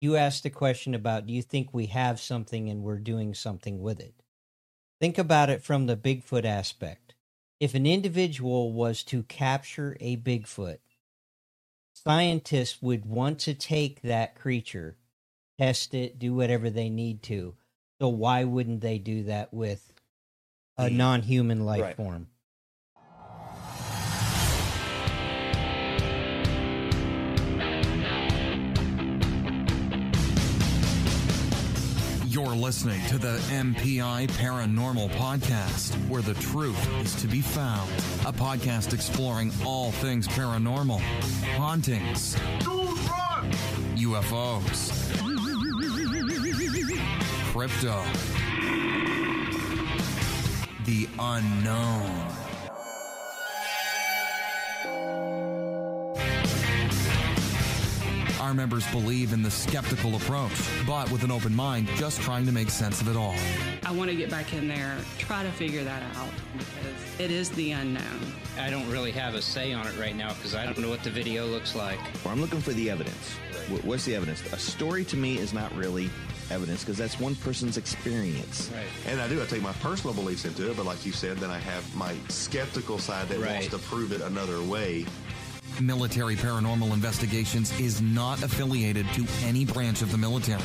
you asked a question about do you think we have something and we're doing something with it? Think about it from the Bigfoot aspect. If an individual was to capture a Bigfoot, scientists would want to take that creature, test it, do whatever they need to. So why wouldn't they do that with a non-human life Right. form? You're listening to the MPI Paranormal Podcast, where the truth is to be found. A podcast exploring all things paranormal, hauntings, UFOs, crypto, the unknown. Our members believe in the skeptical approach, but with an open mind, just trying to make sense of it all. I want to get back in there, try to figure that out because it is the unknown. I don't really have a say on it right now because I don't know what the video looks like. Well, I'm looking for the evidence. Wh- What's the evidence? A story to me is not really evidence because that's one person's experience. Right. And I do. I take my personal beliefs into it, but like you said, then I have my skeptical side that wants to prove it another way. Military Paranormal Investigations is not affiliated to any branch of the military.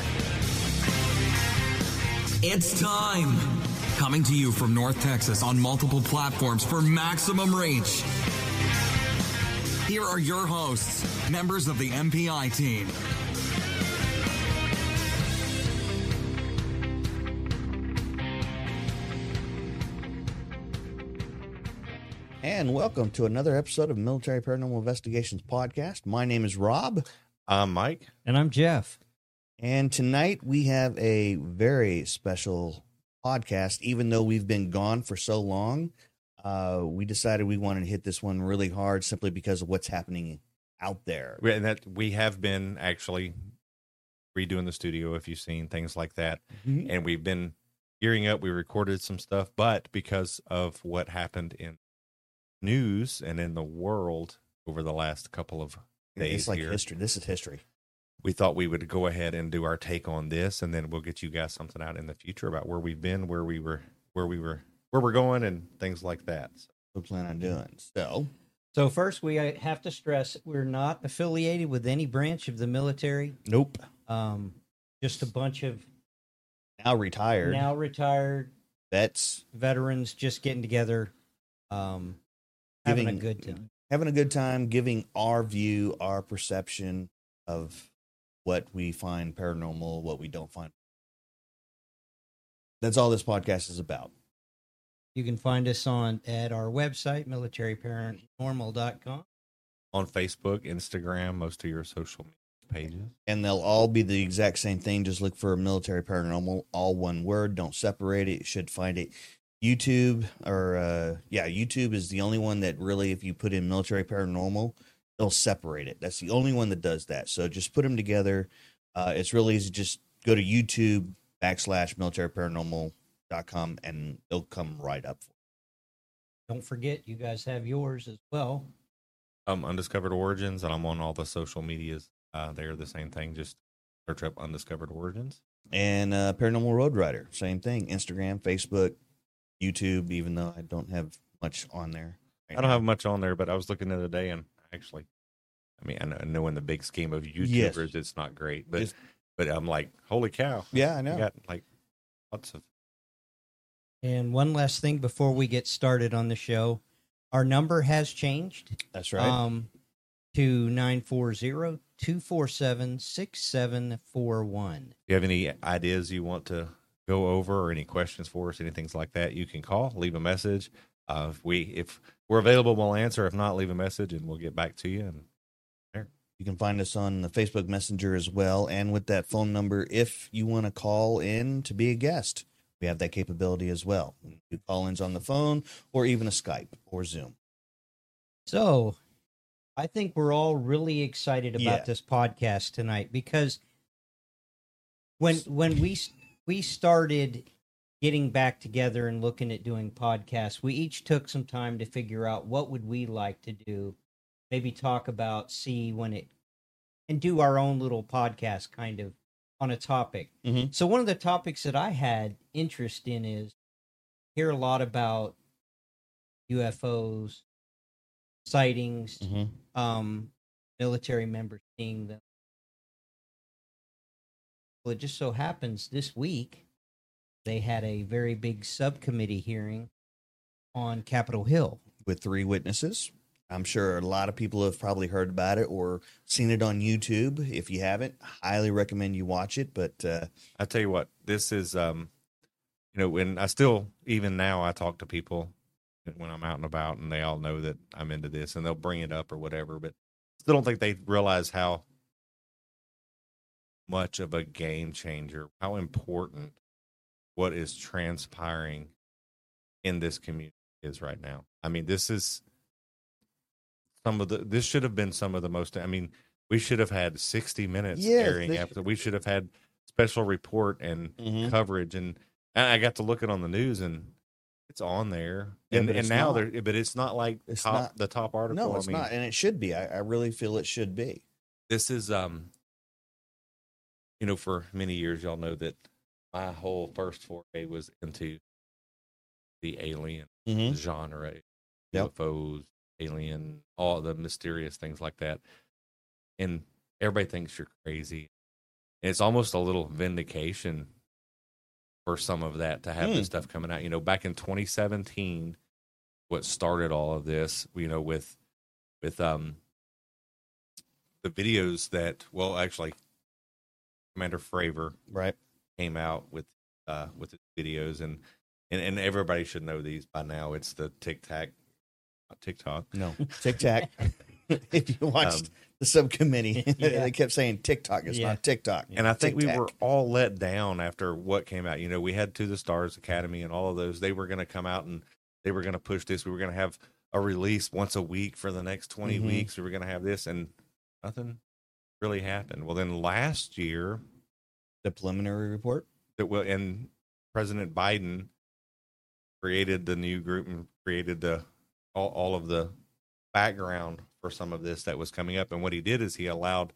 It's time! Coming to you from North Texas on multiple platforms for maximum reach. Here are your hosts, members of the MPI team. And welcome to another episode of Military Paranormal Investigations Podcast. My name is Rob, I'm Mike. And I'm Jeff. and tonight we have a very special podcast. Even though we've been gone for so long, uh, we decided we wanted to hit this one really hard simply because of what's happening out there. We- And that we have been actually redoing the studio, if you've seen things like that, Mhm. and we've been gearing up. We recorded some stuff, but because of what happened in news and in the world over the last couple of days It's like here, history. This is history. we thought we would go ahead and do our take on this, and then we'll get you guys something out in the future about where we've been, where we were, where we were, where we're going, and things like that. So, We plan on doing so. So first, we uh, have to stress we're not affiliated with any branch of the military. Nope. Um, just a bunch of Now retired now retired vets veterans just getting together, um, having a good time. having a good time, giving our view, our perception of what we find paranormal, what we don't find. That's all this podcast is about. You can find us on at our website, militaryparanormal.com. on Facebook, Instagram, most of your social media pages. And they'll all be the exact same thing. Just look for military paranormal, all one word. Don't separate it. You should find it. YouTube or uh yeah, YouTube is the only one that really, if you put in military paranormal, they'll separate it. That's the only one that does that. So just put them together. Uh, it's really easy. Just go to YouTube backslash military paranormal.com and they'll come right up. Don't forget, you guys have yours as well. um undiscovered origins and i'm on all the social medias uh they're the same thing just search up undiscovered origins And uh, Paranormal Road Rider, same thing. Instagram, Facebook, YouTube, even though I don't have much on there. right i don't now. have much on there but i was looking the other day and actually i mean i know, I know in the big scheme of Yes. youtubers it's not great but It's- but i'm like holy cow Yeah, I i know. got like lots of And one last thing before we get started on the show, our number has changed That's right. um, to 940-247-6741. if you have any ideas you want to go over or any questions for us anything like that you can call leave a message uh if we if we're available we'll answer if not leave a message and we'll get back to you and You can find us on the Facebook Messenger as well, and with that phone number, if you want to call in to be a guest, we have that capability as well. We do call-ins on the phone, or even a Skype or Zoom. So, I think we're all really excited about Yeah. this podcast tonight because when when we we started getting back together and looking at doing podcasts, we each took some time to figure out what would we like to do. Maybe talk about see when it and do our own little podcast kind of on a topic. Mhm. So one of the topics that I had interest in is hear a lot about UFOs, sightings, Mm-hmm. um, military members seeing them. Well, it just so happens this week they had a very big subcommittee hearing on Capitol Hill. with three witnesses. I'm sure a lot of people have probably heard about it or seen it on YouTube. If you haven't, highly recommend you watch it. But uh, I tell you what, this is um, you know, when I still even now I talk to people when I'm out and about, and they all know that I'm into this, and they'll bring it up or whatever, but still don't think they realize how much of a game changer, how important what is transpiring in this community is right now. I mean, this is some of the this should have been some of the most I mean, we should have had 60 minutes Yes, airing after we should have had special report and Mhm. coverage and, and I got to look it on the news and it's on there. Yeah, and and now not. there but it's not like It's top not- the top article. no, I it's mean, not, and it should be. I, I really feel it should be. this is um you know for many years y'all know that my whole first foray was into the alien Mm-hmm. genre Yep. ufos alien all the mysterious things like that and everybody thinks you're crazy and it's almost a little vindication for some of that to have Hmm. this stuff coming out you know back in 2017 what started all of this you know with with um the videos that well actually commander fravor Right. came out with uh with his videos and and, and everybody should know these by now it's the tic tac not tiktok No, Tic Tac. if you watched Um, the subcommittee, Yeah. they kept saying TikTok. It's Yeah. not TikTok. and i think we Tic-tac. were all let down after what came out you know we had to the stars academy and all of those they were going to come out and they were going to push this we were going to have a release once a week for the next 20 Mhm. weeks we were going to have this and nothing really happened well then last year the preliminary report. that will and President Biden created the new group and created the all, all of the background for some of this that was coming up. And what he did is he allowed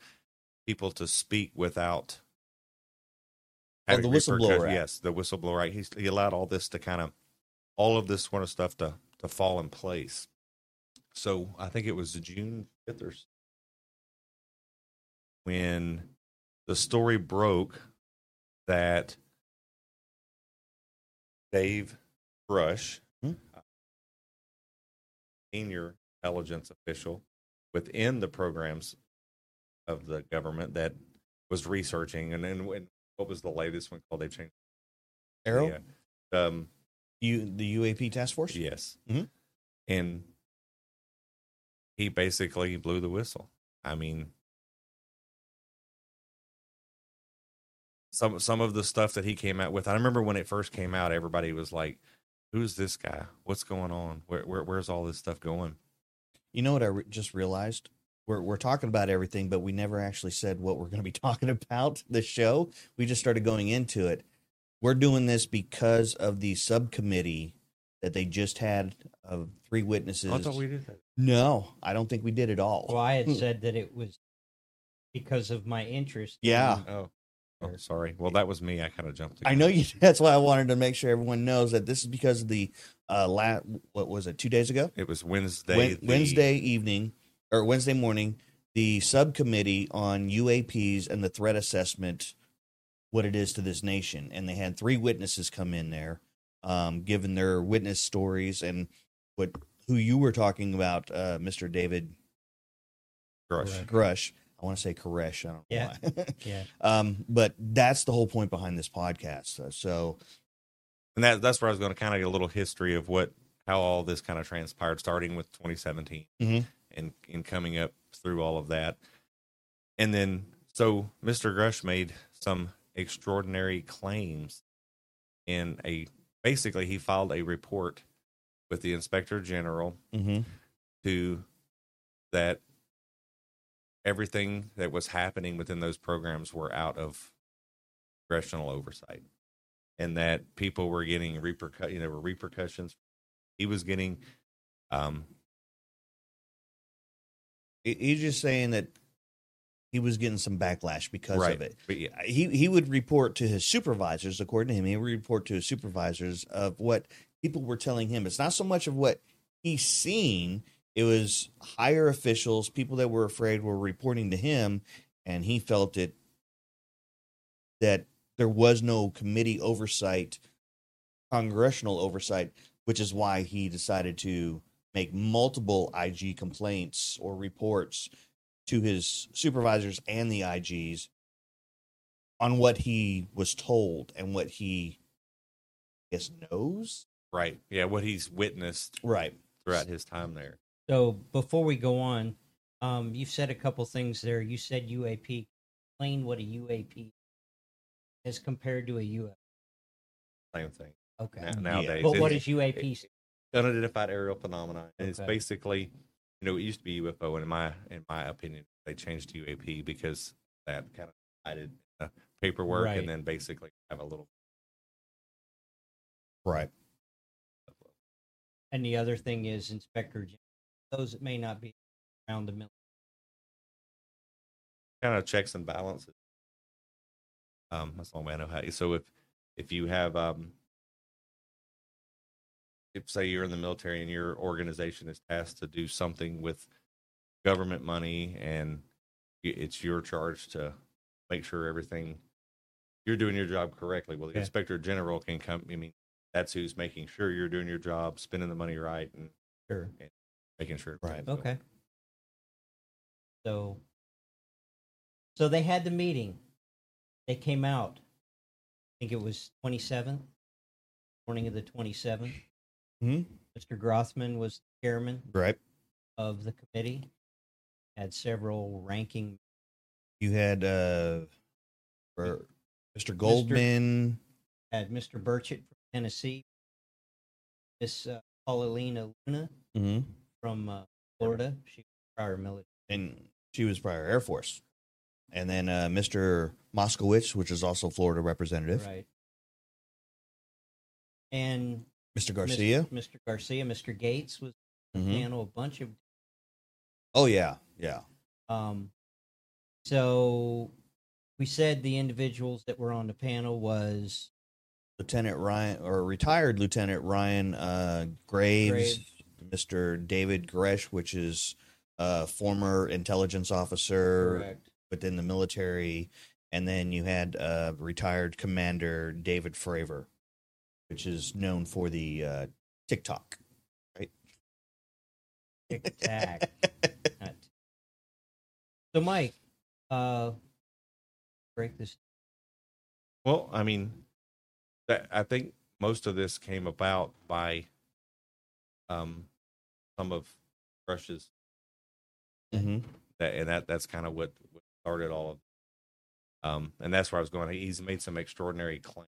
people to speak without Oh, the Whistleblower. Yes, the whistleblower Right. He's, he allowed all this to kind of all of this sort of stuff to to fall in place. So I think it was June fifth or when the story broke that Dave Grush, Hmm. senior intelligence official within the programs of the government that was researching, and then when what was the latest one called? They've changed. AARO, Yeah. Um, you the UAP task force. Yes. Mhm. And he basically blew the whistle. I mean, some some of the stuff that he came out with. I remember when it first came out, everybody was like, "Who's this guy? What's going on? Where, where where's all this stuff going?" You know what I re- just realized? We're we're talking about everything, but we never actually said what we're going to be talking about the show. We just started going into it. We're doing this because of the subcommittee that they just had of three witnesses. Oh, I thought we did that. no, I don't think we did at all. Well, I had hmm. said that it was because of my interest. in- Yeah. Oh, oh, sorry. Well, that was me. I kind of jumped. the I know you. That's why I wanted to make sure everyone knows that this is because of the uh, la- What was it? Two days ago. It was Wednesday. Wed- the- Wednesday evening or Wednesday morning, the subcommittee on UAPs and the threat assessment, what it is to this nation, and they had three witnesses come in there, um, given their witness stories and what who you were talking about, uh, Mr. David Grush. Grush. I want to say Koresh. I don't know Yeah. why. Yeah. um, but that's the whole point behind this podcast. So and that that's where I was going to kind of get a little history of what how all this kind of transpired, starting with 2017 Mhm. and and coming up through all of that, and then so Mr. Grush made some extraordinary claims in a basically he filed a report with the inspector general mhm. to that everything that was happening within those programs were out of congressional oversight and that people were getting repercut you know were repercussions he was getting um He- he's just saying that he was getting some backlash because right. of it. But yeah, He he would report to his supervisors, according to him, he would report to his supervisors of what people were telling him. It's not so much of what he's seen; it was higher officials, people that were afraid, were reporting to him, and he felt it that there was no committee oversight, congressional oversight, which is why he decided to make multiple IG complaints or reports to his supervisors and the IGs on what he was told and what he I guess knows. right. Yeah, what he's witnessed Right. throughout his time there. So before we go on, um, you've said a couple things there. You said UAP. Explain what a UAP is compared to a UFO. Same thing. Okay. Na- Nowadays, But what it's- is UAP? unidentified aerial phenomenon. And it's basically, you know, it used to be UFO, and in my in my opinion, they changed to UAP because that kind of divided uh, paperwork, Right. and then basically have a little. Right. And the other thing is Inspector General. Those that may not be around the middle. kind of checks and balances. Um, that's the only way I know how. So if if you have um, if say you're in the military and your organization is tasked to do something with government money and it's your charge to make sure everything you're doing your job correctly. Well, the Yeah. inspector general can come. I mean, that's who's making sure you're doing your job, spending the money right, and Sure. Making sure. Right. going- Okay. So, so they had the meeting. They came out. I think it was 27th, morning of the 27th. hmm Mr. Grothman was chairman Right. of the committee. Had several ranking. You had uh, for Mr. Goldman. Had Mr. Burchett from Tennessee. Miss uh, Paulina Luna hmm from uh, Florida. She was prior military. and she was prior Air Force. And then uh, Mr. Moskowitz, which is also Florida representative. Right. And Mr. Garcia. Mr. Mr. Garcia, Mr. Gaetz was on Mhm. the panel, a bunch of Oh yeah, yeah. um so we said the individuals that were on the panel was Lieutenant Ryan or retired Lieutenant Ryan uh, Graves, Graves. Mr. David Grush, which is a former intelligence officer within the military, and then you had uh, retired Commander David Fravor, which is known for the uh, TikTok. Right? Tic Tac. So Mike, uh break this Well, I mean, that I think most of this came about by um some of Grush's mm-hmm. that, and that that's kind of what, what started all of. Um, and that's where I was going. He's made some extraordinary claims.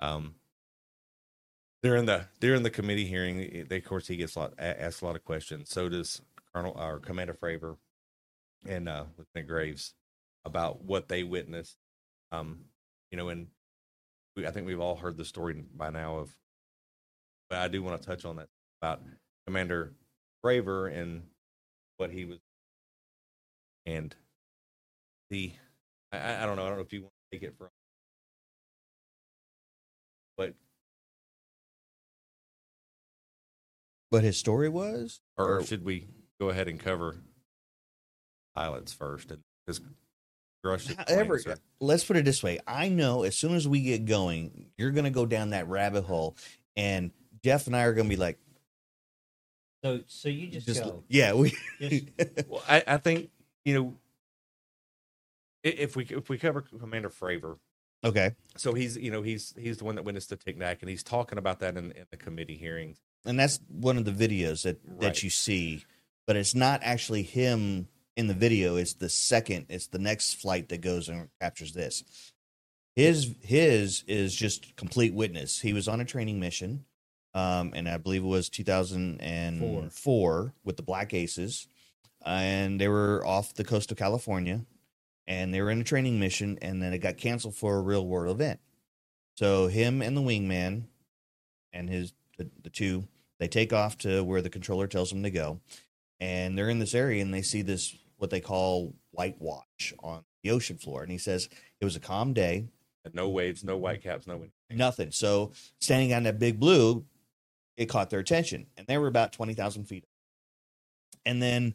Um, during the during the committee hearing, they, of course he gets a lot asked a lot of questions. So does Colonel or Commander Fravor and uh, Lieutenant Graves about what they witnessed. Um, you know, and we, I think we've all heard the story by now of, but I do want to touch on that about Commander Fravor and what he was, and the, I- I, don't know, I don't know if you want to take it from, but But his story was, or, Or- should we go ahead and cover pilots first and because Grush However, let's put it this way. I know as soon as we get going, you're going to go down that rabbit hole, and Jeff and I are going to be like, so so you just, just, go. yeah, we. Just- Well, I, I think you know if we if we cover Commander Fravor, okay, so he's you know he's he's the one that witnessed the Tic-Tac, and he's talking about that in, in the committee hearings. and that's one of the videos that that you see, but it's not actually him in the video. It's the second. It's the next flight that goes and captures this. His his is just complete witness. He was on a training mission, um, and I believe it was 2004 with the Black Aces, and they were off the coast of California, and they were in a training mission, and then it got canceled for a real world event. So him and the wingman, and his the, the two, they take off to where the controller tells them to go, and they're in this area, and they see this what they call white watch on the ocean floor. And he says it was a calm day, No waves, no white caps, no wind. nothing. So standing on that big blue, it caught their attention, and they were about twenty thousand feet. And then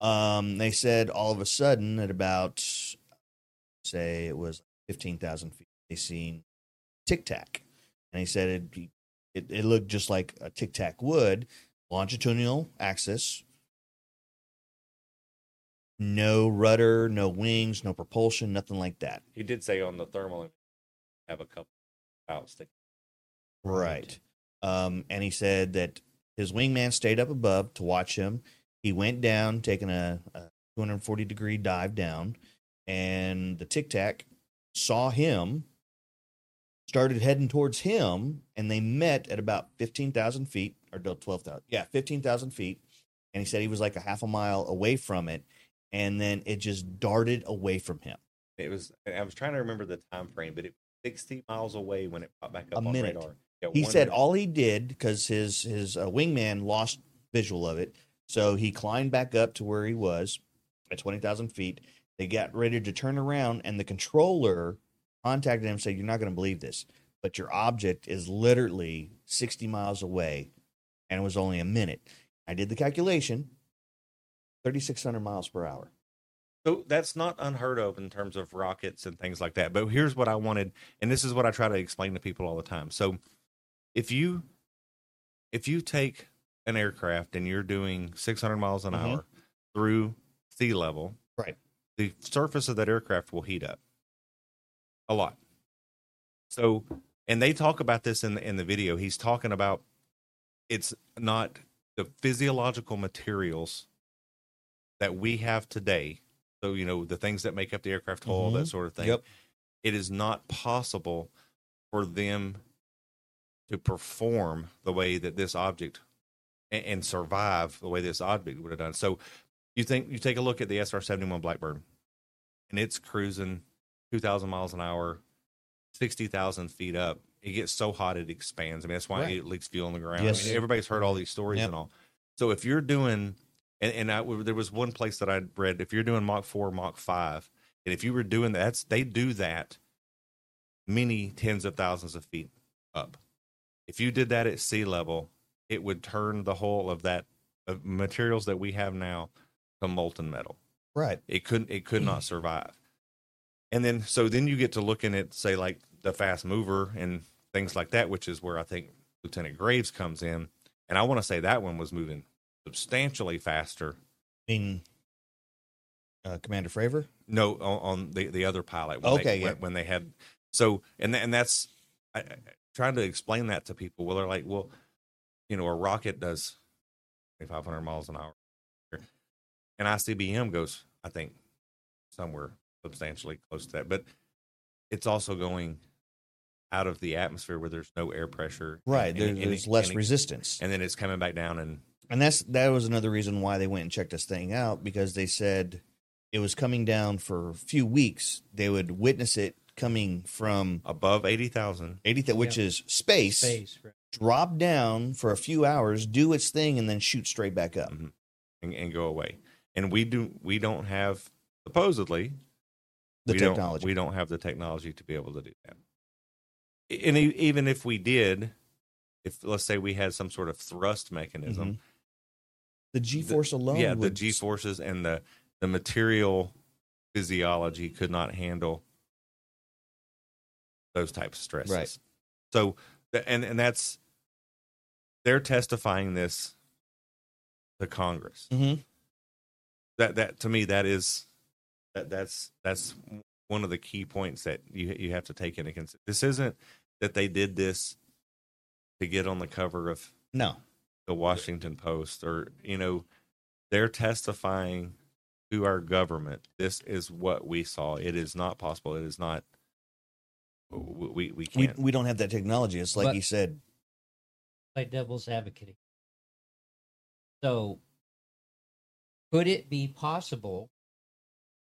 um, they said all of a sudden at about say it was fifteen thousand feet, they seen tic tac, and he said it, it it looked just like a tic tac would, longitudinal axis. No rudder, no wings, no propulsion, nothing like that. He did say on the thermal have a couple out sticking. Right. Um, and he said that his wingman stayed up above to watch him. He went down, taking a, a 240 degree dive down, and the Tic Tac saw him, started heading towards him, and they met at about 15,000 feet, or no, 12,000. Yeah, 15,000 feet. And he said he was like a half a mile away from it, and then it just darted away from him. It was. I was trying to remember the time frame, but it was 60 miles away when it popped back A up on minute. radar. Yeah, he said all he did because his his uh, wingman lost visual of it. So he climbed back up to where he was at 20000 feet. They got ready to turn around and the controller contacted him and said you're not going to believe this but your object is literally 60 miles away and it was only a minute. I did the calculation. 3600 miles per hour. So that's not unheard of in terms of rockets and things like that. But here's what I wanted, and this is what I try to explain to people all the time. So if you if you take an aircraft and you're doing 600 miles an Mhm. hour through sea level, Right. the surface of that aircraft will heat up a lot. So, and they talk about this in the, in the video. He's talking about it's not the physiological materials that we have today. So, you know, the things that make up the aircraft hull, that Mhm. sort of thing. Yep. It is not possible for them to perform the way that this object and, and survive the way this object would have done. So, you think you take a look at the SR 71 Blackbird and it's cruising 2,000 miles an hour, 60,000 feet up. It gets so hot it expands. I mean, that's why Right. it leaks fuel on the ground. Yes. I mean, everybody's heard all these stories Yep. and all. So if you're doing, and, and I, there was one place that I read, if you're doing Mach 4, Mach 5, and if you were doing that, that's, they do that many tens of thousands of feet up. If you did that at sea level, it would turn the whole of that of materials that we have now to molten metal. right It couldn't. It could not survive. And then, so then you get to looking at, say, like the fast mover and things like that, which is where I think Lieutenant Graves comes in. And I want to say that one was moving substantially faster. i mean uh, commander fravor No, on, on the the other pilot. When Okay, they, yeah. when, when they had so and and that's I, I, trying to explain that to people. Well, they're like, well, you know, a rocket does twenty five hundred miles an hour, and ICBM goes, I think, somewhere substantially close to that. But it's also going out of the atmosphere where there's no air pressure, right and- there, and- and there's it- less and resistance and then it's coming back down and and that's that was another reason why they went and checked this thing out because they said it was coming down for a few weeks. They would witness it coming from above eighty thousand. eighty, th- which is space, Space. Right. drop down for a few hours, do its thing, and then shoot straight back up. Mhm. and, and go away. And we do we don't have supposedly The we don't- technology. we don't have the technology to be able to do that. And e- even if we did, if let's say we had some sort of thrust mechanism, the G force alone. yeah, the G forces and the the material physiology could not handle those types of stresses. Right. So, and and that's they're testifying this to Congress. Mhm. That that to me that is that that's that's one of the key points that you you have to take into consideration. This isn't that they did this to get on the cover of No, the Washington Post or you know they're testifying to our government this is what we saw it is not possible it is not we we, we we can't we don't have that technology. It's like But- he said. play devil's advocate. So, could it be possible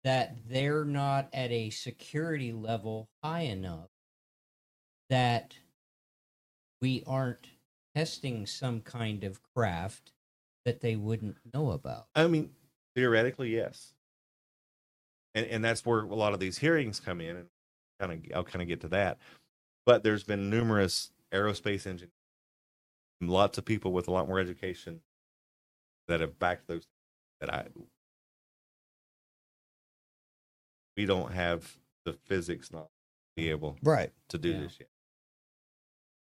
that they're not at a security level high enough that we aren't testing some kind of craft that they wouldn't know about? i mean theoretically yes and and that's where a lot of these hearings come in, and kind of I'll kind of get to that. But there's been numerous aerospace engineers, lots of people with a lot more education that have backed those. That I we don't have the physics not be able Right. to do Yeah. this yet.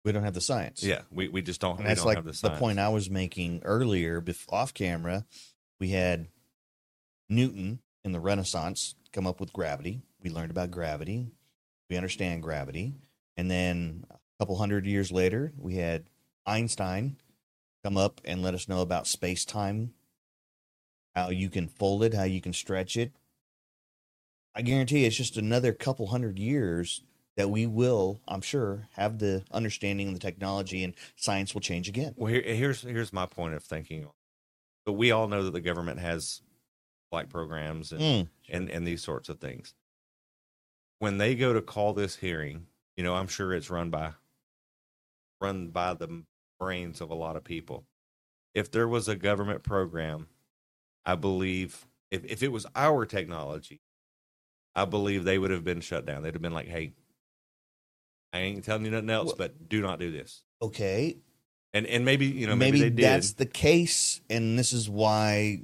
We don't have the science. Yeah, we, we just don't. And we that's don't like have the, the, point I was making earlier bef- off camera. We had Newton in the Renaissance come up with gravity. We learned about gravity. We understand gravity. And then a couple hundred years later, we had Einstein come up and let us know about space time, how you can fold it, how you can stretch it. I guarantee it's just another couple hundred years that we will, I'm sure, have the understanding and the technology, and science will change again. Well, here, here's here's my point of thinking. But we all know that the government has flight programs and Mm. and and these sorts of things. When they go to call this hearing, you know, I'm sure it's run by run by the brains of a lot of people. If there was a government program, I believe if if it was our technology, I believe they would have been shut down. They'd have been like, "Hey, I ain't telling you nothing else, Well- but do not do this." Okay, And and maybe you know maybe, maybe, they did. that's the case, and this is why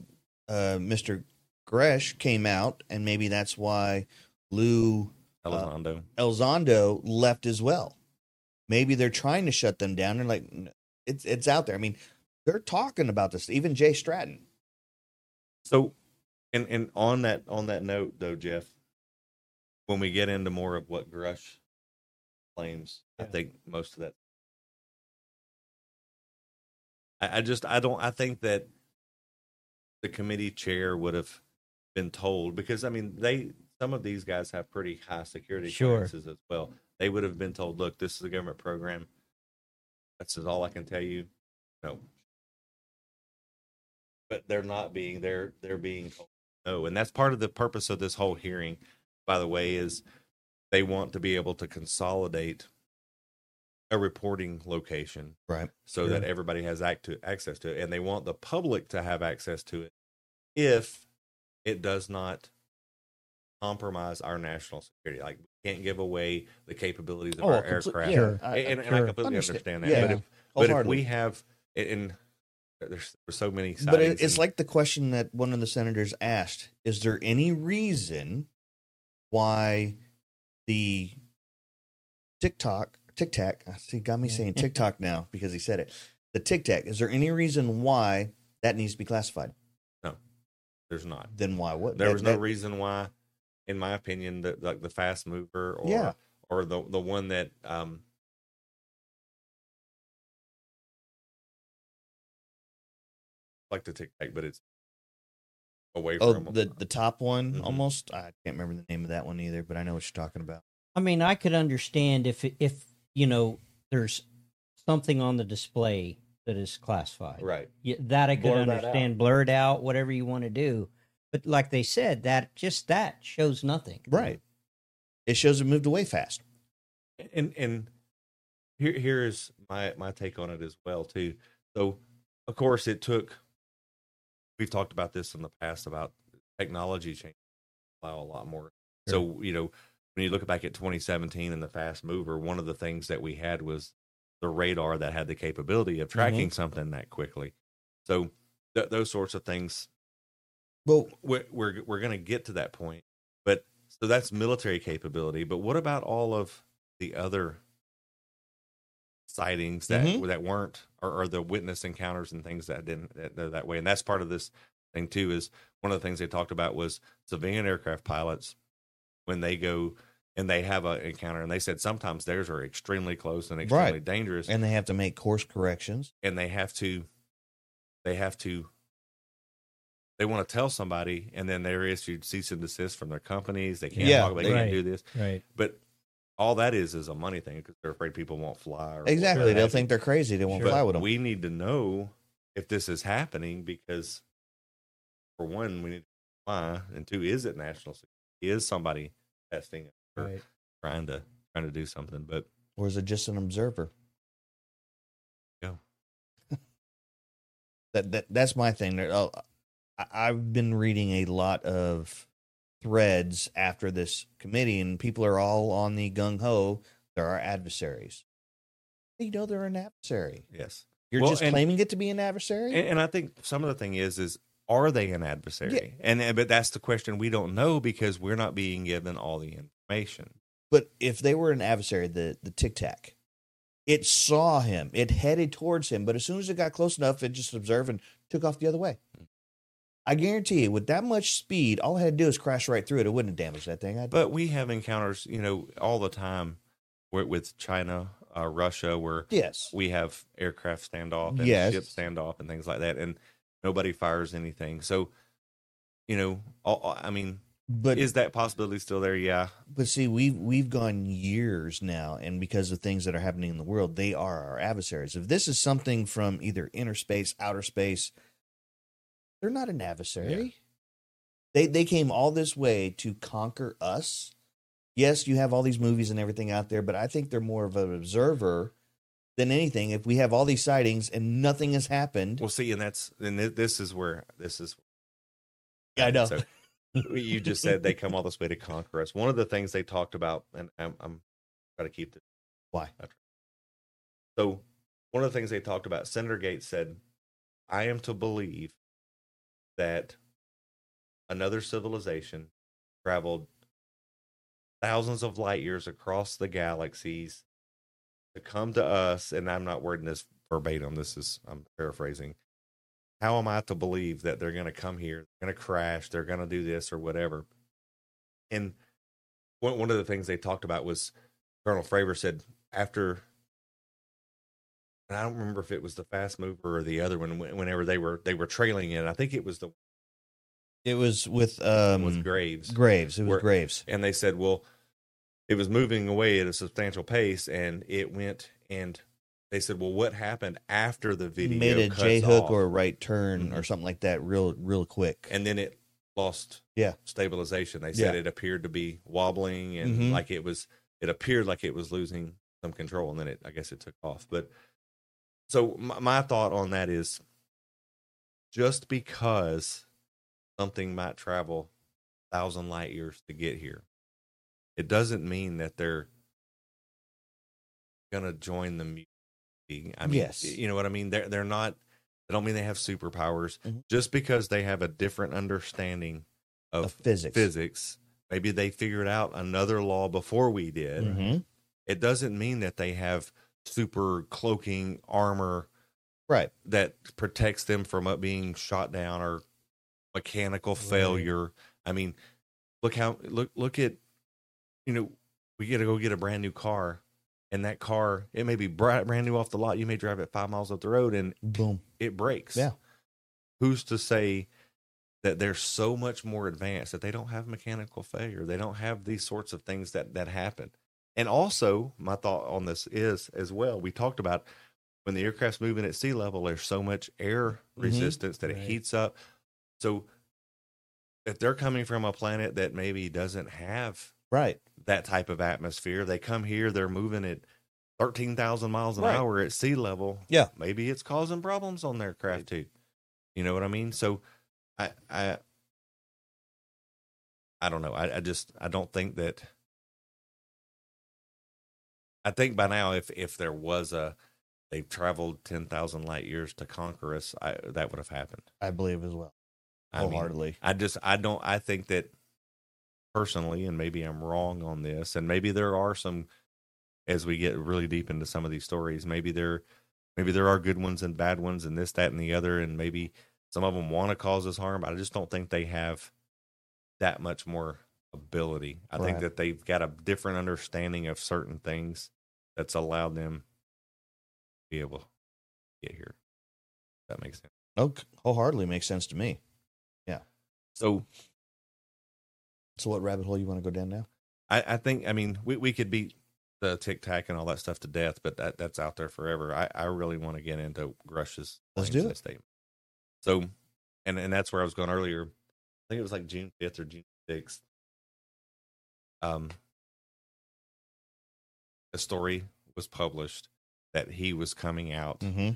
uh, Mr. Grush came out, and maybe that's why Lue Uh, Elizondo. Elzondo left as well. Maybe they're trying to shut them down. They're like, it's it's out there. I mean, they're talking about this. Even Jay Stratton. So, and and on that on that note though, Jeff, when we get into more of what Grush claims, I think most of that. I, I just I don't I think that the committee chair would have been told because I mean they some of these guys have pretty high security Sure. clearances as well. They would have been told, look, this is a government program. That's all I can tell you. No, but they're not being they're they're being told no and that's part of the purpose of this whole hearing by the way is they want to be able to consolidate a reporting location Right. so that everybody has act to, access to it and they want the public to have access to it if it does not compromise our national security like we can't give away the capabilities of oh, our Oh, complete- aircraft yeah, Sure. I- and, and I completely Understand- understand that yeah, but if, but if we have and there's, there's so many But it's and- like the question that one of the senators asked: Is there any reason why the TikTok, Tic Tac? I see, got me saying TikTok now because he said it. The Tic Tac. Is there any reason why that needs to be classified? No there's not Then why what? there that- was no that- reason why in my opinion that like the fast mover or Yeah. or the the one that um like the tic tac but it's away Oh, from the the top one Mhm. almost. I can't remember the name of that one either, but I know what you're talking about. I mean, I could understand if if you know there's something on the display that is classified. right Yeah, that I could Blur that out. understand. Blur it out, whatever you want to do. But like they said, that just that shows nothing. Right. It shows it moved away fast. and and here here is my my take on it as well too so of course it took we've talked about this in the past about technology change allow a lot more so you know when you look back at 2017 and the fast mover one of the things that we had was the radar that had the capability of mm-hmm. tracking something that quickly so th- those sorts of things Well, we're we're, we're going to get to that point but so that's military capability but what about all of the other sightings that Mhm. that weren't or, or the witness encounters and things that didn't that, that that way and that's part of this thing too is one of the things they talked about was civilian aircraft pilots when they go and they have an encounter and they said sometimes theirs are extremely close and extremely Right. dangerous and they have to make course corrections. and they have to they have to they want to tell somebody and then they're issued cease and desist from their companies they can't Yeah, talk, they they- can't do this Right. but all that is is a money thing because they're afraid people won't fly or Exactly. whatever. They'll think they're crazy. They won't But fly with them. we need to know if this is happening because for one we need to know why and two is it national security is somebody testing or Right. trying to trying to do something but or is it just an observer? Yeah. that, that that's my thing. There- oh, uh, I, I've been reading a lot of threads after this committee, and people are all on the gung ho. There are adversaries. You know they're an adversary. Yes. You're Well, just and- claiming it to be an adversary. And, and I think some of the thing is, is are they an adversary? And and- but that's the question we don't know because we're not being given all the information. But if they were an adversary, the the tic tac, it saw him, it headed towards him, but as soon as it got close enough, it just observed and took off the other way. Mm-hmm. I guarantee you, with that much speed, all I had to do is crash right through it. It wouldn't have damaged that thing. I'd, But we have encounters, you know, all the time with, with China, uh, Russia, where yes, we have aircraft standoff and Yes. ship standoff and things like that, and nobody fires anything. So, you know, all, I mean, but is that possibility still there? Yeah. but see, we've we've gone years now, and because of things that are happening in the world, they are our adversaries. If this is something from either inner space, outer space, they're not an adversary. They they came all this way to conquer us. Yes, you have all these movies and everything out there, but I think they're more of an observer than anything. If we have all these sightings and nothing has happened, Well, see, and that's and thi- this is where this is. Yeah, I know. So you just said they come all this way to conquer us. One of the things they talked about, and I'm, I'm trying to keep this. why? So one of the things they talked about, Senator Gaetz said, "I am to believe that another civilization traveled thousands of light years across the galaxies to come to us." And I'm not wording this verbatim. This is I'm paraphrasing. How am I to believe that they're going to come here, they're going to crash, they're going to do this or whatever? And one one of the things they talked about was Colonel Fravor said after I don't remember if it was the fast mover or the other one. Whenever they were they were trailing it, I think it was the It was with um with Graves, Graves. It was Where- Graves. and they said, well, it was moving away at a substantial pace, and it went. And they said, well, what happened after the He video made a J hook or a right turn or Mhm. something like that, real real quick. and then it lost Yeah. stabilization. They said Yeah. it appeared to be wobbling and Mhm. like it was. It appeared like it was losing some control, and then it. I guess it took off, but. So my, my thought on that is just because something might travel a thousand light years to get here, it doesn't mean that they're gonna join the mutant. I mean, Yes. you know what I mean. They're they're not. I don't mean they have superpowers. Mhm. Just because they have a different understanding of, Of physics. physics, maybe they figured out another law before we did Mhm. it doesn't mean that they have super cloaking armor Right. that protects them from being shot down or mechanical failure. I mean, look how look look at you know we got to go get a brand new car, and that car it may be bra- brand new off the lot. You may drive it five miles up the road and Boom. it breaks. Yeah. Who's to say that they're so much more advanced that they don't have mechanical failure? They don't have these sorts of things that that happen. And also, my thought on this is as well. We talked about when the aircraft's moving at sea level, there's so much air mm-hmm. resistance that it heats up. So, if they're coming from a planet that maybe doesn't have Right. that type of atmosphere. They come here, they're moving at 13,000 miles an Right. hour at sea level. Yeah. Maybe it's causing problems on their craft too. You know what I mean? So I, I, I don't know. I, I just, I don't think that, I think by now, if, if there was a, they've traveled 10,000 light years to conquer us, I, that would have happened. I believe as well. I mean, I just I don't I think that personally, and maybe I'm wrong on this, and maybe there are some as we get really deep into some of these stories, maybe there maybe there are good ones and bad ones and this, that, and the other, and maybe some of them want to cause us harm, but I just don't think they have that much more ability. I think that they've got a different understanding of certain things that's allowed them to be able to get here. That makes sense. Oh, wholeheartedly makes sense to me. Yeah. So So, what rabbit hole you want to go down now? I, I think I mean we, we could beat the tic tac and all that stuff to death, but that that's out there forever. I, I really want to get into Grush's Let's do it. statement. So, and and that's where I was going earlier. I think it was like June fifth or June sixth. Um, a story was published that he was coming out Mm-hmm.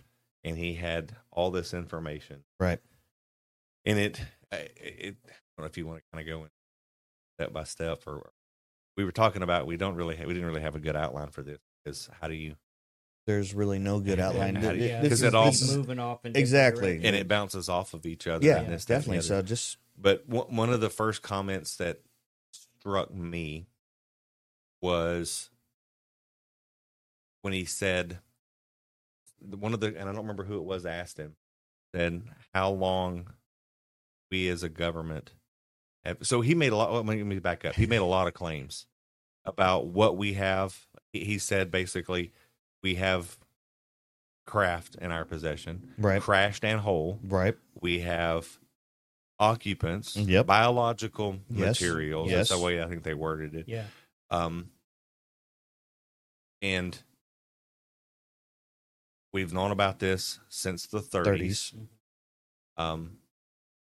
and he had all this information Right. and it I- it I don't know if you want to kind of go in step by step. Or we were talking about we don't really ha- we didn't really have a good outline for this. Is how do you There's really no good outline. how do you- Th- Yeah, because it all- this is- moving off in Exactly. different and it bounces off of each other. yeah, and this, that, and the definitely. So just But one one of the first comments that struck me was when he said one of the and I don't remember who it was asked him said how long we as a government have so he made a lot let me, let me back up he made a lot of claims about what we have he he said basically we have craft in our possession right, crashed and whole right. we have occupants, Yep. biological Yes. materials. Yes. That's the way I think they worded it. Yeah. Um, and we've known about this since the 30s. 30s. Um,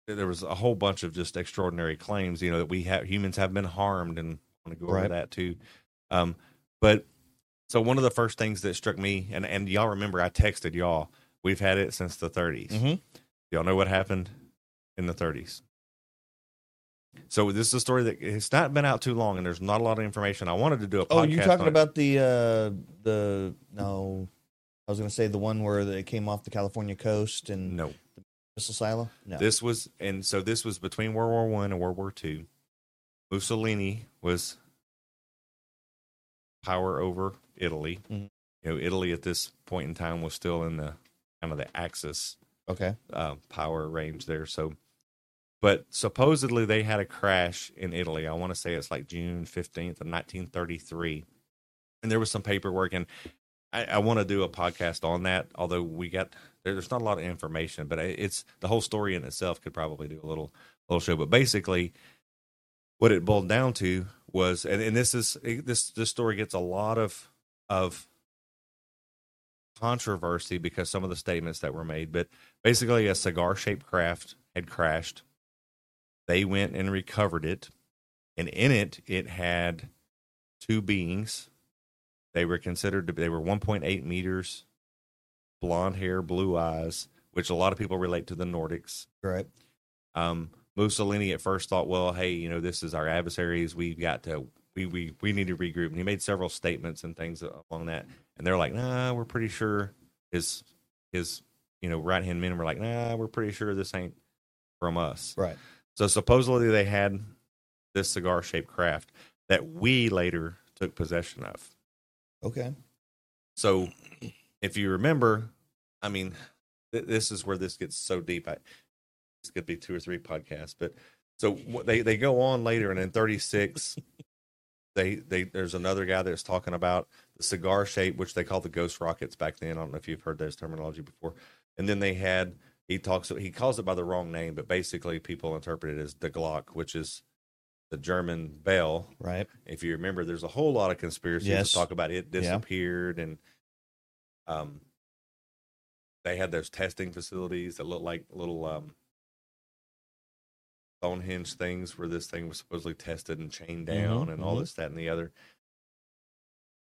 there was a whole bunch of just extraordinary claims, you know, that we have humans have been harmed, and I want to go over that too. Um, but so one of the first things that struck me, and and y'all remember, I texted y'all, we've had it since the 30s. Mhm. Y'all know what happened in the 30s. So this is a story that it's not been out too long, and there's not a lot of information. I wanted to do a podcast. Oh, you're talking about the uh the no? I was going to say the one where they came off the California coast and no? missile silo. No, This was, and so this was between World War One and World War Two. Mussolini was power over Italy. Mhm. You know, Italy at this point in time was still in the kind of the Axis okay. uh, power range there. So, but supposedly they had a crash in Italy. I want to say it's like June fifteenth of nineteen thirty three, and there was some paperwork. And I, I want to do a podcast on that. Although we got there, there's not a lot of information, but it's the whole story in itself could probably do a little little show. But basically, what it boiled down to was, and, and this is this this story gets a lot of of controversy because some of the statements that were made, but basically a cigar shaped craft had crashed. They went and recovered it, and in it it had two beings. They were considered to be they were 1.8 meters, blonde hair, blue eyes, which a lot of people relate to the Nordics. Right. Um, Mussolini at first thought, well, hey, you know, this is our adversaries. We've got to, we, we, we need to regroup. And he made several statements and things along that. And they're like, nah, we're pretty sure his, his, you know, right hand men were like, nah, we're pretty sure this ain't from us. Right. So supposedly they had this cigar shaped craft that we later took possession of. Okay. So, if you remember, I mean, th- this is where this gets so deep. I, this could be two or three podcasts, but so what they they go on later, and in 36, they they there's another guy that's talking about the cigar shape, which they call the ghost rockets back then. I don't know if you've heard those terminology before. And then they had he talks he calls it by the wrong name, but basically people interpret it as the Glock, which is the German bell Right. if you remember, there's a whole lot of conspiracies Yes. talk about it Yeah. disappeared and um they had those testing facilities that looked like little um Stonehenge things where this thing was supposedly tested and chained down Mhm, and all mhm. this, that, and the other.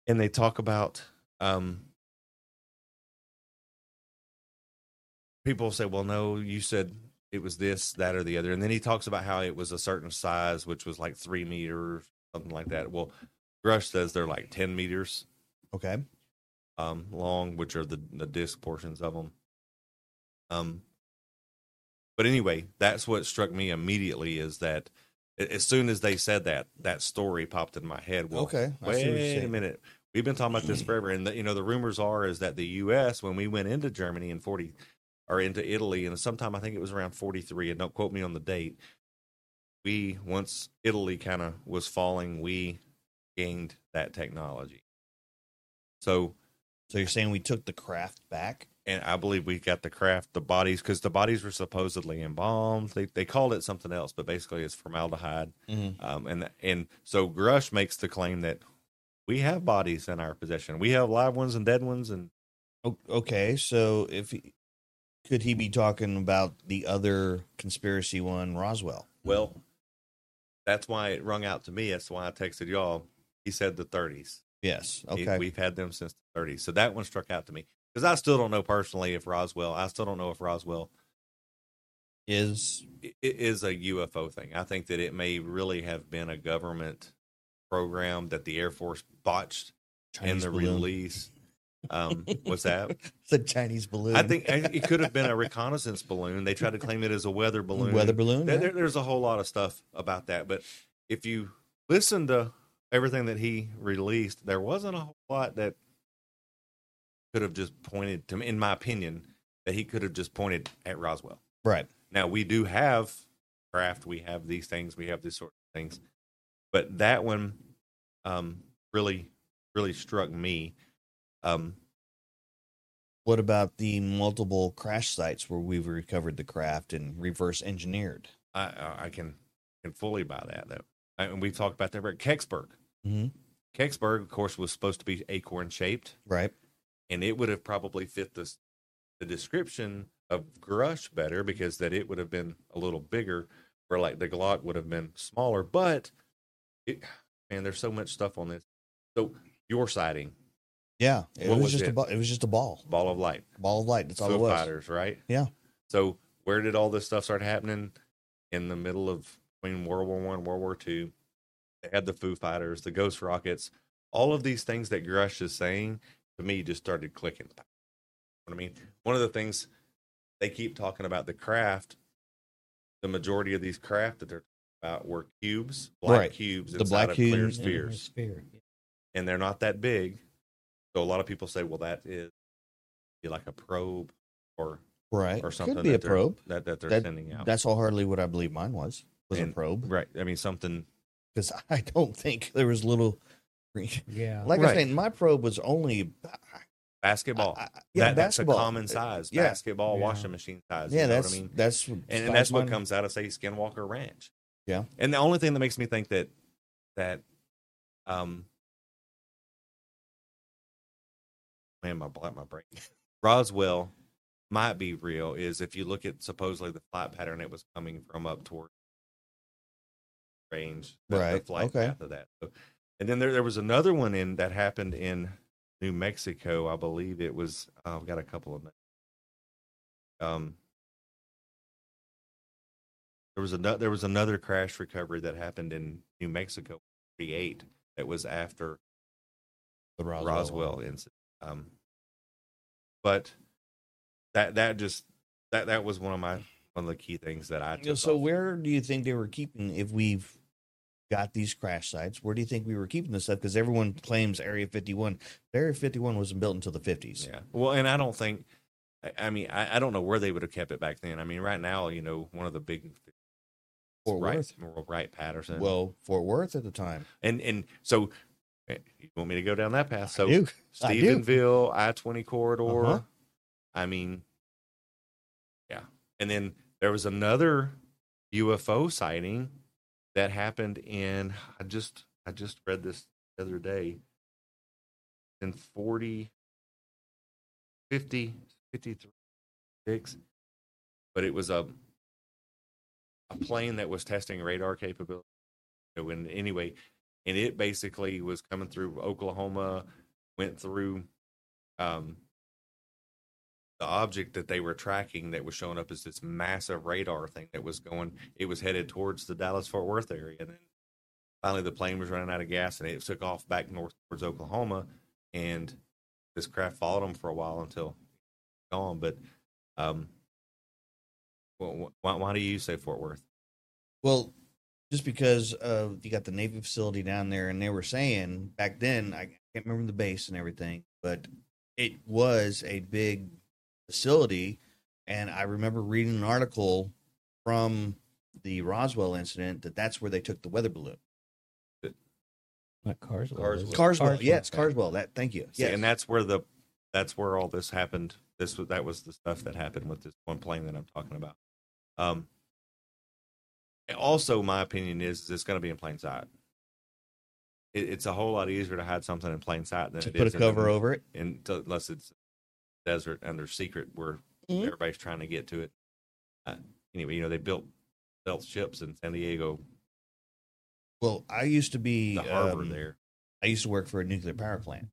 And they talk about um people say, Well, no, you said it was this, that, or the other. And then he talks about how it was a certain size, which was like three meters, something like that. Well, Grush says they're like 10 meters Okay. um, long, which are the, the disc portions of them. Um, but anyway, that's what struck me immediately is that as soon as they said that, that story popped in my head. Well, Okay, I see what you're wait a minute. We've been talking about this forever, and the, you know the rumors are is that the U.S. when we went into Germany in forty or into Italy, and sometime I think it was around forty three, and don't quote me on the date. We once Italy kind of was falling, we gained that technology. So So you're saying we took the craft back? and I believe we got the craft, the bodies, because the bodies were supposedly embalmed. They they called it something else, but basically it's formaldehyde. Mm-hmm. Um, and and so Grush makes the claim that we have bodies in our possession. We have live ones and dead ones, and Okay. So if could he be talking about the other conspiracy one, Roswell? well, that's why it rung out to me. That's why I texted y'all. He said the 30s. Yes. He- Okay. we've had them since the 30s. So that one struck out to me because I still don't know personally if Roswell. I still don't know if Roswell is it is a UFO thing. I think that it may really have been a government program that the Air Force botched in the balloon. release. Um, what's that? It's a Chinese balloon. I think it could have been a reconnaissance balloon. They tried to claim it as a weather balloon. Weather balloon, There, yeah. there- there's a whole lot of stuff about that. But if you listen to everything that he released, there wasn't a whole lot that could have just pointed to me, in my opinion, that he could have just pointed at Roswell. right. Now we do have craft, we have these things, we have these sort of things, but that one um, really, really struck me. Um, What about the multiple crash sites where we've recovered the craft and reverse engineered? I, I I can can fully buy that though, and we've talked about that. But Kecksburg, Mm-hmm. Kecksburg, of course, was supposed to be acorn shaped, Right. and it would have probably fit this the description of Grush better because that it would have been a little bigger, where like the Glock would have been smaller. But it, man, there's so much stuff on this. So your sighting, Yeah. It What was, was just a it? ball. It was just a ball. ball of light, Ball of light. That's all Foo it was. Fighters, right? Yeah. So where did all this stuff start happening? In the middle of between World War One, World War Two, they had the Foo Fighters, the Ghost Rockets, all of these things that Grush is saying to me just started clicking. You know what I mean? One of the things they keep talking about the craft, the majority of these craft that they're talking about were cubes, black Right. cubes The inside black of clear cubes. spheres, Sphere. and they're not that big. So a lot of people say, well, that is like a probe or Right. or something Could be a that they're- probe. that that they're That- sending out. That's wholeheartedly what I believe mine was. Was a probe. Right. I mean, something. Because I don't think there was little. Yeah. Like Right. I said, my probe was only. Basketball. I- I- yeah, That- basketball. That's a common size. Yeah. Basketball, Yeah. washing machine size. Yeah, you know that's what I mean. that's And, and that's far what comes out of say Skinwalker Ranch. Yeah. And the only thing that makes me think that that um man, my bla- my brain Roswell might be real is if you look at supposedly the flight pattern it was coming from up toward range the, the Right, flight okay. path of that so, and then there, there was another one in that happened in New Mexico I believe it was oh, I've got a couple of names. um there was another there was another crash recovery that happened in New Mexico, 48, that was after the Roswell. Roswell, incident. Um, but that that just that that was one of my one of the key things that I took. So off. where do you think they were keeping? If we've got these crash sites, where do you think we were keeping this stuff? Because everyone claims Area 51. Area 51 wasn't built until the 50s. yeah, well, and I don't think. I- mean, I, I don't know where they would have kept it back then. I mean, right now, you know, one of the big Fort right, Worth. Wright Patterson. Well, Fort Worth at the time. and and so you want me to go down that path? So I. Stephenville, I twenty corridor. Uh-huh. I mean, yeah. And then there was another UFO sighting that happened in. I just I just read this the other day. In 40, 50, 53, six, but it was a a plane that was testing radar capability. So in anyway, and it basically was coming through Oklahoma, went through um, the object that they were tracking that was showing up as this massive radar thing that was going. It was headed towards the Dallas Fort Worth area, and then finally the plane was running out of gas, and it took off back north towards Oklahoma, and this craft followed them for a while until gone. But um, well, why, why do you say Fort Worth? Well, just because uh, you got the Navy facility down there, and they were saying back then, I can't remember the base and everything, but it was a big facility. And I remember reading an article from the Roswell incident that that's where they took the weather balloon. Not Carswell. Carswell. is it? Carswell, yeah, it's okay. Carswell. That, thank you. See, Yes. and that's where the that's where all this happened. This was that was the stuff that happened with this one plane that I'm talking about. Um, and also, my opinion is, is it's going to be in plain sight. It, it's a whole lot easier to hide something in plain sight than to it put a is in cover over it. in, unless it's desert under secret where Mhm. everybody's trying to get to it. Uh, anyway, you know they built built ships in San Diego, Well, I used to be the harbor um, there. I used to work for a nuclear power plant,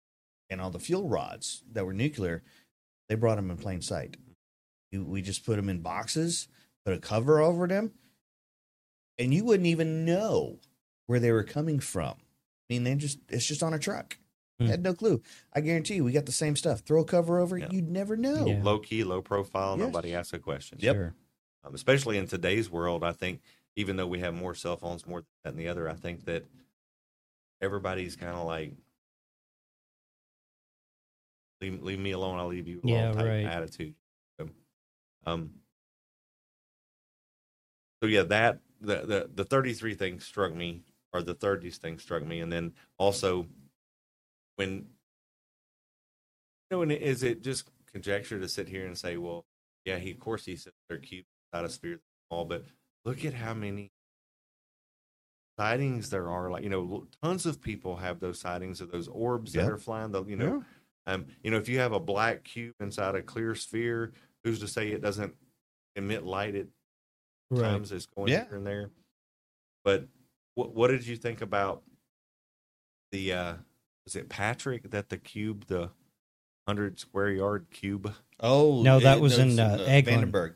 and all the fuel rods that were nuclear, they brought them in plain sight. We- We just put them in boxes, put a cover over them, and you wouldn't even know where they were coming from. I mean, they just it's just on a truck. Hmm. Had no clue. I guarantee you, we got the same stuff. Throw a cover over it, Yeah. you'd never know. Yeah. Low key, low profile. Yes. Nobody asks a question. Yep. Sure. Um, especially in today's world, I think even though we have more cell phones, more that and the other, I think that everybody's kind of like, leave, leave me alone, I'll leave you alone Yeah, type right. attitude. So, um, so yeah, that the, the the 33 thing struck me, or the 30s thing struck me, and then also when you know, and is it just conjecture to sit here and say, well, yeah, he of course he said they're cute, not a sphere small, but look at how many sightings there are. Like you know, tons of people have those sightings of those orbs Yeah. that are flying. The you know, um, you know, if you have a black cube inside a clear sphere, who's to say it doesn't emit light at Right. times it's going Yeah. here and there. But what what did you think about the uh was it Patrick that the cube, the hundred square yard cube? Oh No, that it- was in, it's uh, Eglin. Vandenberg.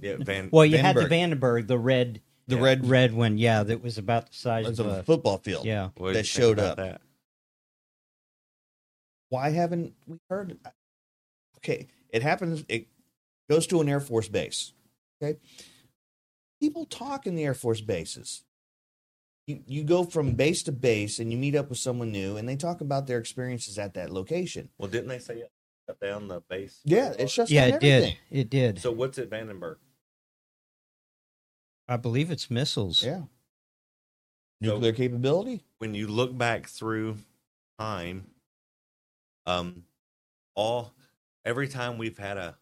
Yeah, Van Well, you had the Vandenberg. Vandenberg, the red, The Yeah. red red one. Yeah, that was about the size of a a. football field. Yeah. what that showed up. That? Why haven't we heard? Okay, it happens. It goes to an Air Force base. Okay, people talk in the Air Force bases. You you go from base to base and you meet up with someone new and they talk about their experiences at that location. Well, didn't they say it shut down the base? Yeah, it shuts Yeah, down it did. It did. So what's at Vandenberg? I believe it's missiles. Yeah, nuclear capability. when you look back through time, um, all every time we've had a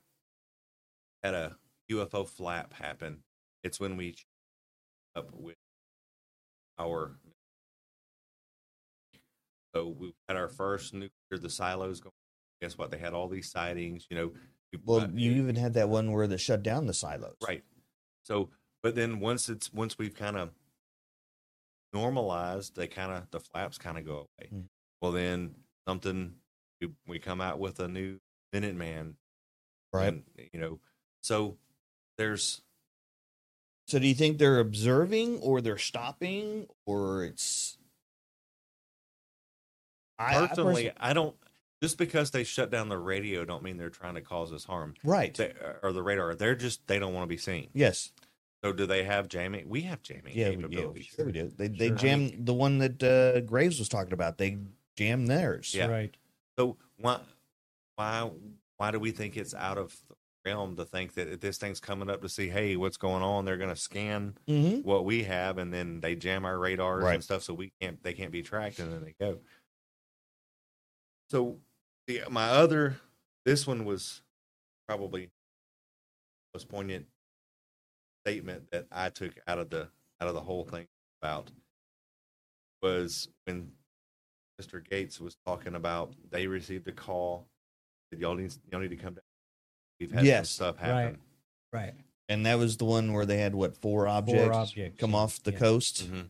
had a UFO flap happen, it's when we up with our. So we had our first nuclear, the silos going. Guess what? They had all these sightings. You know, Well, you even had that one where they shut down the silos. Right. So, but then once it's once we've kind of normalized, they kind of the flaps kind of go away. Mm. Well, then something we, we come out with a new Minuteman, Right. and, you know, so there's So do you think they're observing or they're stopping or it's I- I personally, I, don't just because they shut down the radio don't mean they're trying to cause us harm. right. They, or the radar, they're just they don't want to be seen. yes. So do they have jamming? We have jamming Yeah, we, yeah, we, sure we do. They they Sure. jammed the one that uh, Graves was talking about. They jam theirs. Yeah. Right. So why why why do we think it's out of the realm to think that if this thing's coming up to see, hey, what's going on? They're going to scan Mm-hmm. what we have, and then they jam our radars Right. and stuff, so we can't they can't be tracked, and then they go. So the my other this one was probably most poignant statement that I took out of the out of the whole thing about was when Mr. Gaetz was talking about they received a call that y'all need y'all need to come down. We've had Yes. some stuff happen. Right. And that was the one where they had what four objects, objects, come off the Yeah. coast. hmm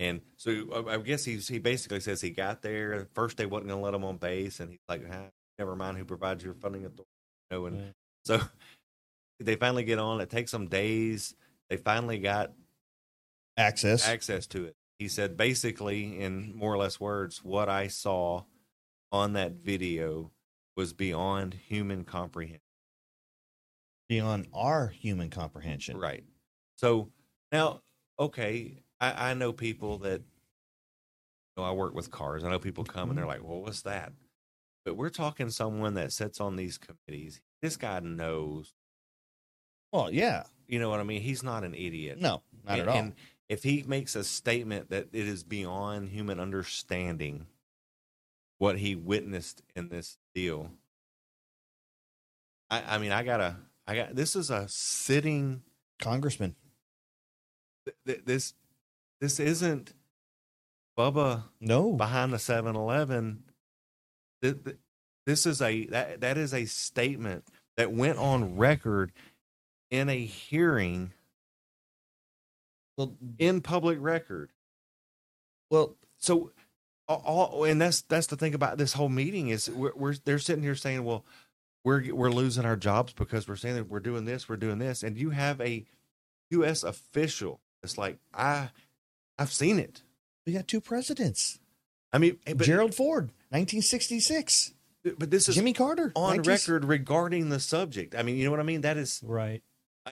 And so I I guess he's, he basically says he got there. First, they wasn't going to let him on base, and he's like, "Ah, "Never mind, who provides your funding authority." You know, and Yeah. so they finally get on. It takes them days. They finally got Access. access to it. He said, basically, in more or less words, what I saw on that video was beyond human comprehension. Beyond our human comprehension. Right. So now, okay, I, I know people that you know, I work with cars. I know people come and mm-hmm. they're like, "Well, what's that?" But we're talking someone that sits on these committees. This guy knows. Well, yeah. You know what I mean? He's not an idiot. No, not and, at all. And if he makes a statement that it is beyond human understanding what he witnessed in this deal, I, I mean, I gotta, I got this is a sitting. Congressman. th- th- This, this isn't Bubba No. behind the 7-Eleven. Th- th- This is a that that is a statement that went on record in a hearing Well, in public record. well, so all, all and that's that's the thing about this whole meeting is we're, we're they're sitting here saying well we're we're losing our jobs because we're saying that we're doing this, we're doing this, and you have a U.S. official. It's like I, I've seen it. We got two presidents. I mean, but, Gerald Ford, 1966. but this is Jimmy Carter, on 19 record regarding the subject. I mean, you know what I mean? That is, Right.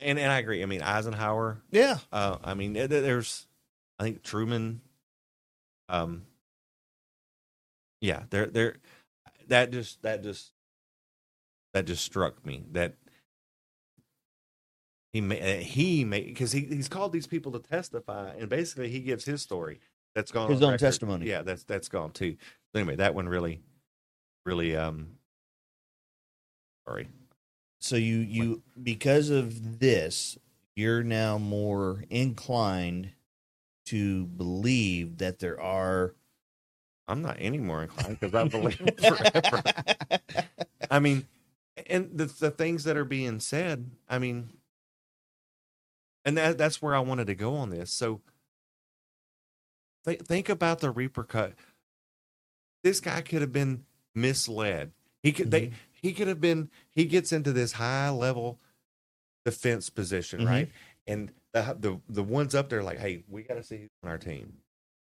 and and I agree. I mean, Eisenhower. Yeah. Uh, I mean, there's, I think Truman. Um. Yeah, there, there, that just that just that just struck me that he may he may because he he's called these people to testify and basically he gives his story that's gone His own record. testimony. Yeah, that's that's gone too. So anyway, that one really, really um. Sorry. So you you because of this, you're now more inclined to believe that there are I'm not any more inclined because I believe forever. I mean, and the the things that are being said, I mean, and that that's where I wanted to go on this. So, th- think about the repercut. This guy could have been misled. He could they he could have been. He gets into this high level defense position, Mhm. right? And the the the ones up there like, hey, we got to see on our team.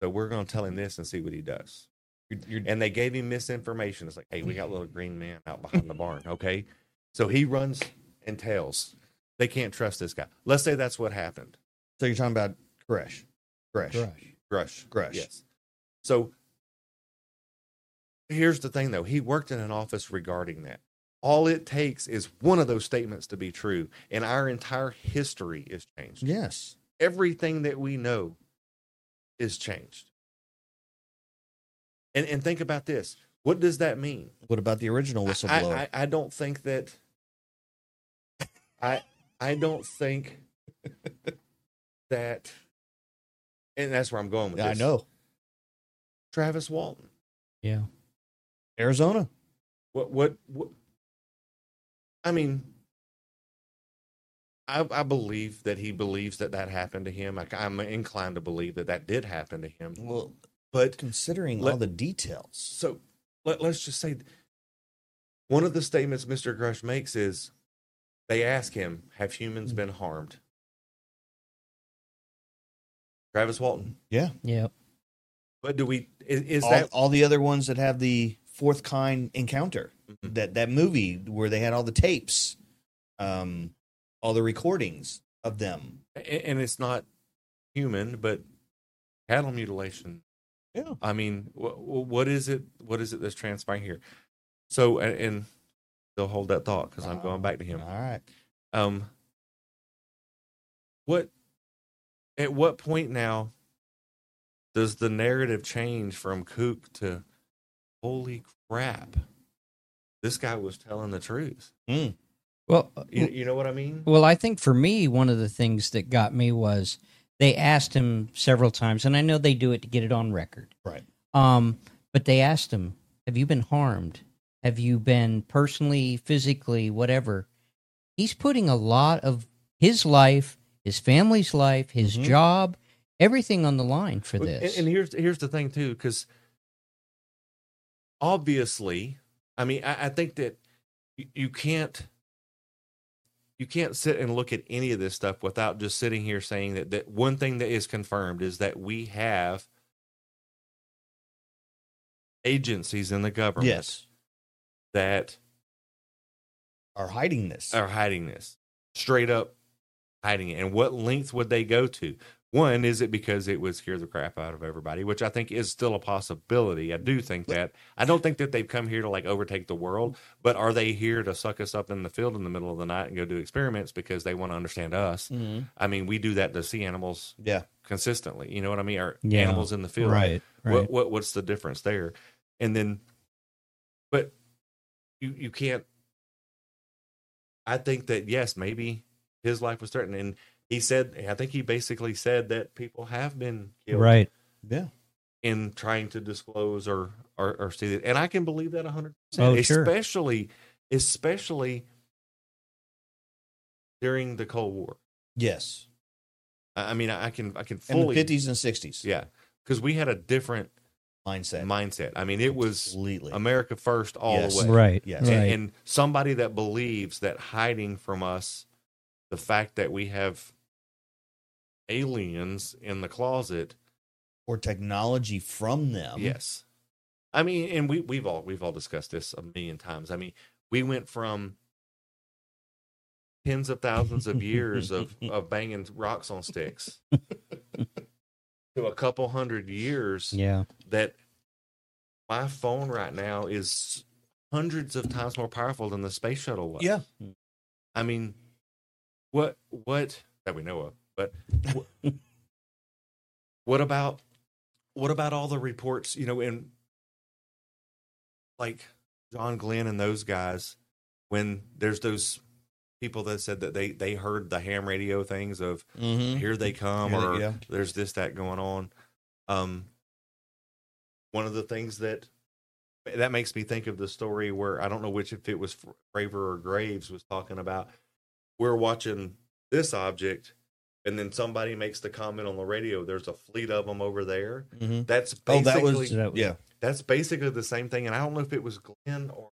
So we're going to tell him this and see what he does. And they gave him misinformation. It's like, hey, we got a little green man out behind the barn. Okay. So he runs and tells. They can't trust this guy. Let's say that's what happened. So you're talking about Koresh. Koresh. Crush. Grush. Grush. Yes. So here's the thing though. He worked in an office regarding that. All it takes is one of those statements to be true, and our entire history is changed. Yes. Everything that we know is changed. And and think about this. What does that mean? What about the original whistleblower? I, I, I don't think that. I I don't think that, and that's where I'm going with this. I know. Travis Walton. Yeah. Arizona. What what what? I mean, I I believe that he believes that that happened to him. I, I'm inclined to believe that that did happen to him. Well, But considering Let- all the details. so let, let's just say one of the statements Mr. Grush makes is they ask him, Have humans been harmed? Travis Walton. Yeah. Yeah. But do we, is, is all, that, all the other ones that have the fourth kind encounter. Mhm. That that movie where they had all the tapes, um, all the recordings of them. a- and it's not human, but cattle mutilation. Yeah. I mean, what, what is it? What is it that's transpiring here? So, and, and they'll hold that thought because I'm going back to him. All right. Um, what at what point now does the narrative change from kook to holy crap? This guy was telling the truth. Well, You, you know what I mean? Well, I think for me, one of the things that got me was they asked him several times, and I know they do it to get it on record. Right. Um, but they asked him, "Have you been harmed? Have you been personally, physically, whatever?" He's putting a lot of his life, his family's life, his Mhm. job, everything on the line for this. And, and here's here's the thing too, because obviously, I mean, I, I think that you, you can't you can't sit and look at any of this stuff without just sitting here saying that that one thing that is confirmed is that we have agencies in the government Yes. that Are hiding this. are hiding this straight up hiding it and what length would they go to one is it because it would scare the crap out of everybody which i think is still a possibility i do think that i don't think that they've come here to like overtake the world but are they here to suck us up in the field in the middle of the night and go do experiments because they want to understand us Mhm. i mean we do that to see animals Yeah. consistently you know what i mean or Yeah. animals in the field right, right. what, what what's the difference there and then but you you can't i think that yes maybe his life was threatened and he said i think he basically said that people have been killed right. Yeah. in trying to disclose or or, or see that and i can believe that 100% Oh, sure. especially especially during the cold war Yes. i I mean i can i can In the fully 50s and 60s. yeah, because we had a different mindset. mindset. I mean, it was Completely. America first all Yes. the way. Right. Yes. And, Right. and somebody that believes that hiding from us the fact that we have aliens in the closet or technology from them. yes i mean and we we've all we've all discussed this a million times i mean we went from tens of thousands of years of of banging rocks on sticks to a couple hundred years yeah. that my phone right now is hundreds of times more powerful than the space shuttle was. Yeah. I mean, what what that we know of, but wh- what about what about all the reports? You know, in like John Glenn and those guys, when there's those people that said that they they heard the ham radio things of Mm-hmm. here they come Here they- or yeah. there's this that going on um one of the things that that makes me think of the story where i don't know which if it was Fravor or graves was talking about we're watching this object and then somebody makes the comment on the radio there's a fleet of them over there Mm-hmm. that's Oh, basically that was That was- yeah. that's basically the same thing. And I don't know if it was Glenn or,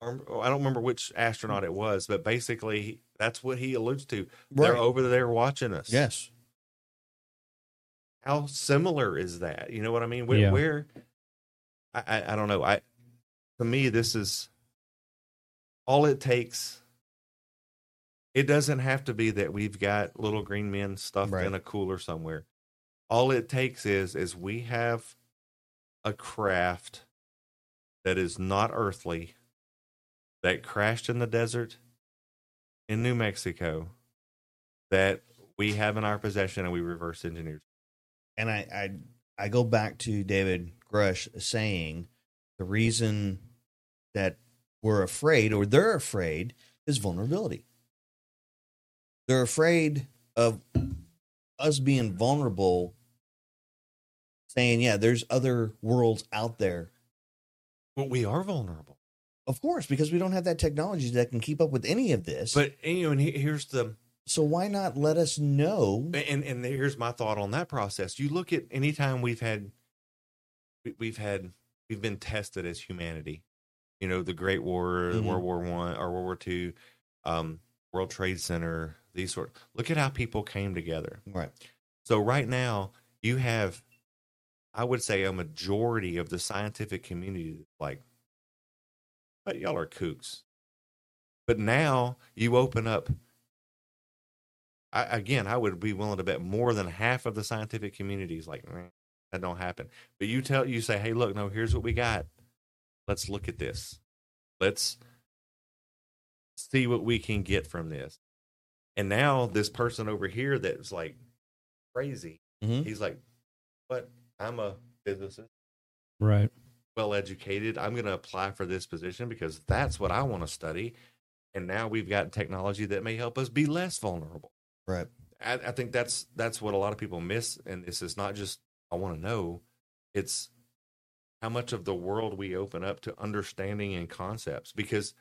or or I don't remember which astronaut it was, but basically that's what he alludes to. They're over there watching us. Yes. How similar is that? You know what I mean? Where, Yeah. where I, I I don't know. I to me this is all it takes. It doesn't have to be that we've got little green men stuffed Right. in a cooler somewhere. All it takes is is we have a craft that is not earthly that crashed in the desert in New Mexico that we have in our possession and we reverse engineered. and I, I I go back to David Grush saying the reason that we're afraid or they're afraid is vulnerability. They're afraid of us being vulnerable, saying, "Yeah, there's other worlds out there." Well, we are vulnerable. Of course, because we don't have that technology that can keep up with any of this. But you know, and here's the so why not let us know? and and here's my thought on that process. You look at anytime we've had we- we've had we've been tested as humanity. You know, the Great War, Mhm. World War One or World War Two, um, World Trade Center, these sort. Look at how people came together. Right. So right now you have, I would say, a majority of the scientific community like, but y'all are kooks. But now you open up. I, again, I would be willing to bet more than half of the scientific community is like, "Meh, that don't happen. But you tell, you say, hey, look, no, here's what we got. Let's look at this. Let's see what we can get from this. And now this person over here that's like crazy, Mhm. he's like, but I'm a physicist, Right. well educated. I'm going to apply for this position because that's what I want to study." And now we've got technology that may help us be less vulnerable. Right. I, I think that's that's what a lot of people miss. And this is not just I want to know; it's how much of the world we open up to understanding and concepts. Because,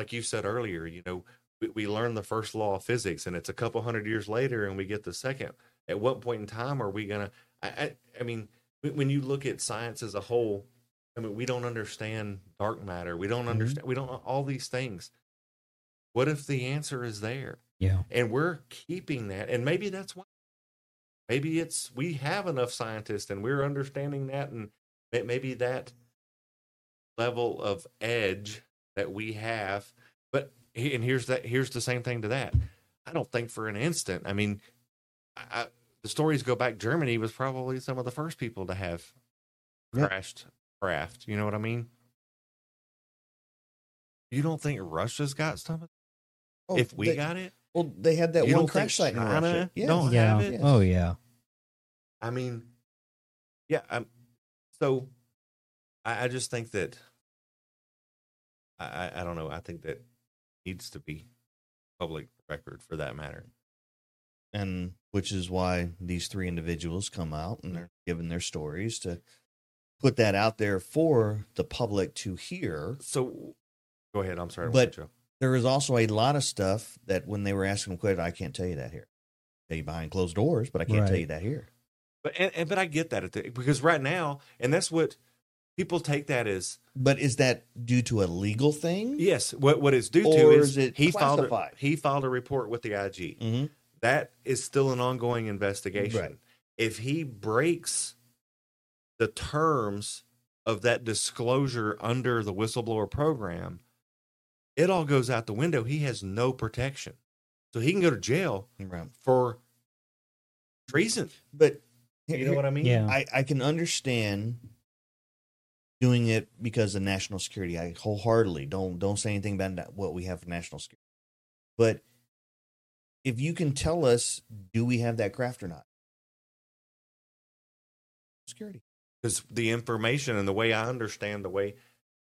like you said earlier, you know, we, we learn the first law of physics, and it's a couple hundred years later, and we get the second. At what point in time are we gonna? I, I, I mean, when when you look at science as a whole, I mean, we don't understand dark matter. We don't mm-hmm. understand. We don't all these things. What if the answer is there? Yeah. and we're keeping that and maybe that's why maybe it's we have enough scientists and we're understanding that and maybe that level of edge that we have but and here's that here's the same thing to that i don't think for an instant i mean I, I, the stories go back germany was probably some of the first people to have Yep. crashed craft you know what i mean you don't think russia's got some of Oh, if we they, got it well, they had that one don't think crash site in China Russia. Yes. don't yeah. have it? Oh yeah. I mean, yeah. Um, so I, I just think that I, I I don't know. I think that needs to be public record for that matter. and which is why these three individuals come out and they're giving their stories to put that out there for the public to hear. So go ahead. I'm sorry. But- There is also a lot of stuff that when they were asking them questions, I can't tell you that here. Tell you behind closed doors, but I can't tell you that here. But and, and but I get that at the, because right now, and that's what people take that as But is that due to a legal thing? yes. What what it's due Or to is is, it he filed a, classified? he filed a report with the IG. Mm-hmm. That is still an ongoing investigation. Right. If he breaks the terms of that disclosure under the whistleblower program, it all goes out the window. He has no protection. So he can go to jail Right. for treason. But You know what I mean? Yeah. I, I can understand doing it because of national security. I wholeheartedly don't don't say anything about what we have for national security. But if you can tell us, do we have that craft or not? Security. because the information and the way I understand the way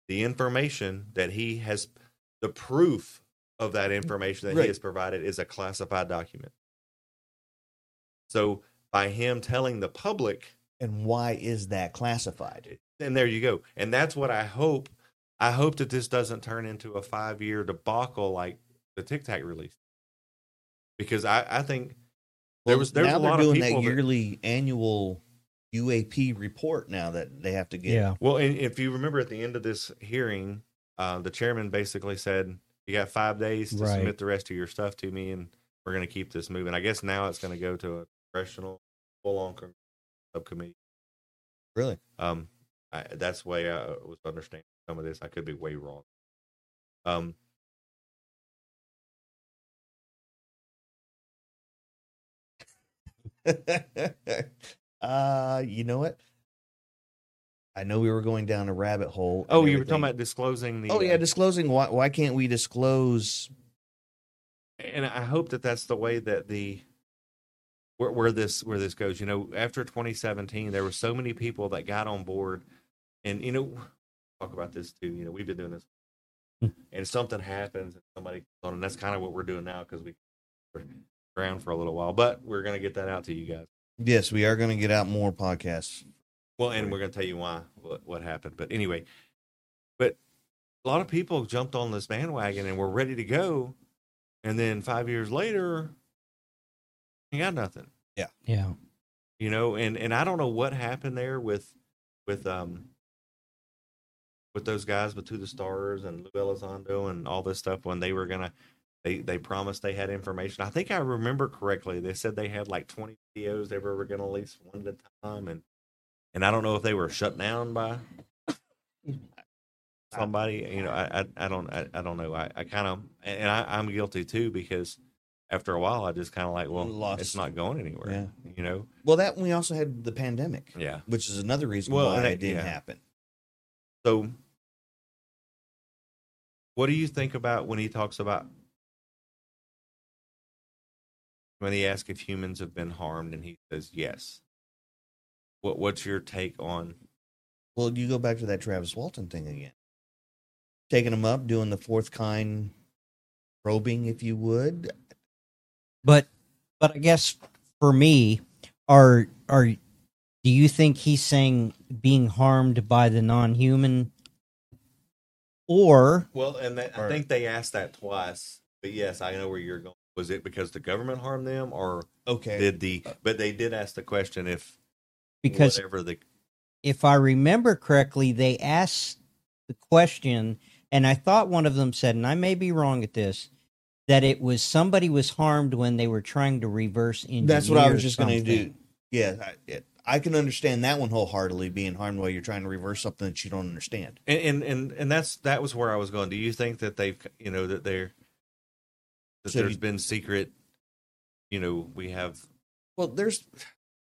the information that he has, the proof of that mm-hmm. information that Right. he has provided is a classified document. So by him telling the public, And why is that classified? And there you go, and that's what I hope. I hope that this doesn't turn into a five year debacle like the Tic Tac release, because I, I think there was there's now a they're lot of doing people that that- yearly annual UAP report now that they have to get. Yeah. Well, and if you remember at the end of this hearing, uh, the chairman basically said, "You got five days to Right. submit the rest of your stuff to me, and we're going to keep this moving." I guess now it's going to go to a congressional full-on con- subcommittee. Really? Um, I, that's the way I was understanding some of this. I could be way wrong. Um, uh, you know what? I know we were going down a rabbit hole. oh, you were talking about disclosing the. Oh yeah, uh, disclosing. Why? Why can't we disclose? and I hope that that's the way that the where, where this where this goes. You know, after 2017, there were so many people that got on board, and you know, talk about this too. You know, we've been doing this, Hmm. and something happens, and somebody on, and that's kind of what we're doing now because we were around for a little while, but we're gonna get that out to you guys. Yes, we are going to get out more podcasts. Well, and we're going to tell you why what, what happened. But anyway, but a lot of people jumped on this bandwagon and were ready to go, and then five years later, you got nothing. Yeah, yeah. You know, and and I don't know what happened there with with um with those guys with To the Stars and Lue Elizondo and all this stuff when they were gonna they they promised they had information. I think I remember correctly. They said they had like twenty videos they were gonna release one at a time, and and I don't know if they were shut down by somebody. You know, I I, I don't I, I don't know. I, I kind of and I, I'm guilty too because after a while I just kind of like, well, Lost. it's not going anywhere. Yeah. You know. Well, that we also had the pandemic, Yeah. which is another reason Well, why it it- didn't yeah. happen. So, what do you think about when he talks about when he asks if humans have been harmed and he says yes? What What's your take on? Well, you go back to that Travis Walton thing again, taking him up, doing the fourth kind probing, if you would. But but I guess for me, are are do you think he's saying being harmed by the non-human, or Well, and that, I think they asked that twice. But yes, I know where you're going. Was it because the government harmed them, or Okay. did the? But they did ask the question if because whatever the if I remember correctly, they asked the question, and I thought one of them said, and I may be wrong at this, that it was somebody was harmed when they were trying to reverse engineer. That's what I was just going to do. Yeah, I, it, I can understand that one wholeheartedly being harmed while you're trying to reverse something that you don't understand. and, and and and that's that was where I was going. Do you think that they've you know that they're that So there's you- been secret? You know, we have Well, there's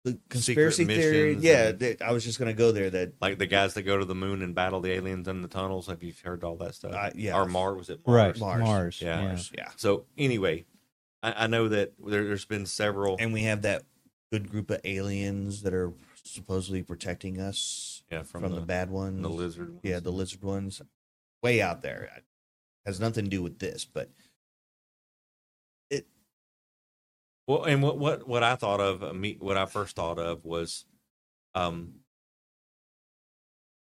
the conspiracy theory. Yeah, and- that, I was just going to go there. That like the guys that go to the moon and battle the aliens in the tunnels. Have you heard all that stuff? Uh, yeah. or Mars was it Right, Mars? Mars. Mars. Yeah. yeah. yeah, So anyway, I, I know that there, there's been several. and we have that good group of aliens that are supposedly protecting us yeah, from, from, the, the, bad ones. the lizard. Ones. Yeah, the lizard ones, way out there. It has nothing to do with this, but it Well, and what what what I thought of me, what I first thought of was, um,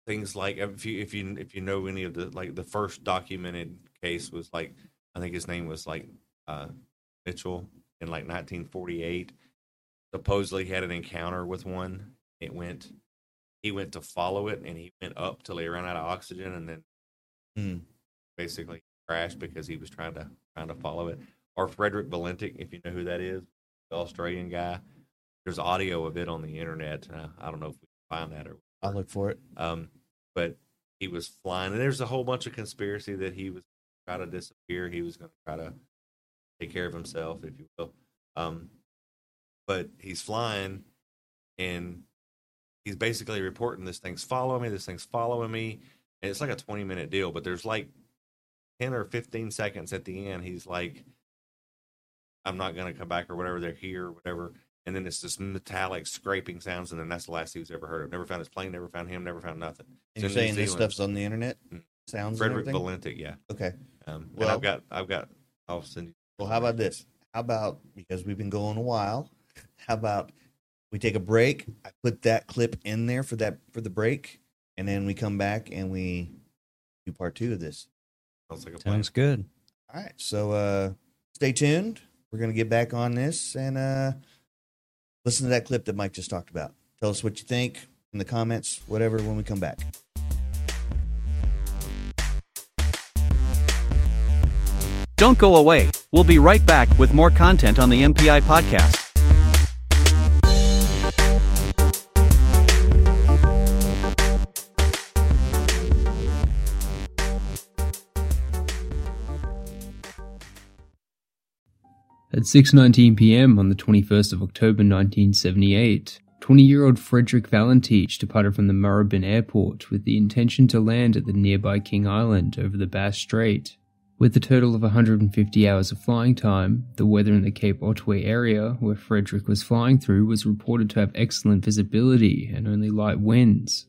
things like if you if you if you know any of the like the first documented case was like I think his name was like uh Mitchell in like 1948. Supposedly had an encounter with one. It went, he went to follow it, and he went up till he ran out of oxygen, and then Hmm. basically crashed because he was trying to trying to follow it. Or Frederick Valentich, if you know who that is, the Australian guy. There's audio of it on the internet. Uh, I don't know if we can find that or I'll look for it. um, but he was flying, and there's a whole bunch of conspiracy that he was trying to disappear. He was going to try to take care of himself, if you will. Um, but he's flying, and he's basically reporting this thing's following me. This thing's following me, and it's like a 20 minute deal. But there's like 10 or 15 seconds at the end. He's like, "I'm not going to come back," or whatever. They're here, or whatever. And then it's this metallic scraping sounds, and then that's the last he was ever heard of. Never found his plane, never found him, never found nothing. And you're saying this stuff's on the internet? Mm. Sounds Frederick everything? Yeah. Okay. Um, Well- and I've got, I've got, I'll send you. Well, how about this? How about because we've been going a while? How about we take a break? I put that clip in there for that for the break, and then we come back and we do part two of this. Sounds like a plan. Sounds good. All right. So uh stay tuned. We're gonna get back on this and uh listen to that clip that Mike just talked about. Tell us what you think in the comments, whatever, when we come back. Don't go away. We'll be right back with more content on the MPI podcast. At 6:19 p.m. on the 21st of October 1978, 20-year-old Frederick Valentich departed from the Moorabbin Airport with the intention to land at the nearby King Island over the Bass Strait. With a total of 150 hours of flying time, the weather in the Cape Otway area where Frederick was flying through was reported to have excellent visibility and only light winds.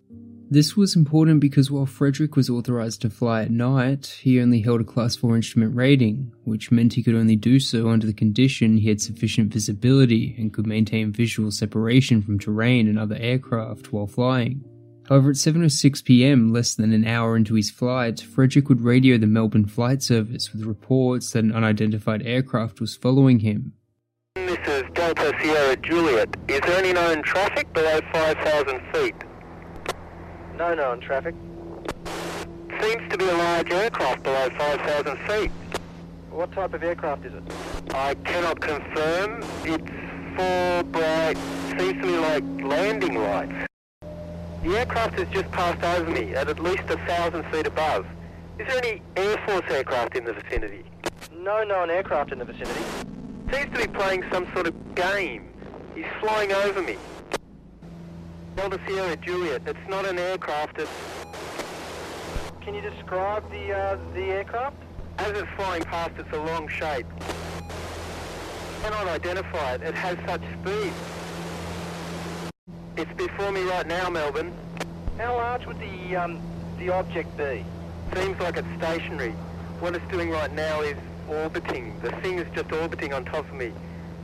This was important because while Frederick was authorized to fly at night, he only held a Class 4 instrument rating, which meant he could only do so under the condition he had sufficient visibility and could maintain visual separation from terrain and other aircraft while flying. However, at 7:06 p.m., less than an hour into his flight, Frederick would radio the Melbourne Flight Service with reports that an unidentified aircraft was following him. This is Delta Sierra Juliet. Is there any known traffic below 5,000 feet? No known traffic. Seems to be a large aircraft below 5,000 feet. What type of aircraft is it? I cannot confirm. It's four bright, seems to me like landing lights. The aircraft has just passed over me at at least a thousand feet above. Is there any Air Force aircraft in the vicinity? No known aircraft in the vicinity. Seems to be playing some sort of game. He's flying over me. Delta Sierra Juliet. It's not an aircraft. It's. Can you describe the uh, the aircraft? As it's flying past, it's a long shape. Cannot identify it. It has such speed. It's before me right now, Melbourne. How large would the um, the object be? Seems like it's stationary. What it's doing right now is orbiting. The thing is just orbiting on top of me.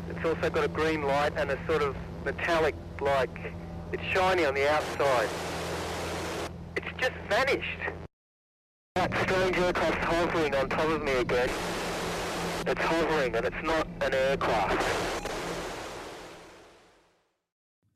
It's also got a green light and a sort of metallic, like, it's shiny on the outside. It's just vanished. That strange aircraft's hovering on top of me again. It's hovering and it's not an aircraft.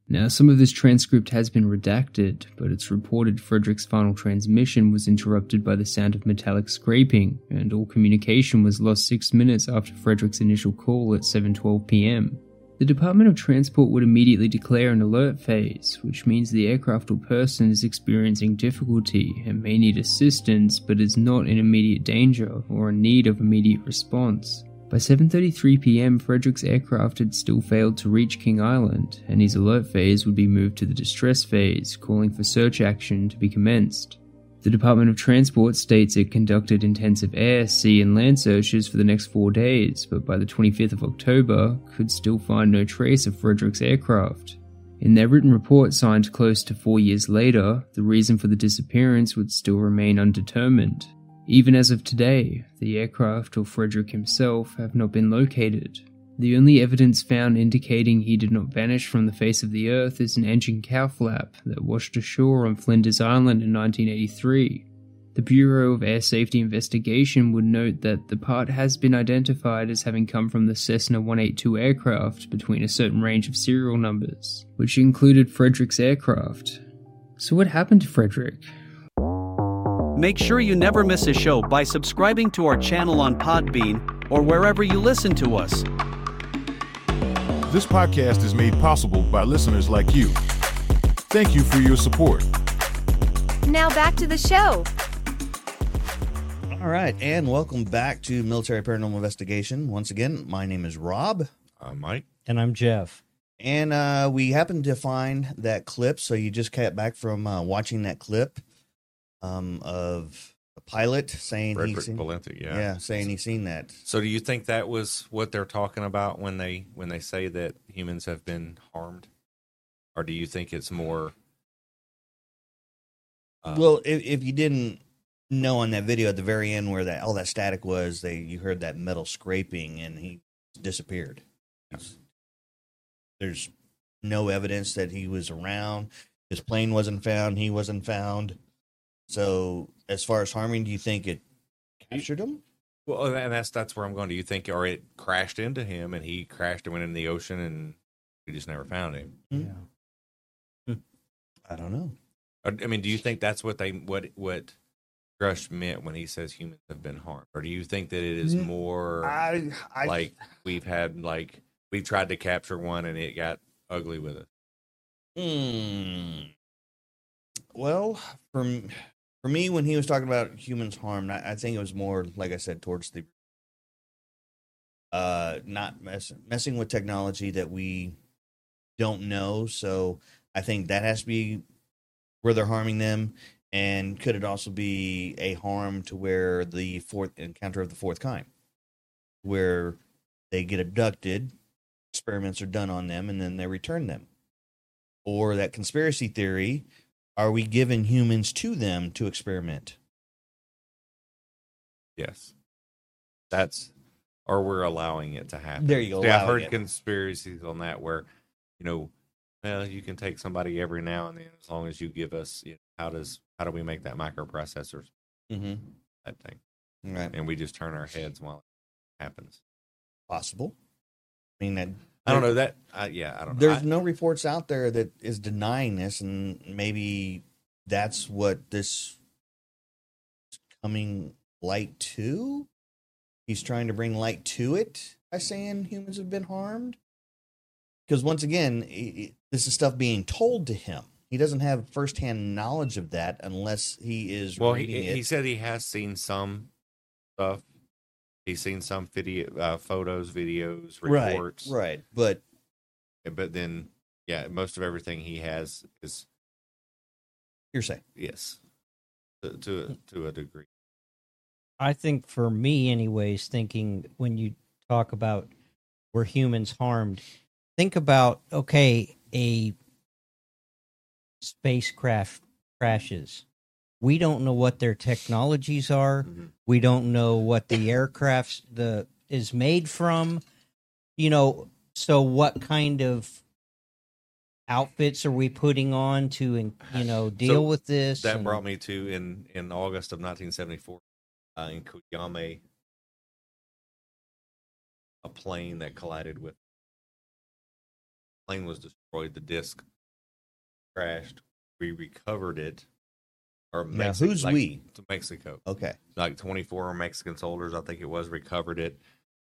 Now, some of this transcript has been redacted, but it's reported Frederick's final transmission was interrupted by the sound of metallic scraping, and all communication was lost six minutes after Frederick's initial call at 7:12 p.m. The Department of Transport would immediately declare an alert phase, which means the aircraft or person is experiencing difficulty and may need assistance, but is not in immediate danger or in need of immediate response. By 7:33 p.m., Frederick's aircraft had still failed to reach King Island, and his alert phase would be moved to the distress phase, calling for search action to be commenced. The Department of Transport states it conducted intensive air, sea, and land searches for the next four days, but by the 25th of October, could still find no trace of Frederick's aircraft. In their written report signed close to four years later, the reason for the disappearance would still remain undetermined. Even as of today, the aircraft or Frederick himself have not been located. The only evidence found indicating he did not vanish from the face of the earth is an engine cowl flap that washed ashore on Flinders Island in 1983. The Bureau of Air Safety Investigation would note that the part has been identified as having come from the Cessna 182 aircraft between a certain range of serial numbers, which included Frederick's aircraft. So, what happened to Frederick? Make sure you never miss a show by subscribing to our channel on Podbean or wherever you listen to us. This podcast is made possible by listeners like you. Thank you for your support. Now back to the show. All right, and welcome back to Military Paranormal Investigation. Once again, my name is Rob. I'm Mike. And I'm Jeff. And uh, we happened to find that clip. So you just got back from uh, watching that clip um, of a pilot saying Frederick he's seen, Valenti, yeah. yeah, saying he's seen that. So do you think that was what they're talking about when they when they say that humans have been harmed? Or do you think it's more uh, well, if, if you didn't know on that video at the very end where that all that static was, they you heard that metal scraping and he disappeared. He's- there's no evidence that he was around. His plane wasn't found. He wasn't found. So, as far as harming, do you think it captured him? Well, and that's that's where I'm going. Do you think, or it crashed into him, and he crashed and went in the ocean, and we just never found him? Yeah. I don't know. I mean, do you think that's what they what what Grush meant when he says humans have been harmed, or do you think that it is more I, I like we've had like we've tried to capture one and it got ugly with us? Hmm. Well, for m- for me, when he was talking about humans harmed, I, I think it was more like I said towards the uh not mess, messing with technology that we don't know. So I think that has to be where they're harming them. And could it also be a harm to where the fourth encounter of the fourth kind, where they get abducted, experiments are done on them, and then they return them? or that conspiracy theory are we giving humans to them to experiment Yes, that's or we're allowing it to happen. There you go, See, I've heard it. conspiracies on that where you know, well, you can take somebody every now and then as long as you give us you know, how does how do we make that microprocessors mm-hmm. that thing, right and we just turn our heads while it happens. possible i mean that I don't know that. I, yeah, I don't know. there's I- no reports out there that is denying this and maybe that's what this is coming light to he's trying to bring light to it by saying humans have been harmed because once again i i this is stuff being told to him he doesn't have firsthand knowledge of that unless he is well, reading he, it he said he has seen some stuff. He's seen some video, uh, photos, videos, reports. right right but But then, yeah, most of everything he has is hearsay yes, to to a, to a degree. I think for me, anyways, thinking when you talk about were humans harmed, think about okay, a spacecraft crashes. We don't know what their technologies are. We don't know what the aircraft the is made from. You know, so what kind of outfits are we putting on to you know deal So with this? That and- brought me to in in August of 1974 uh, in Coyame, a plane that collided with plane was destroyed. The disc crashed. We recovered it. Or Now, Mexi- who's like, we? To Mexico. okay Like 24 Mexican soldiers, I think it was, recovered it.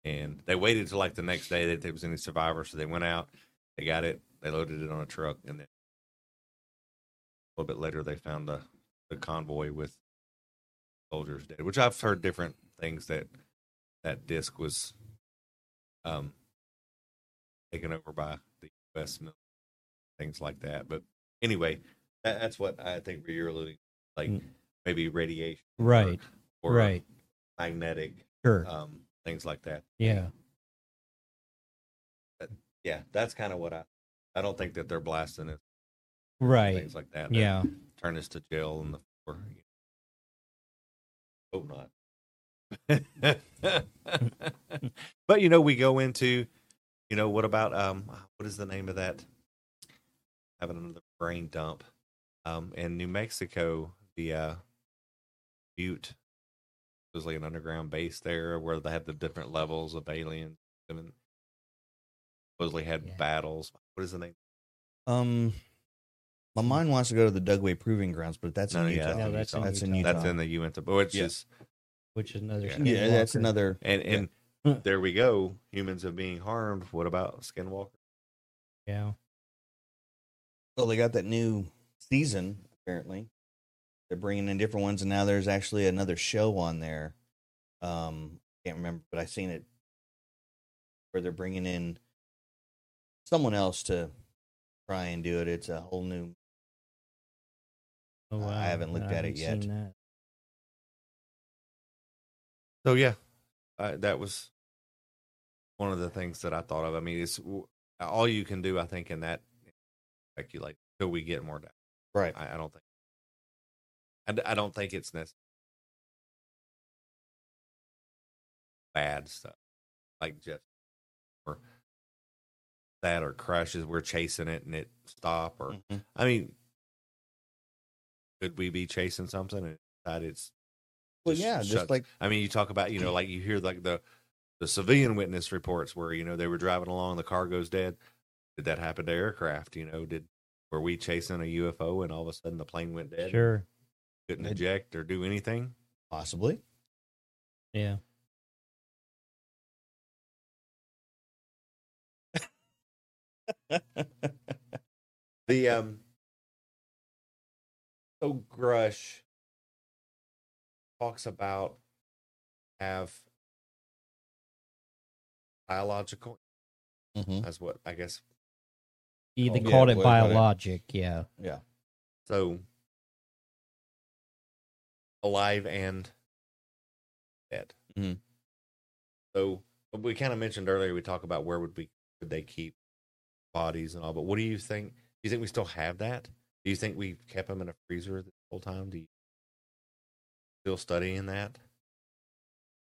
And they waited until like the next day that there was any survivors. So they went out, they got it, they loaded it on a truck, and then a little bit later they found the, the convoy with soldiers dead. Which I've heard different things that that disc was um taken over by the U.S. military, things like that. But anyway, that, that's what I think you're alluding, like Mm. maybe radiation, or- Right. or, Right. magnetic, Sure. um, things like that. Yeah. But, yeah, that's kind of what I. I don't think that they're blasting it, Right. things like that. that Yeah. turn us to jail in the floor. Hope not. but you know, we go into, you know, what about um, what is the name of that? Having another brain dump, um, in New Mexico, the uh, Butte, supposedly an underground base there where they had the different levels of aliens and supposedly had battles. What is the name? Um, my mind wants to go to the Dugway Proving Grounds, but that's No, in yeah, Utah. that's in that's in Utah. Utah. That's in the Uinta, which Yeah. is which is another. Yeah. Yeah, that's another. and and there we go. Humans are being harmed. What about Skinwalker? Yeah. Well, they got that new season apparently. They're bringing in different ones, and now there's actually another show on there. Um, can't remember, but I seen it where they're bringing in someone else to try and do it. It's a whole new. Oh, wow. I haven't looked I at it haven't yet. that. So yeah, uh, that was one of the things that I thought of. I mean, it's all you can do. I think in that speculate till we get more data. Right. I, I don't think. I, d- I don't think it's necessary. Bad stuff like just or that or crashes. We're chasing it and it stop or Mhm. I mean, could we be chasing something and decide it's Well, yeah, just like- I mean, you talk about you know like you hear like the the civilian witness reports where you know they were driving along, the car goes dead. Did that happen to aircraft? You know, did were we chasing a UFO and all of a sudden the plane went dead? Sure. Couldn't eject or do anything. Possibly. Yeah. The um, so Grush talks about have biological. Mhm. That's what I guess They Oh, called it what about it? biologic. Yeah. Yeah. So alive and dead. Mhm. So but we kind of mentioned earlier we talk about where would we would they keep bodies and all, but what do you think? Do you think we still have that? Do you think we've kept them in a freezer the whole time? Do you still studying that?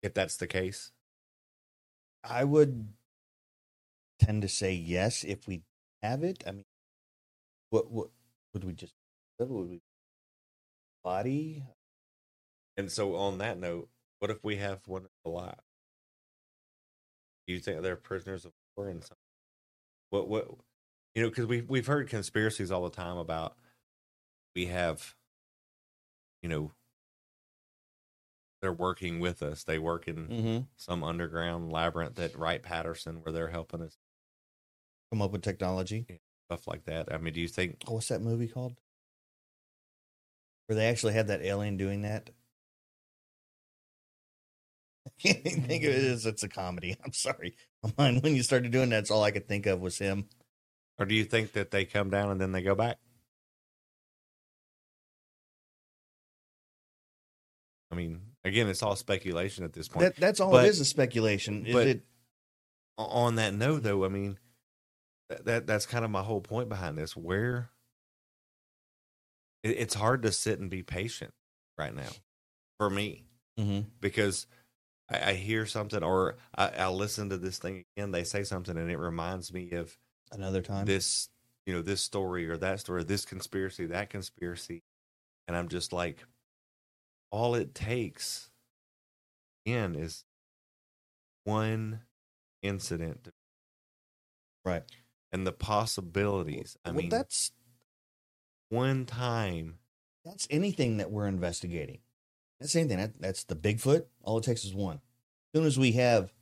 If that's the case, I would tend to say yes if we have it. I mean, what what would we just would we body? And so on that note, what if we have one alive? Do you think they're prisoners of war and some? What what you know? Because we we've heard conspiracies all the time about we have, you know, they're working with us. They work in Mm-hmm. some underground labyrinth at Wright Patterson where they're helping us Come up with technology. stuff like that. I mean, do you think? Oh, what's that movie called? Where they actually had that alien doing that. I can't think of it as it's a comedy. I'm sorry. Mind when you started doing that, that's all I could think of was him. Or do you think that they come down and then they go back? I mean, again, it's all speculation at this point. That that's all But- it is, a speculation. Is but it on that note, though, I mean, that, that that's kind of my whole point behind this. Where it, it's hard to sit and be patient right now for me Mhm. because I, I hear something or I, I listen to this thing again. They say something and it reminds me of another time? this, you know, this story or that story, this conspiracy, that conspiracy, and I'm just like, all it takes, again, is one incident, right? And the possibilities. I well, mean, that's one time. that's anything that we're investigating. That's thing. That, that's the Bigfoot. All it takes is one. As soon as we have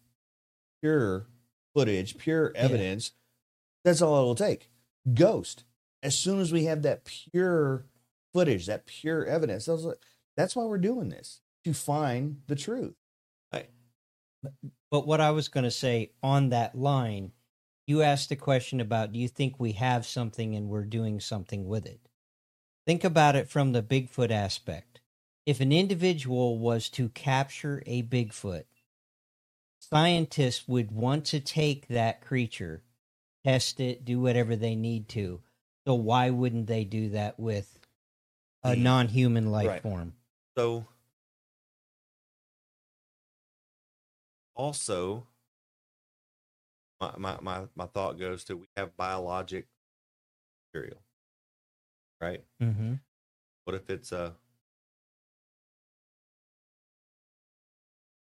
pure footage, pure evidence, that's all it'll take. Ghost. As soon as we have that pure footage, that pure evidence, that's why we're doing this to find the truth. But what I was going to say on that line, you asked a question about do you think we have something and we're doing something with it? Think about it from the Bigfoot aspect. If an individual was to capture a Bigfoot, scientists would want to take that creature, test it, do whatever they need to. So why wouldn't they do that with a non-human life Right. form? So, also, my, my, my, my thought goes to we have biologic material, right? Mm-hmm. What if it's a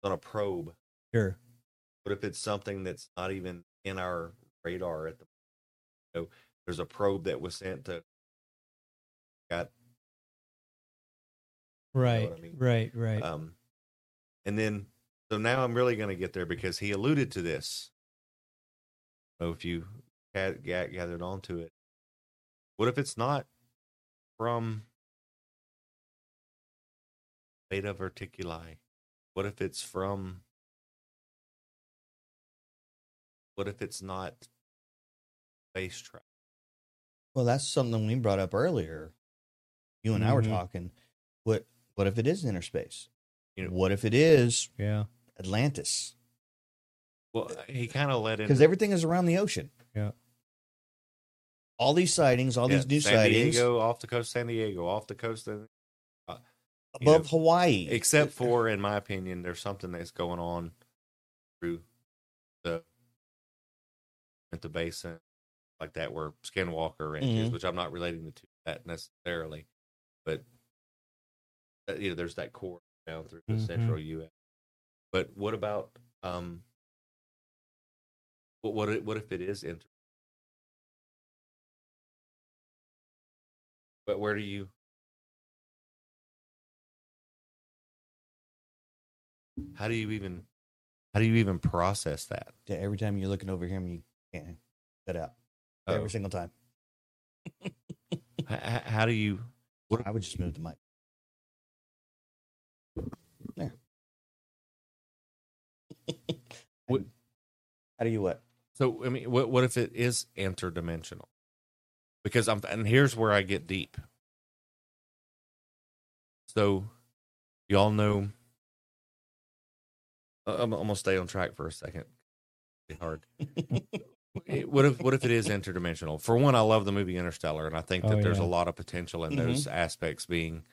on a probe. Sure. What if it's something that's not even in our radar at the you know, there's a probe that was sent to got Right. I mean? Right. Right. um and then so now I'm really going to get there because he alluded to this. So if you had ga- gathered onto it, what if it's not from Zeta Reticuli? What if it's from? What if it's not space travel? Well, that's something we brought up earlier. You and I were Mhm. talking. What what if it is inner space? You know- what if it is yeah. Atlantis? Well, he kind of let in Because everything is around the ocean. Yeah. All these sightings, all Yeah, these new San sightings Diego, off the coast, of San Diego, off the coast of uh, you above know, Hawaii. except for, in my opinion, there's something that's going on through the at the basin like that where Skinwalker Ranch is, Mhm. which I'm not relating to that necessarily, but uh, you know, there's that core down through the Mhm. central U.S. But what about um, what what what if it is inter? But where do you? How do you even? How do you even process that? Yeah, every time you're looking over him, you can't cut out. Oh. Every single time. H- h- how do you? I would just move the mic. There. What- How do you what? So I mean, what what if it is interdimensional? Because I'm, and here's where I get deep. So, y'all know. I- I'm, I'm gonna stay on track for a second. It'd Be hard. It- what if what if it is interdimensional? For one, I love the movie Interstellar, and I think Oh, that there's yeah. a lot of potential in mm-hmm. those aspects being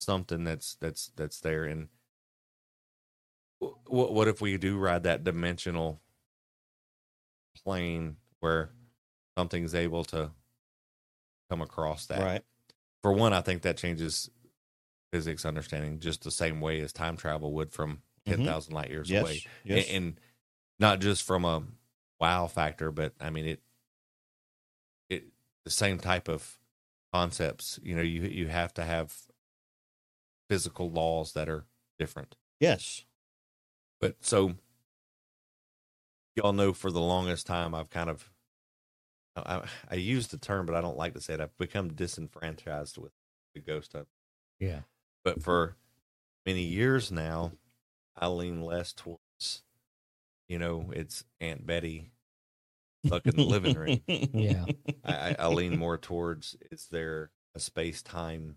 something that's that's that's there. And what what if we do ride that dimensional plane where something's able to come across that? Right. For one, I think that changes physics understanding just the same way as time travel would from Mhm. 10,000 light years Yes, away. yes. And, and not just from a wow factor, but I mean, it, it, the same type of concepts, you know, you, you have to have physical laws that are different. Yes. But so y'all know for the longest time, I've kind of, I, I use the term, but I don't like to say it. I've become disenfranchised with the ghost of. Yeah. But for many years now, I lean less towards, you know, it's Aunt Betty fucking the living room. Yeah. I, I, lean more towards is there a space time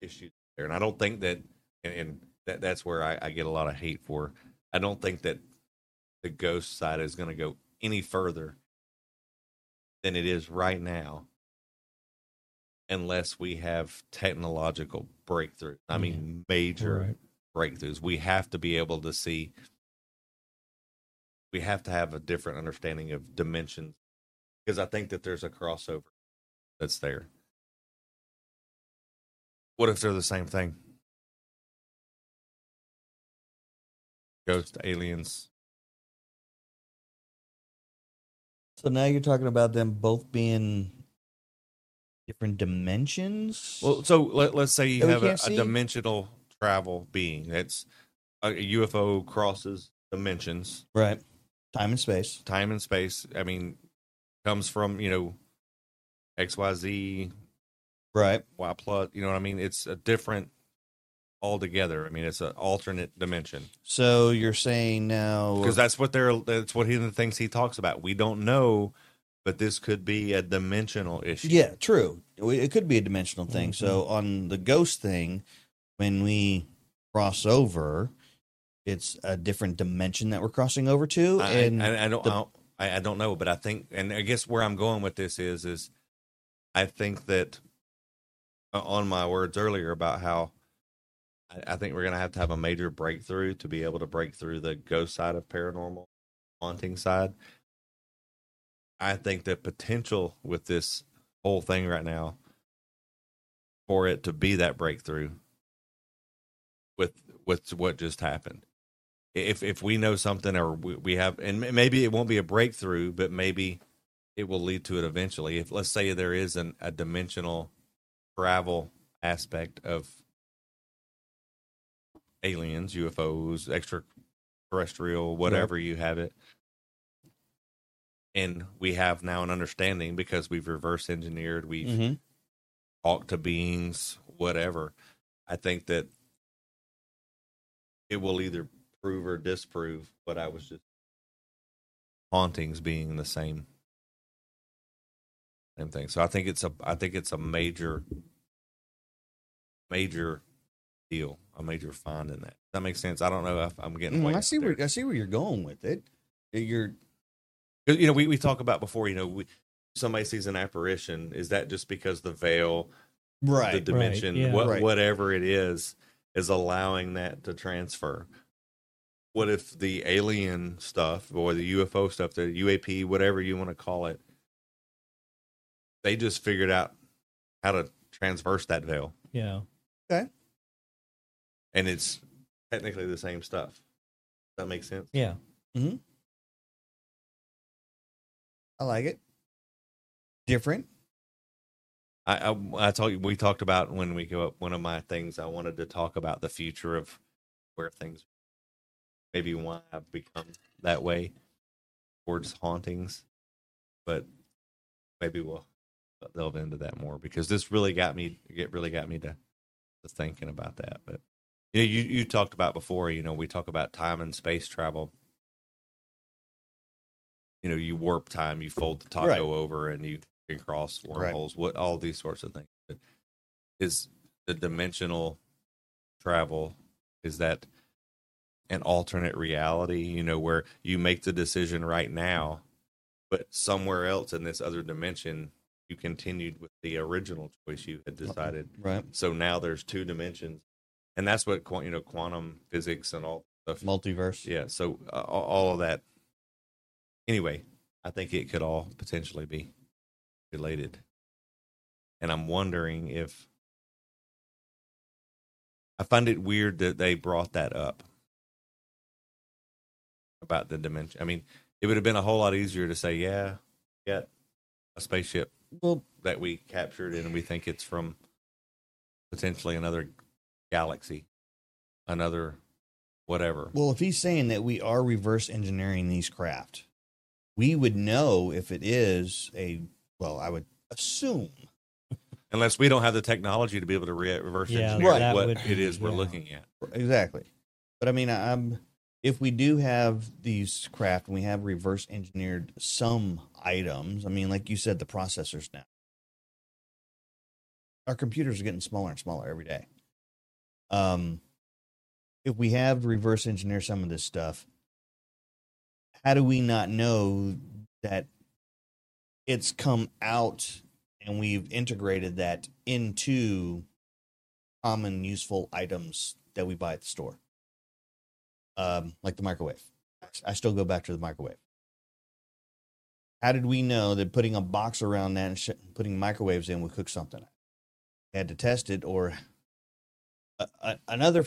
issue there? And I don't think that, and, and that that's where I, I get a lot of hate for. I don't think that the ghost side is going to go any further than it is right now unless we have technological breakthrough. I mean, major breakthroughs. We have to be able to see. We have to have a different understanding of dimensions because I think that there's a crossover that's there. What if they're the same thing? Ghost aliens. So now you're talking about them both being different dimensions. Well, so let, let's say you That have a, a dimensional travel being. That's uh, a, a UFO crosses dimensions, right? Time and space. Time and space. I mean, comes from you know X Y Z, right? Y plus. You know what I mean? It's a different altogether. I mean, it's an alternate dimension. So you're saying now because that's what they're that's what he the things he talks about. We don't know, but this could be a dimensional issue. Yeah, true. It could be a dimensional thing. Mm-hmm. So on the ghost thing, when we cross over, it's a different dimension that we're crossing over to, I, and I, I don't, the- I don't I, don't know, but I think, and I guess where I'm going with this is, is I think that uh, on my words earlier about how I, I think we're gonna have to have a major breakthrough to be able to break through the ghost side of paranormal, haunting side. I think the potential with this whole thing right now for it to be that breakthrough with with what just happened. If if we know something or we, we have, and maybe it won't be a breakthrough, but maybe it will lead to it eventually. If let's say there is an, a dimensional travel aspect of aliens, UFOs, extraterrestrial, whatever you have it, and we have now an understanding because we've reverse engineered, we've Mhm. talked to beings, whatever. I think that it will either prove or disprove what I was just hauntings being the same same thing. So I think it's a I think it's a major major deal, a major find in that. Does that makes sense? I don't know if I'm getting Mm, I see there. where I see where you're going with it. You're, you know, we, we talk about before, you know, we, somebody sees an apparition. Is that just because the veil, Right, the right, dimension, yeah. what, Right. whatever it is, is allowing that to transfer? What if the alien stuff or the UFO stuff, the UAP, whatever you want to call it, they just figured out how to transverse that veil, Yeah. Okay. and it's technically the same stuff. That makes sense? Yeah. Mm-hmm. I like it. Different. I, I I told you we talked about when we go up. One of my things I wanted to talk about the future of where things, maybe why I've become that way towards hauntings, but maybe we'll delve into that more because this really got me. It really got me to, to thinking about that. But you know, you you talked about before. You know, we talk about time and space travel. You know, you warp time, you fold the taco Right. over, and you can cross Right. wormholes. What all these sorts of things. But is the dimensional travel? Is that an alternate reality? You know, where you make the decision right now, but somewhere else in this other dimension, you continued with the original choice you had decided. Right. So now there's two dimensions, and that's what you know quantum physics and all stuff. Multiverse. Yeah. So uh, all of that. Anyway, I think it could all potentially be related, and I'm wondering if I find it weird that they brought that up about the dimension. I mean, it would have been a whole lot easier to say, "Yeah, yeah, a spaceship Well, that we captured, and we think it's from potentially another galaxy, another whatever." Well, if he's saying that we are reverse engineering these craft, we would know if it is a well, I would assume. Unless we don't have the technology to be able to re- reverse Yeah, engineer that what would it be- we're yeah. looking at. Exactly. But I mean, I'm if we do have these craft and we have reverse engineered some items, I mean, like you said, the processors now. Our computers are getting smaller and smaller every day. Um, if we have reverse engineer some of this stuff, how do we not know that it's come out and we've integrated that into common useful items that we buy at the store? Um, like the microwave. I still go back to the microwave. How did we know that putting a box around that and sh- putting microwaves in would cook something? Had to test it, or a, a, another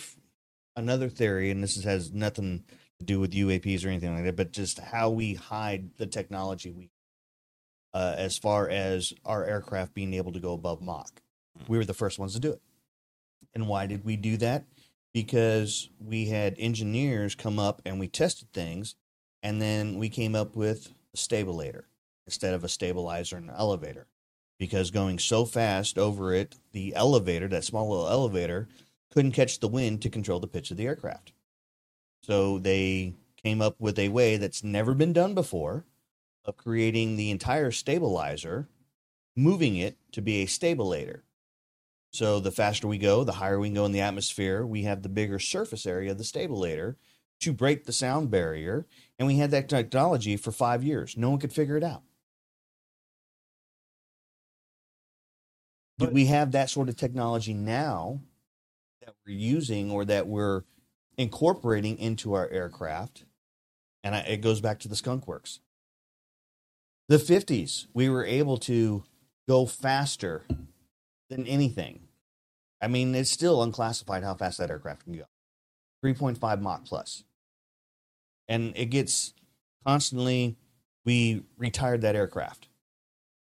another theory, and this is, has nothing to do with UAPs or anything like that, but just how we hide the technology we, uh, as far as our aircraft being able to go above Mach. We were the first ones to do it. And why did we do that? Because we had engineers come up and we tested things, and then we came up with a stabilator instead of a stabilizer and an elevator. Because going so fast over it, the elevator, that small little elevator, couldn't catch the wind to control the pitch of the aircraft. So they came up with a way that's never been done before of creating the entire stabilizer, moving it to be a stabilator. So the faster we go, the higher we can go in the atmosphere. We have the bigger surface area of the stabilator to break the sound barrier. And we had that technology for five years. No one could figure it out. Do we have that sort of technology now that we're using or that we're incorporating into our aircraft? And I, it goes back to the skunk works. The 50s, we were able to go faster than anything. I mean, it's still unclassified how fast that aircraft can go. 3.5 Mach plus. And it gets constantly, we retired that aircraft.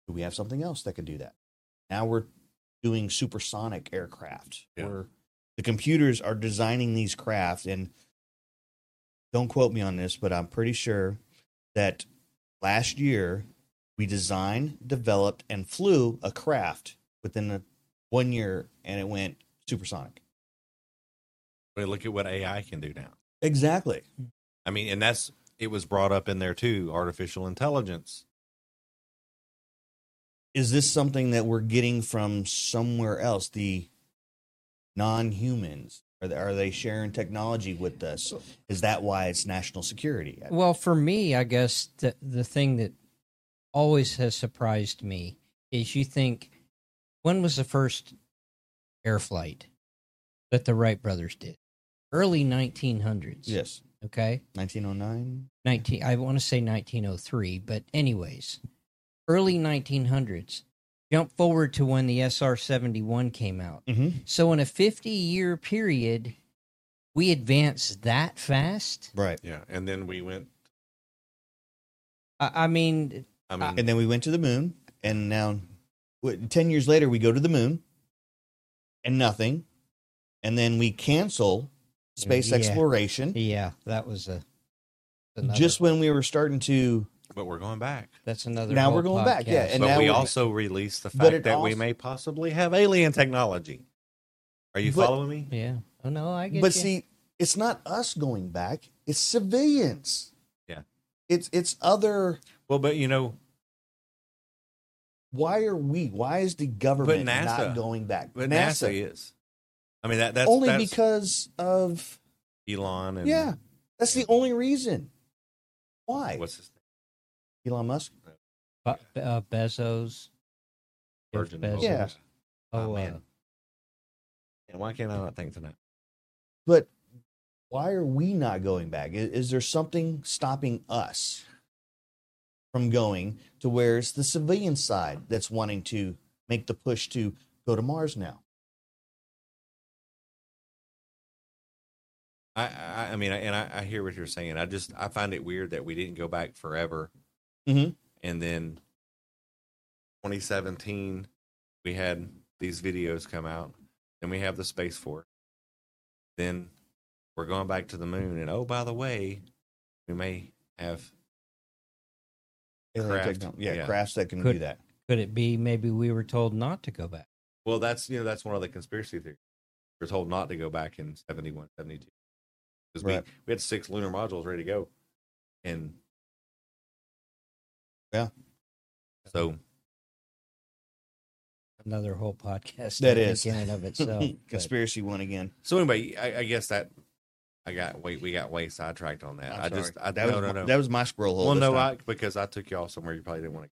Do we have something else that could do that? Now we're doing supersonic aircraft. Yeah. Where the computers are designing these craft. And don't quote me on this, but I'm pretty sure that last year we designed, developed, and flew a craft within a, one year, and it went supersonic. But look at what AI can do now. Exactly. I mean, and that's it was brought up in there too. Artificial intelligence. Is this something that we're getting from somewhere else? The non-humans are they, are they sharing technology with us? Is that why it's national security? Well, for me, I guess the the thing that always has surprised me is you think when was the first air flight that the Wright brothers did? Early 1900s. Yes, Okay. 1909. 19 I want to say 1903, but anyways, early 1900s. Jump forward to when the SR-71 came out. Mm-hmm. So in a 50-year period, we advanced that fast? Right. Yeah, and then we went. I, I mean, I uh, mean, And then we went to the moon, and now, what, ten years later, we go to the moon, and nothing, and then we cancel space Yeah. exploration yeah, that was a another- just when we were starting to. but we're going back. that's another Now we're going back, yeah, and but now we also released the fact it that we may possibly have alien technology. Are you But- following me? yeah. Oh no, I get But you. see, it's not us going back; it's civilians. Yeah. It's it's other. Well, but you know, Why are we? Why is the government NASA- not going back? but NASA, is. I mean that that's only that's because of Elon and yeah. That's the only reason. Why? what's his name? Elon Musk? Be- uh, Bezos. Virgin Bezos. Yeah. Oh, Oh, uh, man. And why can't I not think tonight? But why are we not going back? Is, is there something stopping us from going to where it's the civilian side that's wanting to make the push to go to Mars now? I, I, I mean, and I, I hear what you're saying. I just, I find it weird that we didn't go back forever. Mhm. And then 2017, we had these videos come out. Then we have the Space Force. Then we're going back to the moon. And oh, by the way, we may have Craft, techno- yeah, yeah. crafts that can Could- do that. could it be maybe we were told not to go back? Well, that's you know that's one of the conspiracy theories. We're told not to go back in 71, 72. Because Right. we, we had six lunar modules ready to go. And Yeah. So Another whole podcast. that is in and of itself. but- conspiracy one again. so anyway, I, I guess that I got wait we got way sidetracked on that. I'm I just. I that no was no no. that was my squirrel hole. well this no time. I because I took y'all somewhere you probably didn't want to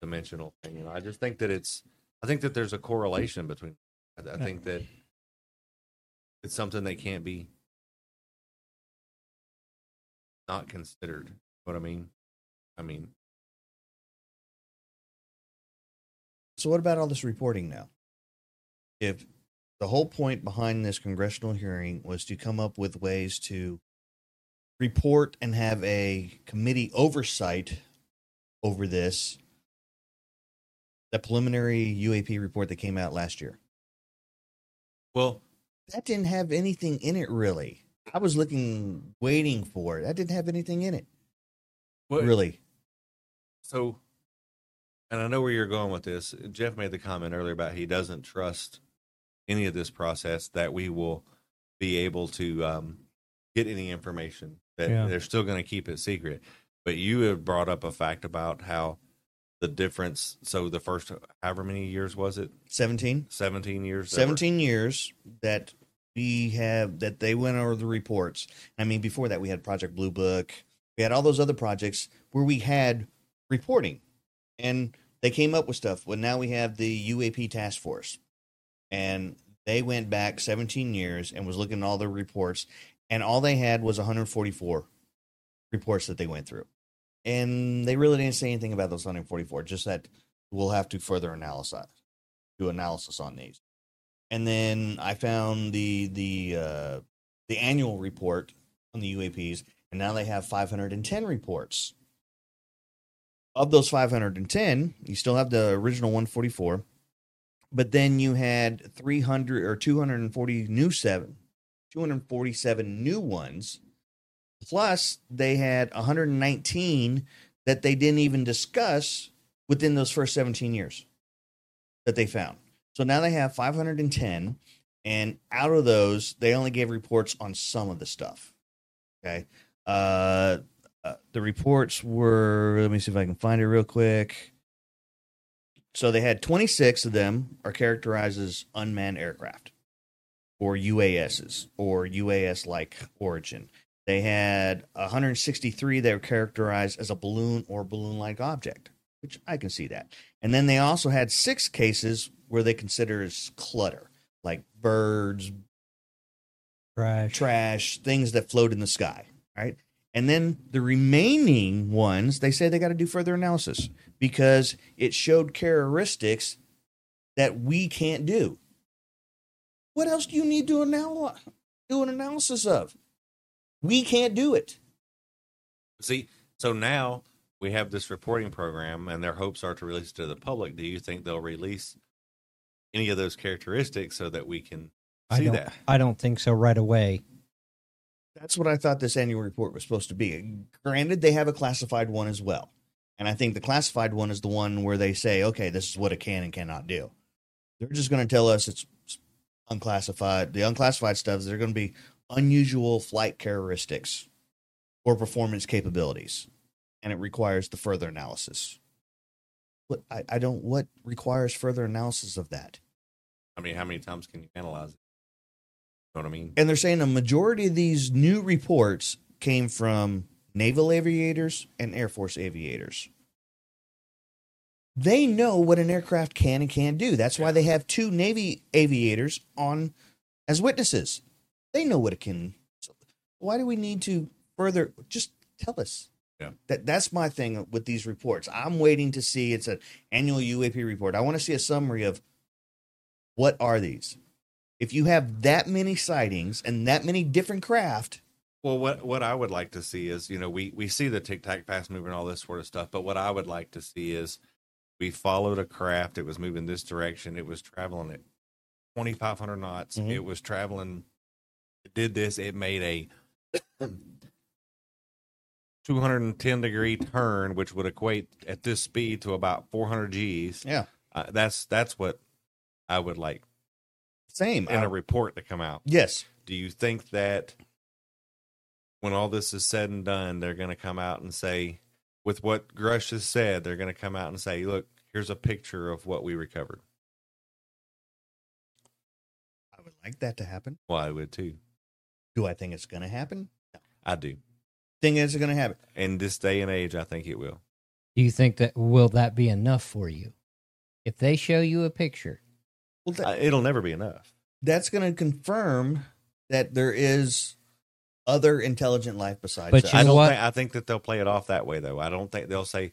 dimensional thing. You know, I just think that it's I think that there's a correlation between I, I think that it's something that can't be not considered. What I mean, I mean, So what about all this reporting now? If the whole point behind this congressional hearing was to come up with ways to report and have a committee oversight over this, the preliminary UAP report that came out last year, well, that didn't have anything in it really. I was looking, waiting for it. That didn't have anything in it, what, really. So, and I know where you're going with this. Jeff made the comment earlier about he doesn't trust any of this process that we will be able to um, get any information. That Yeah. they're still going to keep it secret. But you have brought up a fact about how the difference. So the first, however many years was it? 17? Seventeen years. that were- 17 years that we have that they went over the reports. I mean, before that, we had Project Blue Book. We had all those other projects where we had reporting and they came up with stuff. Well, now we have the UAP task force and they went back 17 years and was looking at all the reports and all they had was 144 reports that they went through. And they really didn't say anything about those 144, just that we'll have to further analyze, do analysis on these and then I found the the uh, the annual report on the UAPs, and now they have 510 reports. Of those 510, you still have the original 144, but then you had 300 or 240 new seven, 247 new ones. Plus, they had 119 that they didn't even discuss within those first 17 years that they found. So now they have 510, and out of those, they only gave reports on some of the stuff. Okay. Uh, uh, the reports were, let me see if I can find it real quick. So they had 26 of them are characterized as unmanned aircraft or UASs or UAS like origin. They had 163 that were characterized as a balloon or balloon like object, which I can see that. And then they also had six cases where they consider as clutter, like birds, trash, trash, things that float in the sky, right? And then the remaining ones, they say they got to do further analysis because it showed characteristics that we can't do. What else do you need to anal- do an analysis of? We can't do it. See, so now we have this reporting program, and their hopes are to release it to the public. Do you think they'll release any of those characteristics so that we can I see don't, that? I don't think so right away. That's what I thought this annual report was supposed to be. Granted, they have a classified one as well. And I think the classified one is the one where they say, okay, this is what it can and cannot do. They're just going to tell us it's unclassified. The unclassified stuff is they're going to be unusual flight characteristics or performance capabilities. And it requires the further analysis. What I, I don't what requires further analysis of that. I mean, how many times can you analyze it? You know what I mean? And they're saying a majority of these new reports came from naval aviators and Air Force aviators. They know what an aircraft can and can't do. That's why they have two Navy aviators on as witnesses. They know what it can. So why do we need to further just tell us? Yeah. That that's my thing with these reports. I'm waiting to see it's an annual UAP report. I want to see a summary of what are these? If you have that many sightings and that many different craft, Well, what what I would like to see is, you know, we we see the tic tac fast moving, all this sort of stuff. But what I would like to see is, we followed a craft. It was moving this direction. It was traveling at twenty five hundred knots. Mhm. It was traveling. It did this. It made a two hundred and ten degree turn, which would equate at this speed to about four hundred Gs. Yeah, uh, that's that's what I would like same in I- a report to come out. Yes. Do you think that when all this is said and done, they're going to come out and say, with what Grush has said, they're going to come out and say, look, here's a picture of what we recovered? I would like that to happen. Well, I would too. Do I think it's going to happen? I do. Think it's going to happen? In this day and age, I think it will. Do you think that will that be enough for you? If they show you a picture, Well, that, Uh, it'll never be enough. that's going to confirm that there is other intelligent life besides But us. you I don't what? think I think that they'll play it off that way though. I don't think they'll say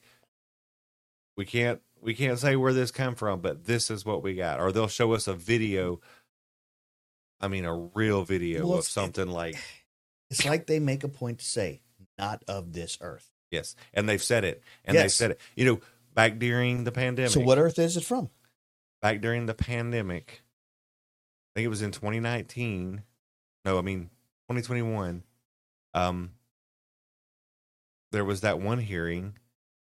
we can't we can't say where this come from, but this is what we got. Or they'll show us a video I mean a real video Well, of it's- something like It's like they make a point to say, not of this earth. Yes, and they've said it, and Yes. they've said it. You know, back during the pandemic. So, what earth is it from? Back during the pandemic, I think it was in 2019. No, I mean 2021. Um, there was that one hearing,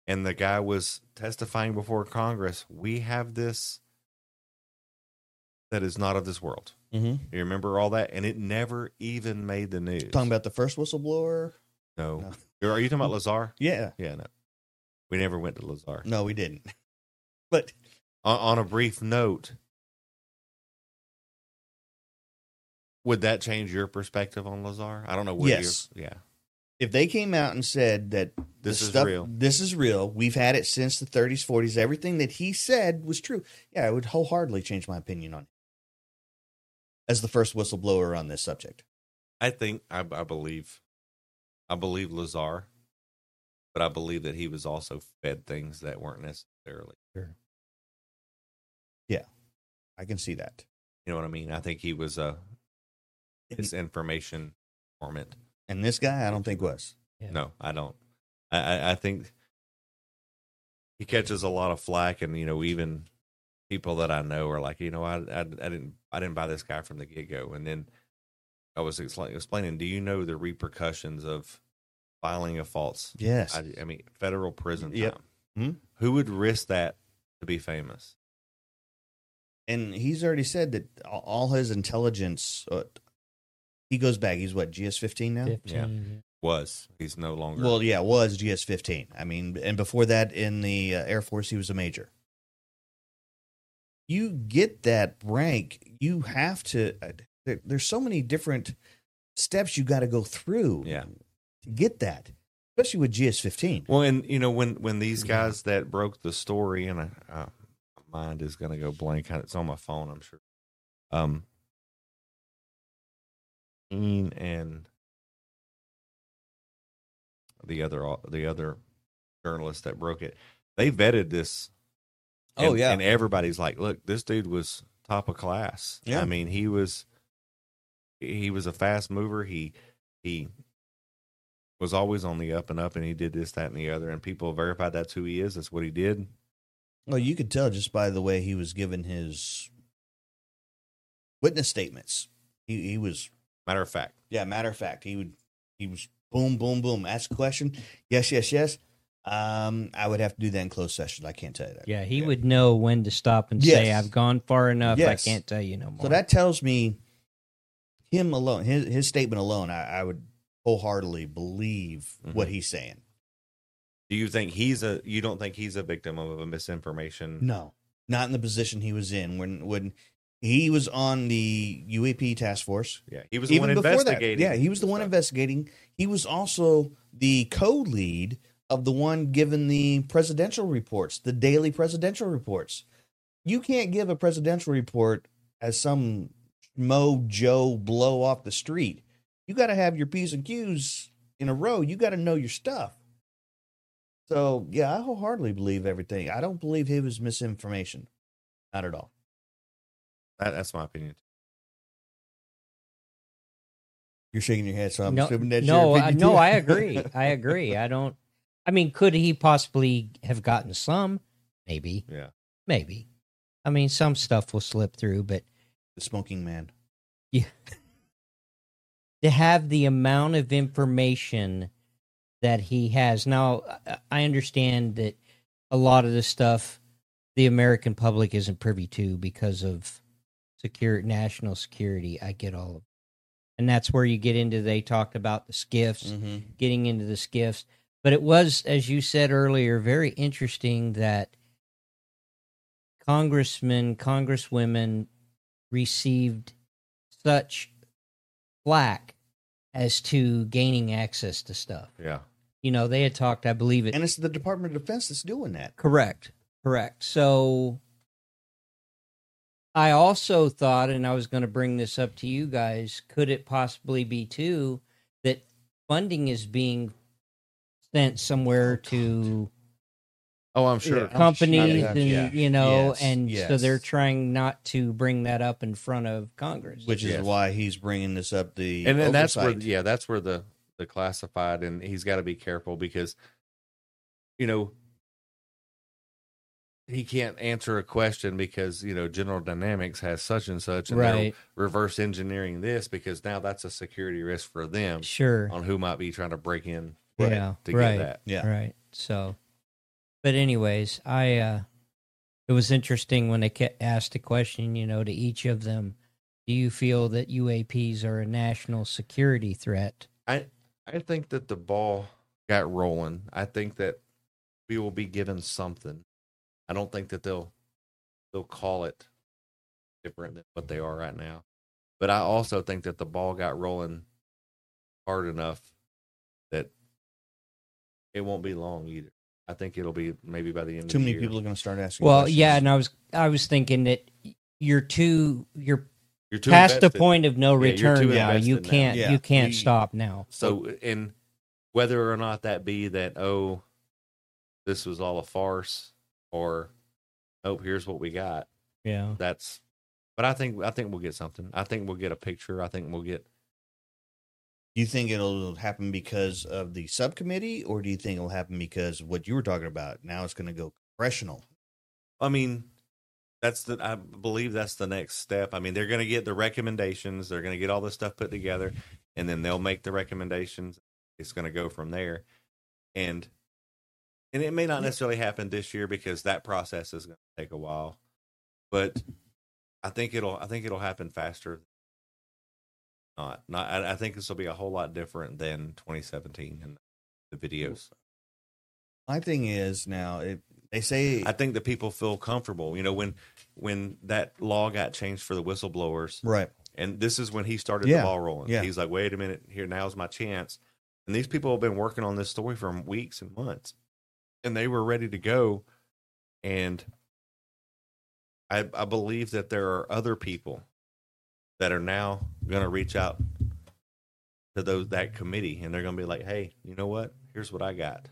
and the guy was testifying before Congress. We have this that is not of this world. Mm-hmm. You remember all that, and it never even made the news. Talking about the first whistleblower? no. No. Are you talking about Lazar? Yeah. Yeah, no. We never went to Lazar. No, we didn't. But on, on a brief note, would that change your perspective on Lazar? I don't know. What Yes. your- Yeah. if they came out and said that This is stuff, real. this is real, we've had it since the 30s, 40s, everything that he said was true. Yeah, I would wholeheartedly change my opinion on it as the first whistleblower on this subject. I think I, I believe, I believe Lazar, but I believe that he was also fed things that weren't necessarily. Sure. Yeah, I can see that. You know what I mean? I think he was uh misinformation informant. And this guy, I don't think was. No, I don't. I, I, I think he catches a lot of flack, and you know, even people that I know are like, you know, I, I, I didn't, I didn't buy this guy from the get go, and then I was expla- explaining, do you know the repercussions of filing a false? Yes. I, I mean, federal prison time. Yep. Hmm? Who would risk that to be famous? And he's already said that all- all his intelligence, uh, he goes back. He's what GS fifteen now. Yeah, was he's no longer? Well, yeah, was GS fifteen. I mean, and before that, in the uh, Air Force, he was a major. You get that rank, you have to. Uh, there, there's so many different steps you got to go through. Yeah. to get that, especially with GS fifteen. Well, and you know when when these guys that broke the story, and I, uh, my mind is going to go blank. It's on my phone, I'm sure. Um, Ian and the other the other journalist that broke it, they vetted this. Oh, yeah. and everybody's like, "Look, this dude was top of class. Yeah. I mean, he was he was a fast mover. He he was always on the up and up, and he did this, that, and the other. And people verified that's who he is. That's what he did. Well, you could tell just by the way he was given his witness statements. He he was Matter of fact, yeah. Matter of fact, he would he was boom boom boom. Ask a question. Yes yes yes. Um, I would have to do that in closed session. I can't tell you that. Yeah, he would know when to stop and say, "I've gone far enough. I can't tell you no more." So that tells me him alone, his his statement alone. I, I would wholeheartedly believe what Mhm. he's saying. Do you think he's a? You don't think he's a victim of a misinformation? No, not in the position he was in when when he was on the UAP task force. Yeah, he was the one before investigating That, yeah, he was the one investigating. He was also the co-lead of the one given the presidential reports, the daily presidential reports. You can't give a presidential report as some Mo Joe blow off the street. You got to have your P's and Q's in a row. You got to know your stuff. So, yeah, I wholeheartedly believe everything. I don't believe he was misinformation. Not at all. That, that's my opinion. You're shaking your head, so I'm no, assuming that's no, your I, opinion no, too. I agree. I agree. I don't. I mean, could he possibly have gotten some? Maybe, Yeah. maybe. I mean, some stuff will slip through, but the smoking man. yeah, to have the amount of information that he has now, I- understand that a lot of the stuff the American public isn't privy to because of secure national security. I get all of, and that's where you get into. They talked about the SCIFs Mhm. getting into the SCIFs. But it was, as you said earlier, very interesting that congressmen, congresswomen received such flack as to gaining access to stuff. Yeah. You know, they had talked, I believe it. And it's the Department of Defense that's doing that. Correct. Correct. So I also thought, and I was going to bring this up to you guys, could it possibly be too that funding is being sent somewhere oh, to Oh, I'm sure. companies Yeah. and Yeah. you know Yes. and so they're trying not to bring that up in front of congress Which is Yes. why he's bringing this up. The and then that's where yeah that's where the the classified and he's got to be careful because you know he can't answer a question because you know general dynamics has such and such and they're Right. reverse engineering this because now that's a security risk for them Sure. on who might be trying to break in yeah to right get that Yeah. right so but anyways i uh it was interesting when they asked the question you know to each of them do you feel that uaps are a national security threat I I think that the ball got rolling. I think that we will be given something. I don't think that they'll they'll call it different than what they are right now. But I also think that the ball got rolling hard enough that it won't be long either. I think it'll be maybe by the end Too of the many year. people are going to start asking. well questions. yeah and i was i was thinking that you're too you're You're too past the point of no Yeah, you're return too now you can't Yeah. you can't You- stop now So, and whether or not that be that, oh, this was all a farce, or oh, here's what we got. yeah That's, but I think I think we'll get something. I think we'll get a picture. I think we'll get Do you think it'll happen because of the subcommittee, or do you think it'll happen because of what you were talking about? Now it's going to go congressional. I mean, that's the I believe that's the next step. I mean, they're going to get the recommendations. They're going to get all this stuff put together, and then they'll make the recommendations. It's going to go from there, and and it may not necessarily happen this year because that process is going to take a while. But I think it'll I think it'll happen faster. Not not I, I think this will be a whole lot different than 2017 and the videos. My thing is now, if they say I think that people feel comfortable. You know, when when that law got changed for the whistleblowers, right? And this is when he started Yeah, the ball rolling. yeah. He's like, "Wait a minute, here now's my chance." And these people have been working on this story for weeks and months, and they were ready to go. And I I believe that there are other people that are now going to reach out to those that committee, and they're going to be like, "Hey, you know what? Here's what I got."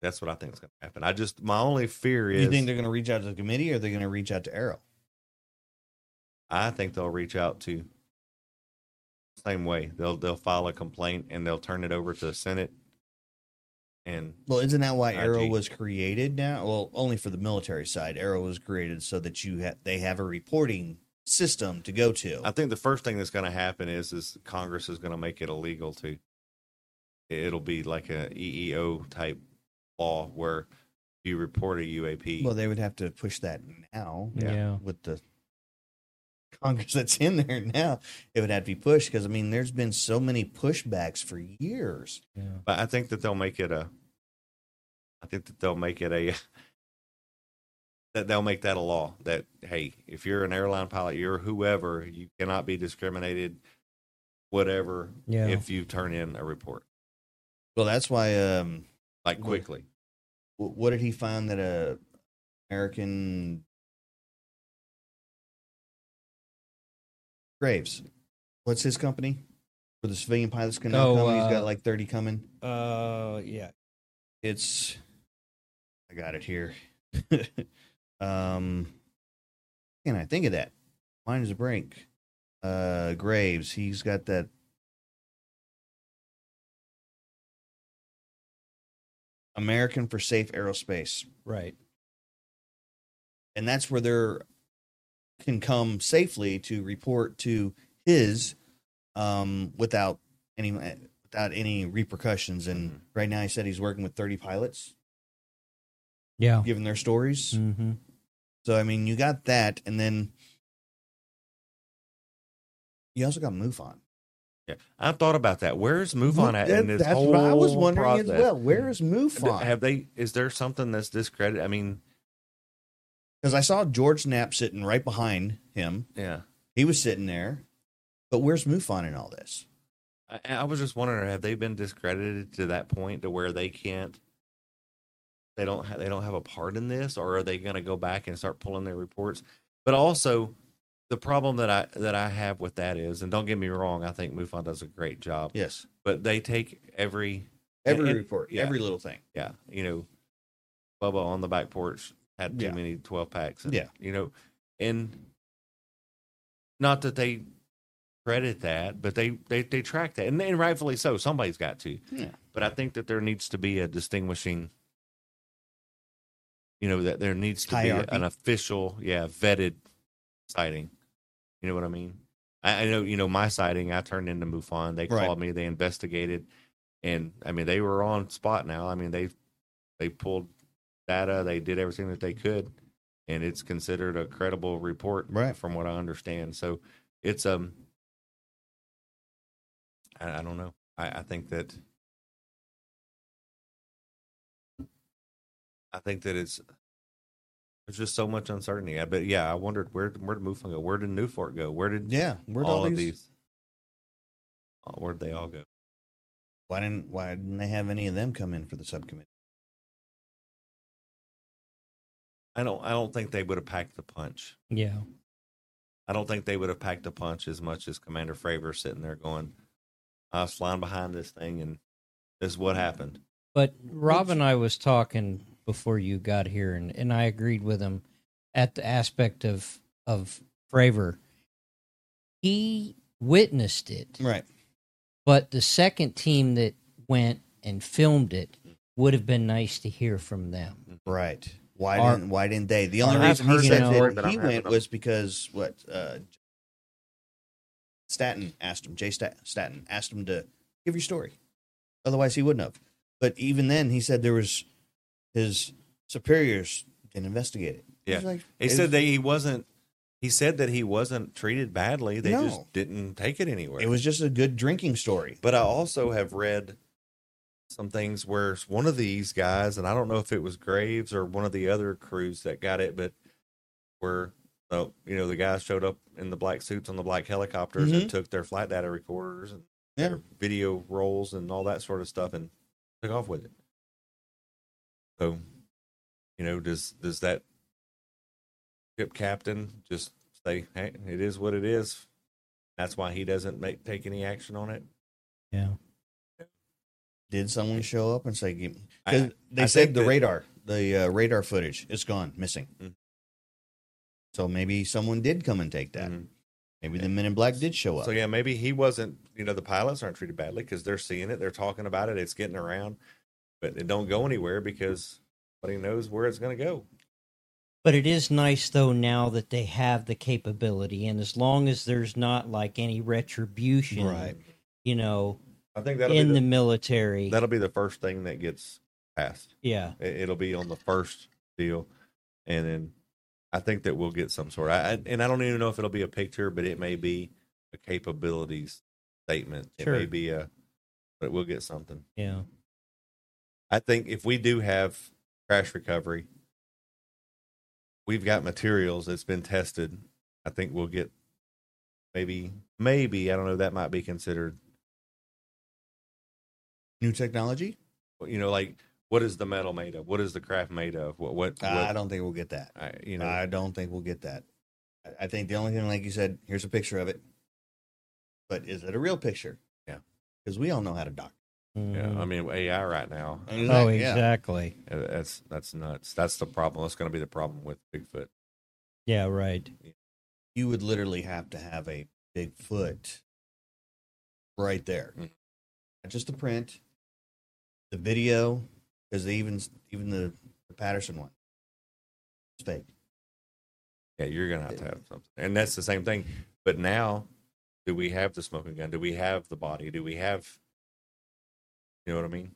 That's what I think is going to happen. I just my only fear is you think they're going to reach out to the committee, or they're they going to reach out to AARO? I think they'll reach out to same way. They'll they'll file a complaint and they'll turn it over to the Senate. And Well, isn't that why IG. AARO was created now? Well, only for the military side. AARO was created so that you ha- they have a reporting system to go to. I think the first thing that's going to happen is is Congress is going to make it illegal to. It'll be like a EEO type law where you report a UAP. Well, they would have to push that now. Yeah. Yeah. With the Congress that's in there now, it would have to be pushed because I mean, there's been so many pushbacks for years. But I think that they'll make it a. I think that they'll make it a. That they'll make that a law that hey, if you're an airline pilot, you're whoever, you cannot be discriminated, whatever. Yeah. If you turn in a report, Well, that's why. Um, like quickly. wh- what did he find that a American Graves? What's his company? For the civilian pilots can now Oh, come. He's uh, got like thirty coming. Uh, yeah. It's I got it here. um can I think of that? Mine's is a break. Uh Graves, he's got that American for Safe Aerospace. Right. And that's where they're can come safely to report to his um without any without any repercussions and right now he said he's working with 30 pilots Yeah. giving their stories. Mm-hmm. So I mean, you got that, and then you also got MUFON. Yeah, I thought about that. Where's MUFON at That- in this that's whole what I was wondering as well. Where is MUFON? Have they? Is there something that's discredited? I mean, Because I saw George Knapp sitting right behind him. yeah. He was sitting there, but where's MUFON in all this? I, I was just wondering, have they been discredited to that point to where they can't? They don't. Ha- they don't have a part in this, or are they going to go back and start pulling their reports? But also, the problem that I that I have with that is, and don't get me wrong, I think MUFON does a great job. Yes, but they take every Every and- report, yeah. every little thing. Yeah, you know, Bubba on the back porch had too Yeah. many twelve packs. And, Yeah. you know, and not that they credit that, but they they they track that, and, and rightfully so. Somebody's got to. Yeah. But I think that there needs to be a distinguishing. You know that there needs to Hierarchy. be an official, yeah, vetted sighting. You know what I mean? I, I know, you know, my sighting. I turned into MUFON. They Right. called me. They investigated, and I mean, they were on spot now. I mean, they they pulled data. They did everything that they could, and it's considered a credible report, Right. From what I understand, so it's um, I, I don't know. I, I think that I think that it's there's just so much uncertainty. I bet. Yeah, I wondered where where did MUFON go? Where did NUFORC go? Where did Yeah, where'd all, all of these- these? uh, Where'd they all go? Why didn't Why didn't they have any of them come in for the subcommittee? I don't. I don't think they would have packed the punch. Yeah. I don't think they would have packed a punch as much as Commander Fravor sitting there going, "I was flying behind this thing, and this is what happened." But Rob and I was talking before you got here, and, and I agreed with him at the aspect of of Fravor. He witnessed it, Right. But the second team that went and filmed it would have been nice to hear from them. Right. Why Our- didn't Why didn't they? The only I've reason he heard said that that, he went was because what uh, Stratton asked him. Jay Stat- Stratton asked him to give your story. Otherwise, he wouldn't have. But even then, he said there was his superiors didn't investigate it. Yeah, like- he it said was- that he wasn't. He said that he wasn't treated badly. They No. just didn't take it anywhere. it was just a good drinking story. But I also have read some things where one of these guys, and I don't know if it was Graves or one of the other crews that got it, but where uh, you know the guys showed up in the black suits on the black helicopters Mhm. and took their flight data recorders and Yeah. their video rolls and all that sort of stuff and took off with it. So, you know, does does that ship captain just say, "Hey, it is what it is"? That's why he doesn't make take any action on it. Yeah. Did someone show up and say? "Give I- 'Cause they I said the that- radar, the uh, radar footage, is gone, missing. Mm. So maybe someone did come and take that. Maybe the Men in Black did show up. So yeah, maybe he wasn't. You know, the pilots aren't treated badly because they're seeing it, they're talking about it, it's getting around, but it don't go anywhere because nobody knows where it's going to go. But it is nice though now that they have the capability, and as long as there's not like any retribution, Right. You know, I think that'll in be the, the, military. that'll be the first thing that gets passed. Yeah. It, it'll be on the first deal, and then I think that we'll get some sort. I, I- and I don't even know if it'll be a picture, but it may be a capabilities statement. It may be a, but we'll get something. Yeah. I think if we do have crash recovery, we've got materials that's been tested. I think we'll get maybe, maybe I don't know. That might be considered New technology? You know, like what is the metal made of? What is the craft made of? What? What? I don't think we'll get that. I, you know, I don't think we'll get that. I- I think the only thing, like you said, here's a picture of it. But is it a real picture? Yeah. Because we all know how to dock. Yeah, I mean AI right now. Exactly, Oh, exactly. Uh, That's that's nuts. That's the problem. That's going to be the problem with Bigfoot. Yeah, right. You would literally have to have a Bigfoot right there. Mm. Not just the print, the video, because even even the, the Patterson one. It's fake. Yeah, you're going to have to have something, and that's the same thing. But now, do we have the smoking gun? Do we have the body? Do we have? You know what I mean?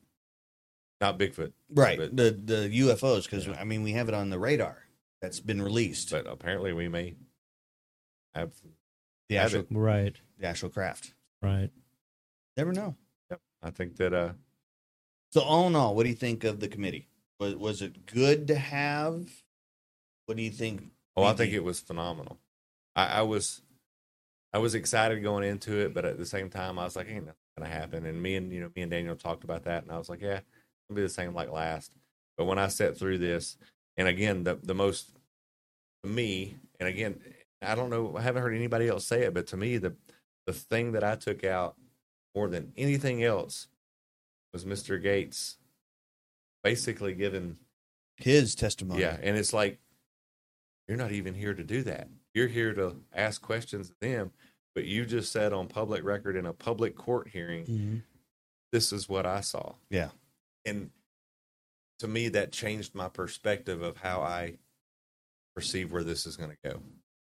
Not Bigfoot, Right. But, the the UFOs, because I mean we have it on the radar that's been released. but apparently, we may have the have actual it. Right. the actual craft. Right. Never know. Yep. I think that uh, So all in all, what do you think of the committee? Was was it good to have? What do you think? Oh, I think it was phenomenal. I, I was, I was excited going into it, but at the same time, I was like, "Ain't nothing gonna happen." And me and you know, me and Daniel talked about that, and I was like, "Yeah, it'll be the same like last." But when I sat through this, and again, the the most to me, and again, I don't know, I haven't heard anybody else say it, but to me, the the thing that I took out more than anything else was Mr. Gaetz basically giving his testimony. yeah, and it's like you're not even here to do that. You're here to ask questions of them, but you just said on public record in a public court hearing, Mhm. this is what I saw. Yeah. And to me, that changed my perspective of how I perceive where this is going to go.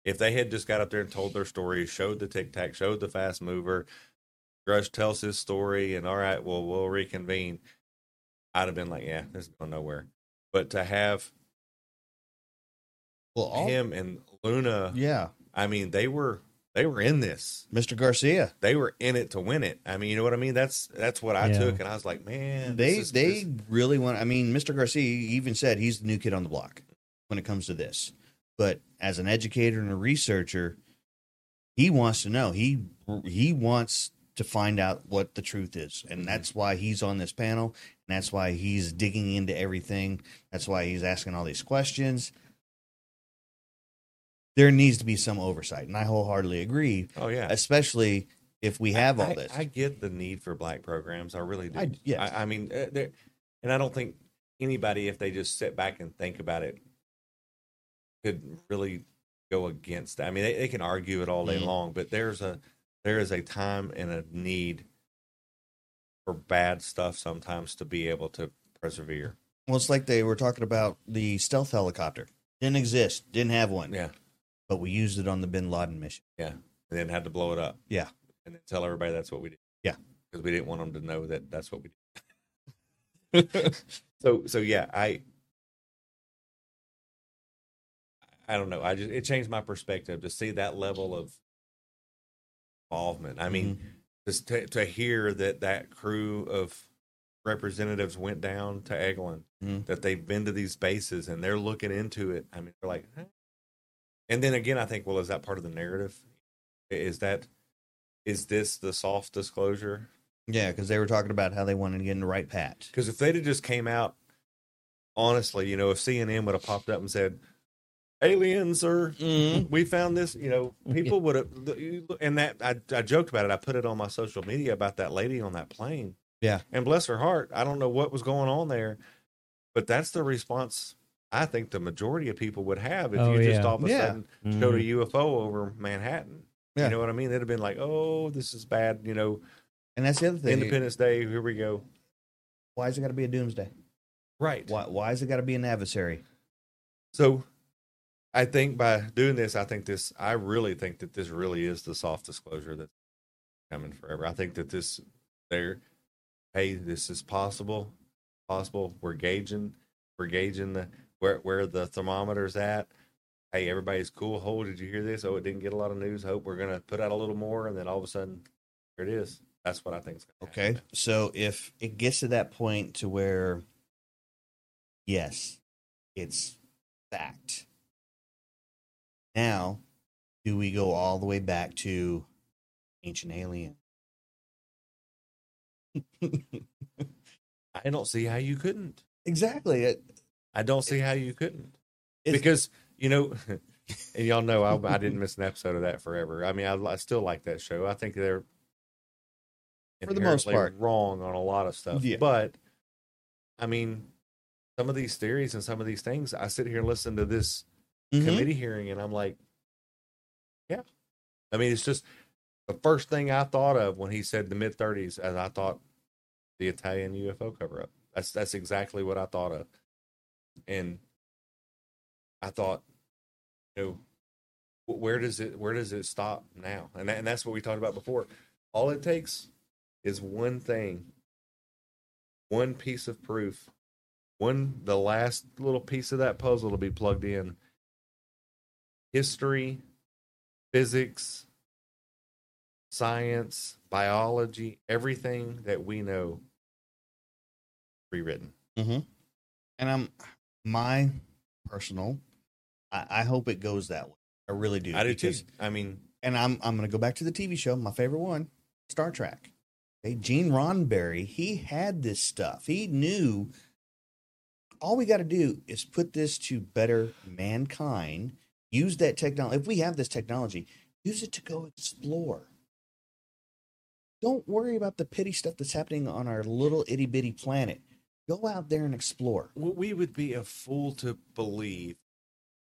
If they had just got up there and told their story, showed the tic tac, showed the fast mover, Grush tells his story, and all right, well, we'll reconvene, I'd have been like, yeah, this is going nowhere. But to have Well, all, him and Luna, yeah, I mean, they were they were in this. Mr. Garcia. They were in it to win it. I mean, you know what I mean? That's that's what I Yeah. took, and I was like, man, They is- they this- really want. I mean, Mr. Garcia even said he's the new kid on the block when it comes to this. But as an educator and a researcher, he wants to know. He he wants to find out what the truth is, and mm-hmm. that's why he's on this panel, and that's why he's digging into everything. That's why he's asking all these questions. There needs to be some oversight, and I wholeheartedly agree. oh yeah, Especially if we have all this. I get the need for black programs. I really do. I- yes. I, I mean, uh, and I don't think anybody, if they just sit back and think about it, could really go against. that. I mean, they, they can argue it all day Mhm. long, but there's a there is a time and a need for bad stuff sometimes to be able to persevere. Well, it's like they were talking about the stealth helicopter. Didn't exist. Didn't have one. Yeah. But we used it on the Bin Laden mission. Yeah. And then had to blow it up. Yeah. And then tell everybody that's what we did. Yeah. Because we didn't want them to know that that's what we did. so so yeah, I I don't know. I just it changed my perspective to see that level of involvement. I mean, just to, to hear that that crew of representatives went down to Eglin, Mhm. that they've been to these bases and they're looking into it. I mean, they're like, huh? And then again, I think, well, is that part of the narrative? Is that is this the soft disclosure? Yeah, because they were talking about how they wanted to get in the right patch. Because if they'd have just came out, honestly, you know, if CNN would have popped up and said, "Aliens are, mm-hmm. we found this," you know, people would have. And that I, I joked about it. I put it on my social media about that lady on that plane. Yeah. And bless her heart, I don't know what was going on there, but that's the response I think the majority of people would have if Oh, you just yeah. all of a Yeah. sudden showed a Mhm. UFO over Manhattan. Yeah. You know what I mean? They'd have been like, "Oh, this is bad." You know, And that's the other thing. Independence Day. Here we go. Why is it got to be a doomsday? Right. Why? is it got to be an adversary? So I think by doing this, I think this, I really think that this really is the soft disclosure that's coming forever. I think that this, there, hey, this is possible, possible. We're gauging, we're gauging the, where, where the thermometer's at. Hey, everybody's cool. Oh, did you hear this? Oh, it didn't get a lot of news. Hope we're going to put out a little more. And then all of a sudden, here it is. That's what I think is going to Okay. So if it gets to that point to where, yes, it's fact. Now, do we go all the way back to ancient alien? I don't see how you couldn't. Exactly. It, I don't see how you couldn't. Because you know, and y'all know I, I didn't miss an episode of that forever. I mean, I, I still like that show. I think they're For the most part. wrong on a lot of stuff. Yeah. But I mean, some of these theories and some of these things, I sit here and listen to this Mhm. committee hearing, and I'm like, yeah. I mean, it's just the first thing I thought of when he said the mid 30s, and I thought the Italian UFO cover up. That's that's exactly what I thought of, and I thought, you know, where does it where does it stop now? And that, and that's what we talked about before. All it takes is one thing, one piece of proof, one the last little piece of that puzzle to be plugged in. History, physics, science, biology, everything that we know rewritten. Mm-hmm. And I'm my personal. I, I hope it goes that way. I really do. I do too. I mean, and I'm I'm going to go back to the TV show, my favorite one, Star Trek. Okay, Gene Roddenberry, he had this stuff. He knew all we got to do is put this to better mankind. Use that technology. If we have this technology, use it to go explore. Don't worry about the petty stuff that's happening on our little itty bitty planet. Go out there and explore. we would be a fool to believe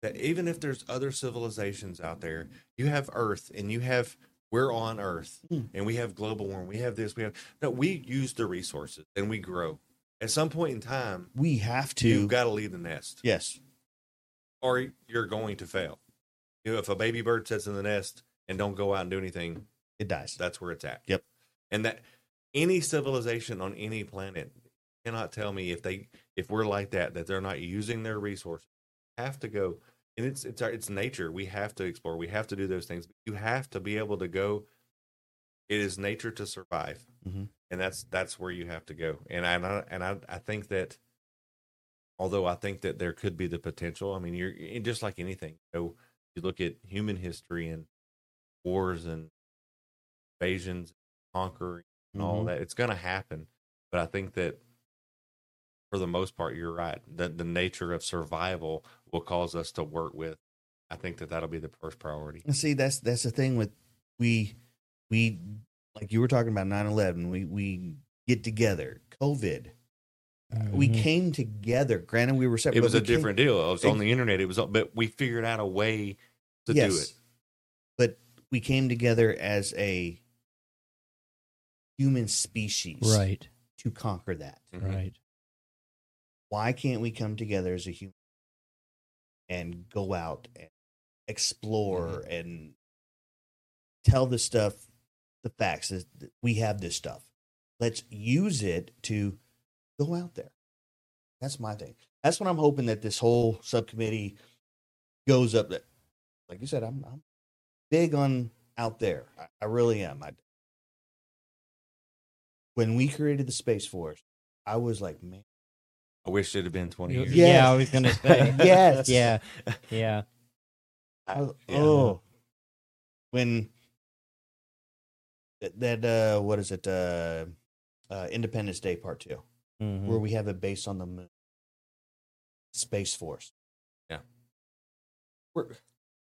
that even if there's other civilizations out there, you have Earth and you have we're on Earth Hmm. and we have global warming, we have this, we have no, we use the resources and we grow. At some point in time, We have to. you've got to leave the nest, yes. or you're going to fail. You know, if a baby bird sits in the nest and don't go out and do anything, It dies. that's where it's at. Yep. And that any civilization on any planet cannot tell me if they if we're like that that they're not using their resources. Have to go, and it's it's our, it's nature. We have to explore. We have to do those things. You have to be able to go. It is nature to survive, Mhm. and that's that's where you have to go. And I and I, and I I think that although I think that there could be the potential. I mean, you're just like anything. You know, you look at human history and wars and invasions, conquering, and all Mhm. that. It's going to happen. But I think that for the most part, you're right. That the nature of survival will cause us to work with. I think that that'll be the first priority. And see, that's that's the thing with we we like you were talking about 9-11, we we get together. COVID. Uh, We came together. Granted, we were separate. It was a we came- different deal. It was Ex- on the internet. It was, but we figured out a way to do it. But we came together as a human species Right. to conquer that. Right. Why can't we come together as a human and go out and mm-hmm. explore and tell the stuff, the facts that that we have this stuff. Let's use it to go out there. That's my thing. That's what I'm hoping that this whole subcommittee goes up. That, like you said, I'm, I'm big on out there. I, I really am. I, when we created the Space Force, I was like, man, I wish it had been 20 years. Yes. Yeah, I was gonna say. yes, Yeah. Yeah. I- Yeah. Oh, when that, that uh, what is it? Uh, uh, Independence Day Part 2 Mhm. where we have it based on the moon, Space Force. Yeah. We're,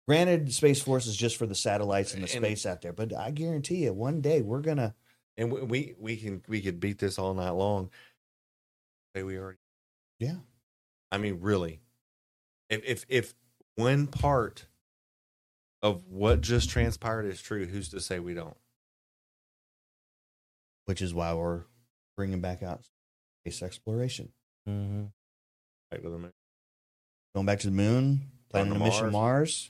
granted, Space Force is just for the satellites and the And- space out there, but I guarantee you, one day we're gonna. And we, we we can we could beat this all night long. Say we already. Yeah. I mean, really, if if if one part of what just transpired is true, who's to say we don't? Which is why we're bringing back out space exploration, Mhm. Back to the moon. going back to the moon, planning to a mission to Mars.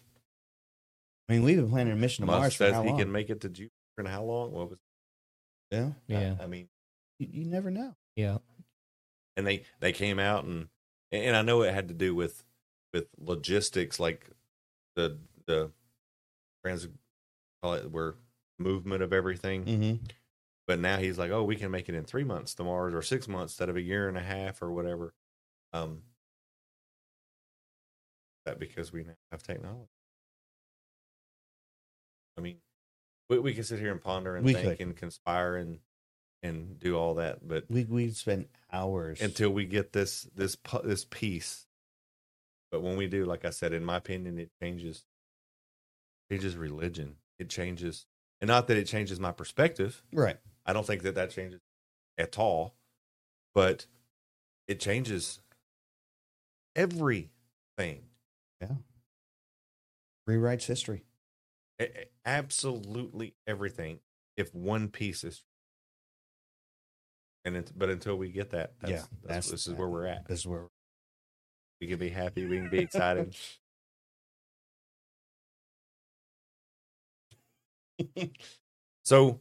I mean, we've been planning a mission to Musk Mars for says how he long? can make it to Jupiter in how long? What was? Yeah, Yeah. I, I mean, you, you never know. Yeah. And they they came out and and I know it had to do with with logistics, like the the trans call it where movement of everything. Mm-hmm. But now he's like, oh, we can make it in three months to Mars or six months instead of a year and a half or whatever. Um, that because we now have technology. I mean, we we can sit here and ponder and We think could. and conspire and and do all that, but We we spend hours until we get this this this piece. But when we do, like I said, in my opinion, it changes changes religion. It changes, and not that it changes my perspective. right. I don't think that that changes at all, but it changes everything. Yeah. Rewrites history. Absolutely everything. If one piece is, and it's, but until we get that, that's, Yeah, that's, that's- this is where we're at. This is where We can be happy. We can be excited. so,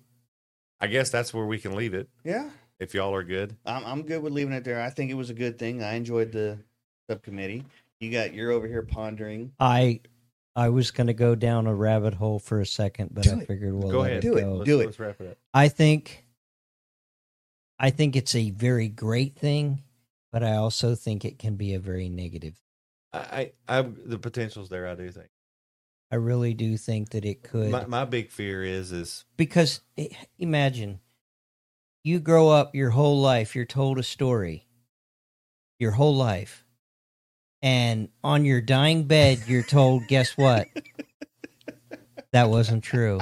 I guess that's where we can leave it. Yeah. If y'all are good. I'm I'm good with leaving it there. I think it was a good thing. I enjoyed the subcommittee. You got you're over here pondering. I I was going to go down a rabbit hole for a second, but Do I it. figured we'll Go let ahead. it Do it. go. Let's, Do it. Let's wrap it up. I think I think it's a very great thing, but I also think it can be a very negative. I, I, I the potential's there. I do think. I really do think that it could My, my big fear is is because imagine you grow up your whole life, you're told a story your whole life. And on your dying bed, you're told, guess what? that wasn't true.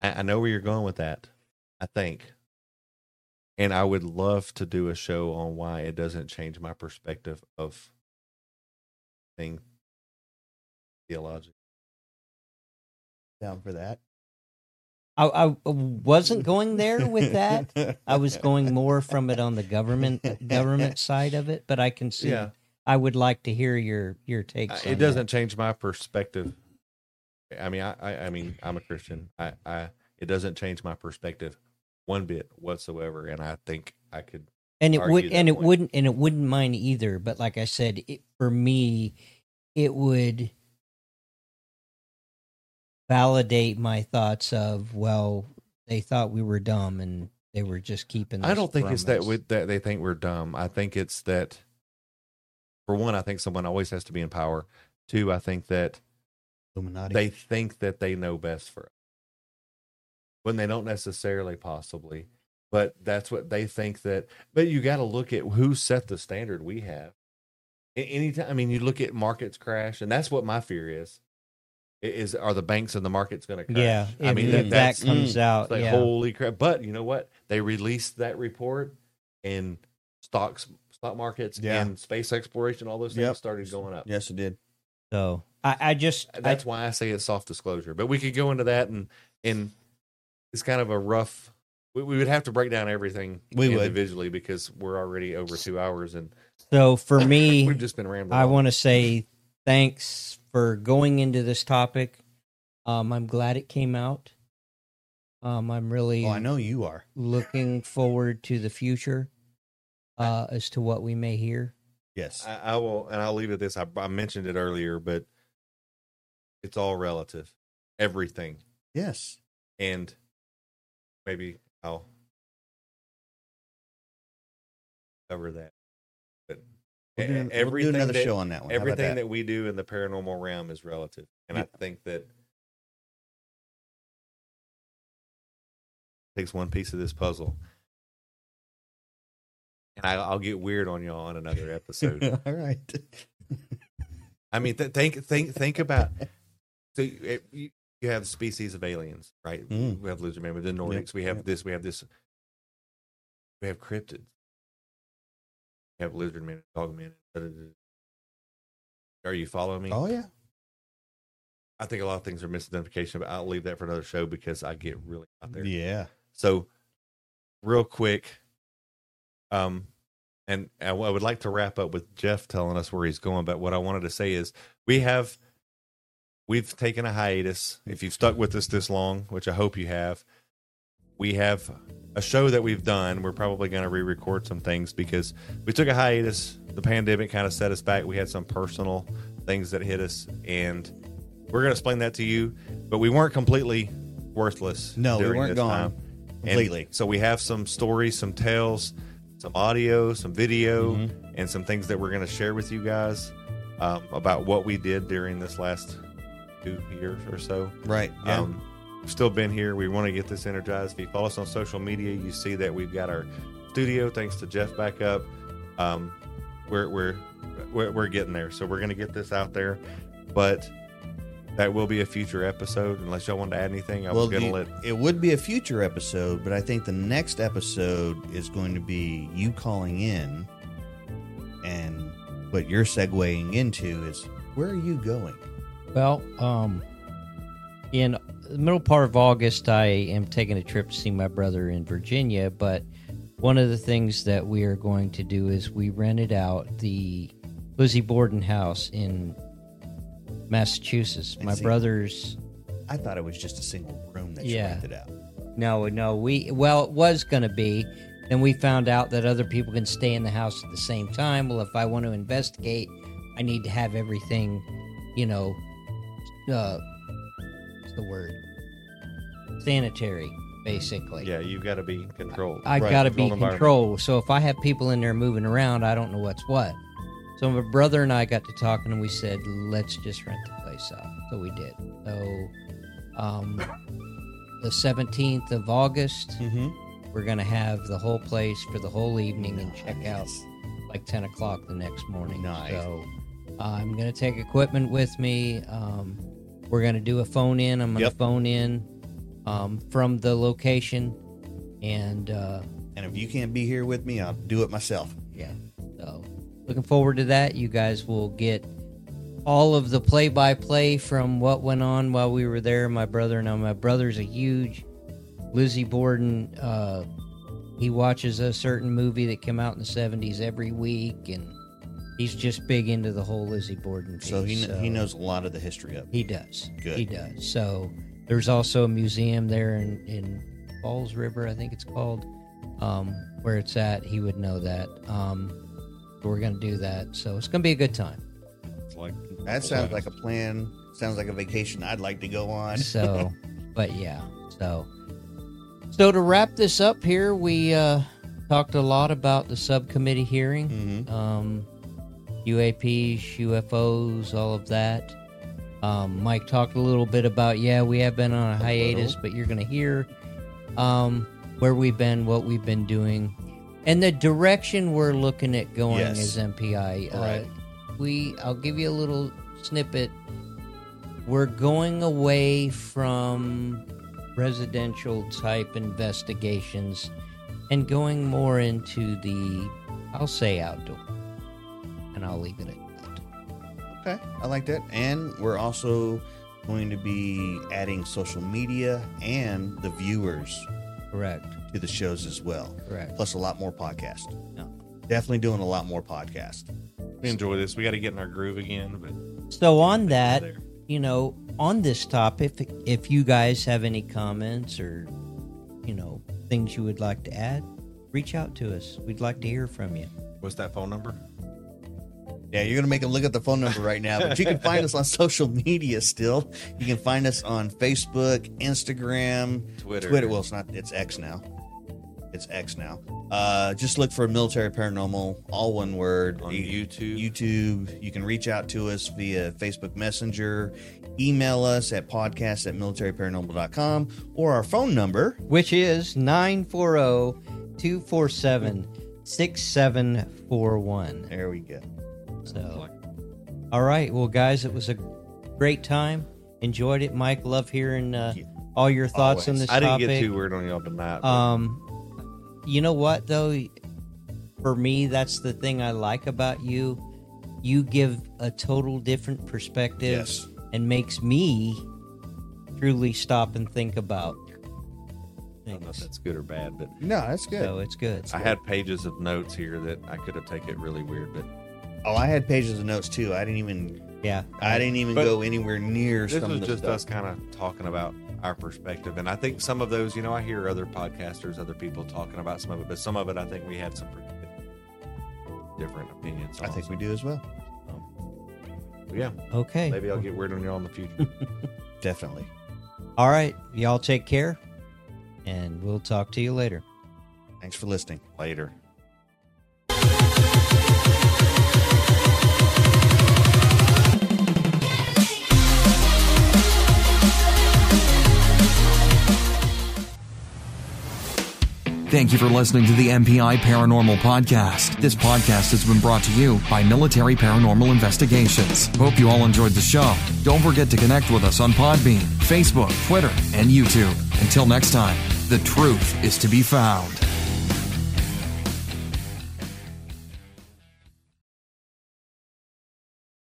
I, I know where you're going with that. I think, and I would love to do a show on why it doesn't change my perspective of thing theological. Down for that. I, I wasn't going there with that. I was going more from it on the government uh, government side of it, but I can see. Yeah. I would like to hear your your takes. I- on It doesn't change my perspective. I mean, I, I, I mean, I'm a Christian. I, I, it doesn't change my perspective one bit whatsoever, and I think I could. and it would, and it point. wouldn't, and it wouldn't mind either. But like I said, it, for me, it would validate my thoughts of well, they thought we were dumb and they were just keeping. I don't think from it's that us. we, that they think we're dumb. I think it's that. For one, I think someone always has to be in power. Two, I think that Illuminati. they think that they know best for us when they don't necessarily possibly but that's what they think that but you got to look at who set the standard we have anytime i mean you look at markets crash and that's what my fear is is are the banks and the markets going to crash Yeah, i if- mean if that, that that's comes mm. out, like yeah. holy crap but you know what they released that report and stocks stock markets Yeah. and space exploration all those things Yep. started going up yes, it did. So I, I just uh, I, that's why I say it's soft disclosure. But we could go into that and and it's kind of a rough we, we would have to break down everything We would. individually because we're already over two hours and So for me, we've just been rambling. I want to say thanks for going into this topic. Um, I'm glad it came out. Um, I'm really Oh, I know you are. looking forward to the future uh, as to what we may hear. Yes. I, I will, and I'll leave it at this. I, I mentioned it earlier, but it's all relative. Everything, Yes. and maybe I'll cover that. But We'll do- e- we'll do everything another that- show on that one. How Everything that? that? we do in the paranormal realm is relative, and I think that takes one piece of this puzzle. And I, I'll get weird on y'all on another episode. All right. I mean, th- think think think about. So it- you you have species of aliens, right? Mm. We have lizard man, we have the Nordics. We have this. We have this. We have cryptids. We have lizard man, dog men. da, da, da. Are you following me? Oh yeah. I think a lot of things are misidentification, but I'll leave that for another show because I get really out there. Yeah. So, real quick, um, and I would like to wrap up with Jeff telling us where he's going. But what I wanted to say is we have we've taken a hiatus. If you've stuck with us this long, which I hope you have, we have a show that we've done. We're probably going to re-record some things because we took a hiatus. The pandemic kind of set us back. We had some personal things that hit us, and we're going to explain that to you. But we weren't completely worthless. No, we weren't this gone time. And completely. so we have some stories, some tales, some audio, some video, Mm-hmm. and some things that we're going to share with you guys um, about what we did during this last two years or so. Right. Yeah. Um, still been here. We want to get this energized. If you follow us on social media, you see that we've got our studio. Thanks to Jeff back up. Um, we're, we're we're we're getting there. So we're going to get this out there, but that will be a future episode. Unless y'all want to add anything, I well, was going to let it would be a future episode, but I think the next episode is going to be you calling in, and what you're segueing into is where are you going? Well, um, in the middle part of August, I am taking a trip to see my brother in Virginia. But one of the things that we are going to do is we rented out the Lizzie Borden house in Massachusetts. My see. brother's I thought it was just a single room that you Yeah. rented out. No, no, we well, it was going to be. Then we found out that other people can stay in the house at the same time. Well, if I want to investigate, I need to have everything, you know, uh, what's the word? Sanitary, basically. yeah, you've got to be controlled. I Right, got to be controlled So if I have people in there moving around, I don't know what's what. So my brother and I got to talking, and we said, let's just rent the place out. So we did. So, um, the 17th of August, Mm-hmm. we're going to have the whole place for the whole evening and check out like 10 o'clock the next morning. Nice. So uh, I'm going to take equipment with me. Um, we're going to do a phone in. I'm going to Yep. phone in um, from the location. And uh, And if you can't be here with me, I'll do it myself. yeah, so looking forward to that. You guys will get all of the play by play from what went on while we were there. My brother, and I, my brother's a huge Lizzie Borden. Uh, he watches a certain movie that came out in the 70s every week, and he's just big into the whole Lizzie Borden. So he piece, kn- he knows a lot of the history of it. He does. Good. He does. So there's also a museum there in, in Falls River, I think it's called, um, where it's at. He would know that. Um, we're going to do that. So it's going to be a good time. It's like That sounds like a plan. Sounds like a vacation I'd like to go on. So, but yeah. So, so to wrap this up here, we uh, talked a lot about the subcommittee hearing. Mhm. um, UAPs, UFOs, all of that. Um, Mike talked a little bit about, yeah, we have been on a hiatus, but you're going to hear um, where we've been, what we've been doing, and the direction we're looking at going Yes. as MPI. Right. Uh, we, I'll give you a little snippet. We're going away from residential type investigations and going more into the, I'll say outdoor and I'll leave it at that. Okay, I like that. And we're also going to be adding social media and the viewers Correct. to the shows as well. Correct. Plus a lot more podcast. Yeah. Definitely doing a lot more podcast. We enjoy this. We got to get in our groove again, but So on that, you know, on this topic, if, if you guys have any comments or, you know, things you would like to add, reach out to us. We'd like to hear from you. what's that phone number? Yeah, you're gonna make them look at the phone number right now, but you can find us on social media still. You can find us on Facebook, Instagram, Twitter. Twitter. Well, it's not. It's X now. It's X now. Uh, just look for military paranormal, all one word. On You- YouTube. YouTube. You can reach out to us via Facebook Messenger, email us at podcast at militaryparanormal.com, or our phone number. Which is oh, 940 247 6741. There we go. So, all right. Well, guys, it was a great time. Enjoyed it. Mike, love hearing uh, all your thoughts on this I didn't topic. get too weird on y'all tonight. but Um, you know what though? For me, that's the thing I like about you. You give a total different perspective, Yes. and makes me truly stop and think about I don't know if things. that's good or bad, but No, that's good. So it's good. I had pages of notes here that I could have taken it really weird, but Oh, I had pages of notes too. I didn't even. Yeah, I didn't even But go anywhere near this some was of the just stuff. us kind of talking about our perspective. And I think some of those, you know, I hear other podcasters, other people talking about some of it, but some of it I think we had some pretty different opinions. I on. think we do as well. But yeah, Okay. maybe I'll get weird on y'all in the future. Definitely. All right. Y'all take care, and we'll talk to you later. Thanks for listening. Later. Thank you for listening to the MPI Paranormal Podcast. This podcast has been brought to you by Military Paranormal Investigations. Hope you all enjoyed the show. Don't forget to connect with us on Podbean, Facebook, Twitter, and YouTube. Until next time, the truth is to be found.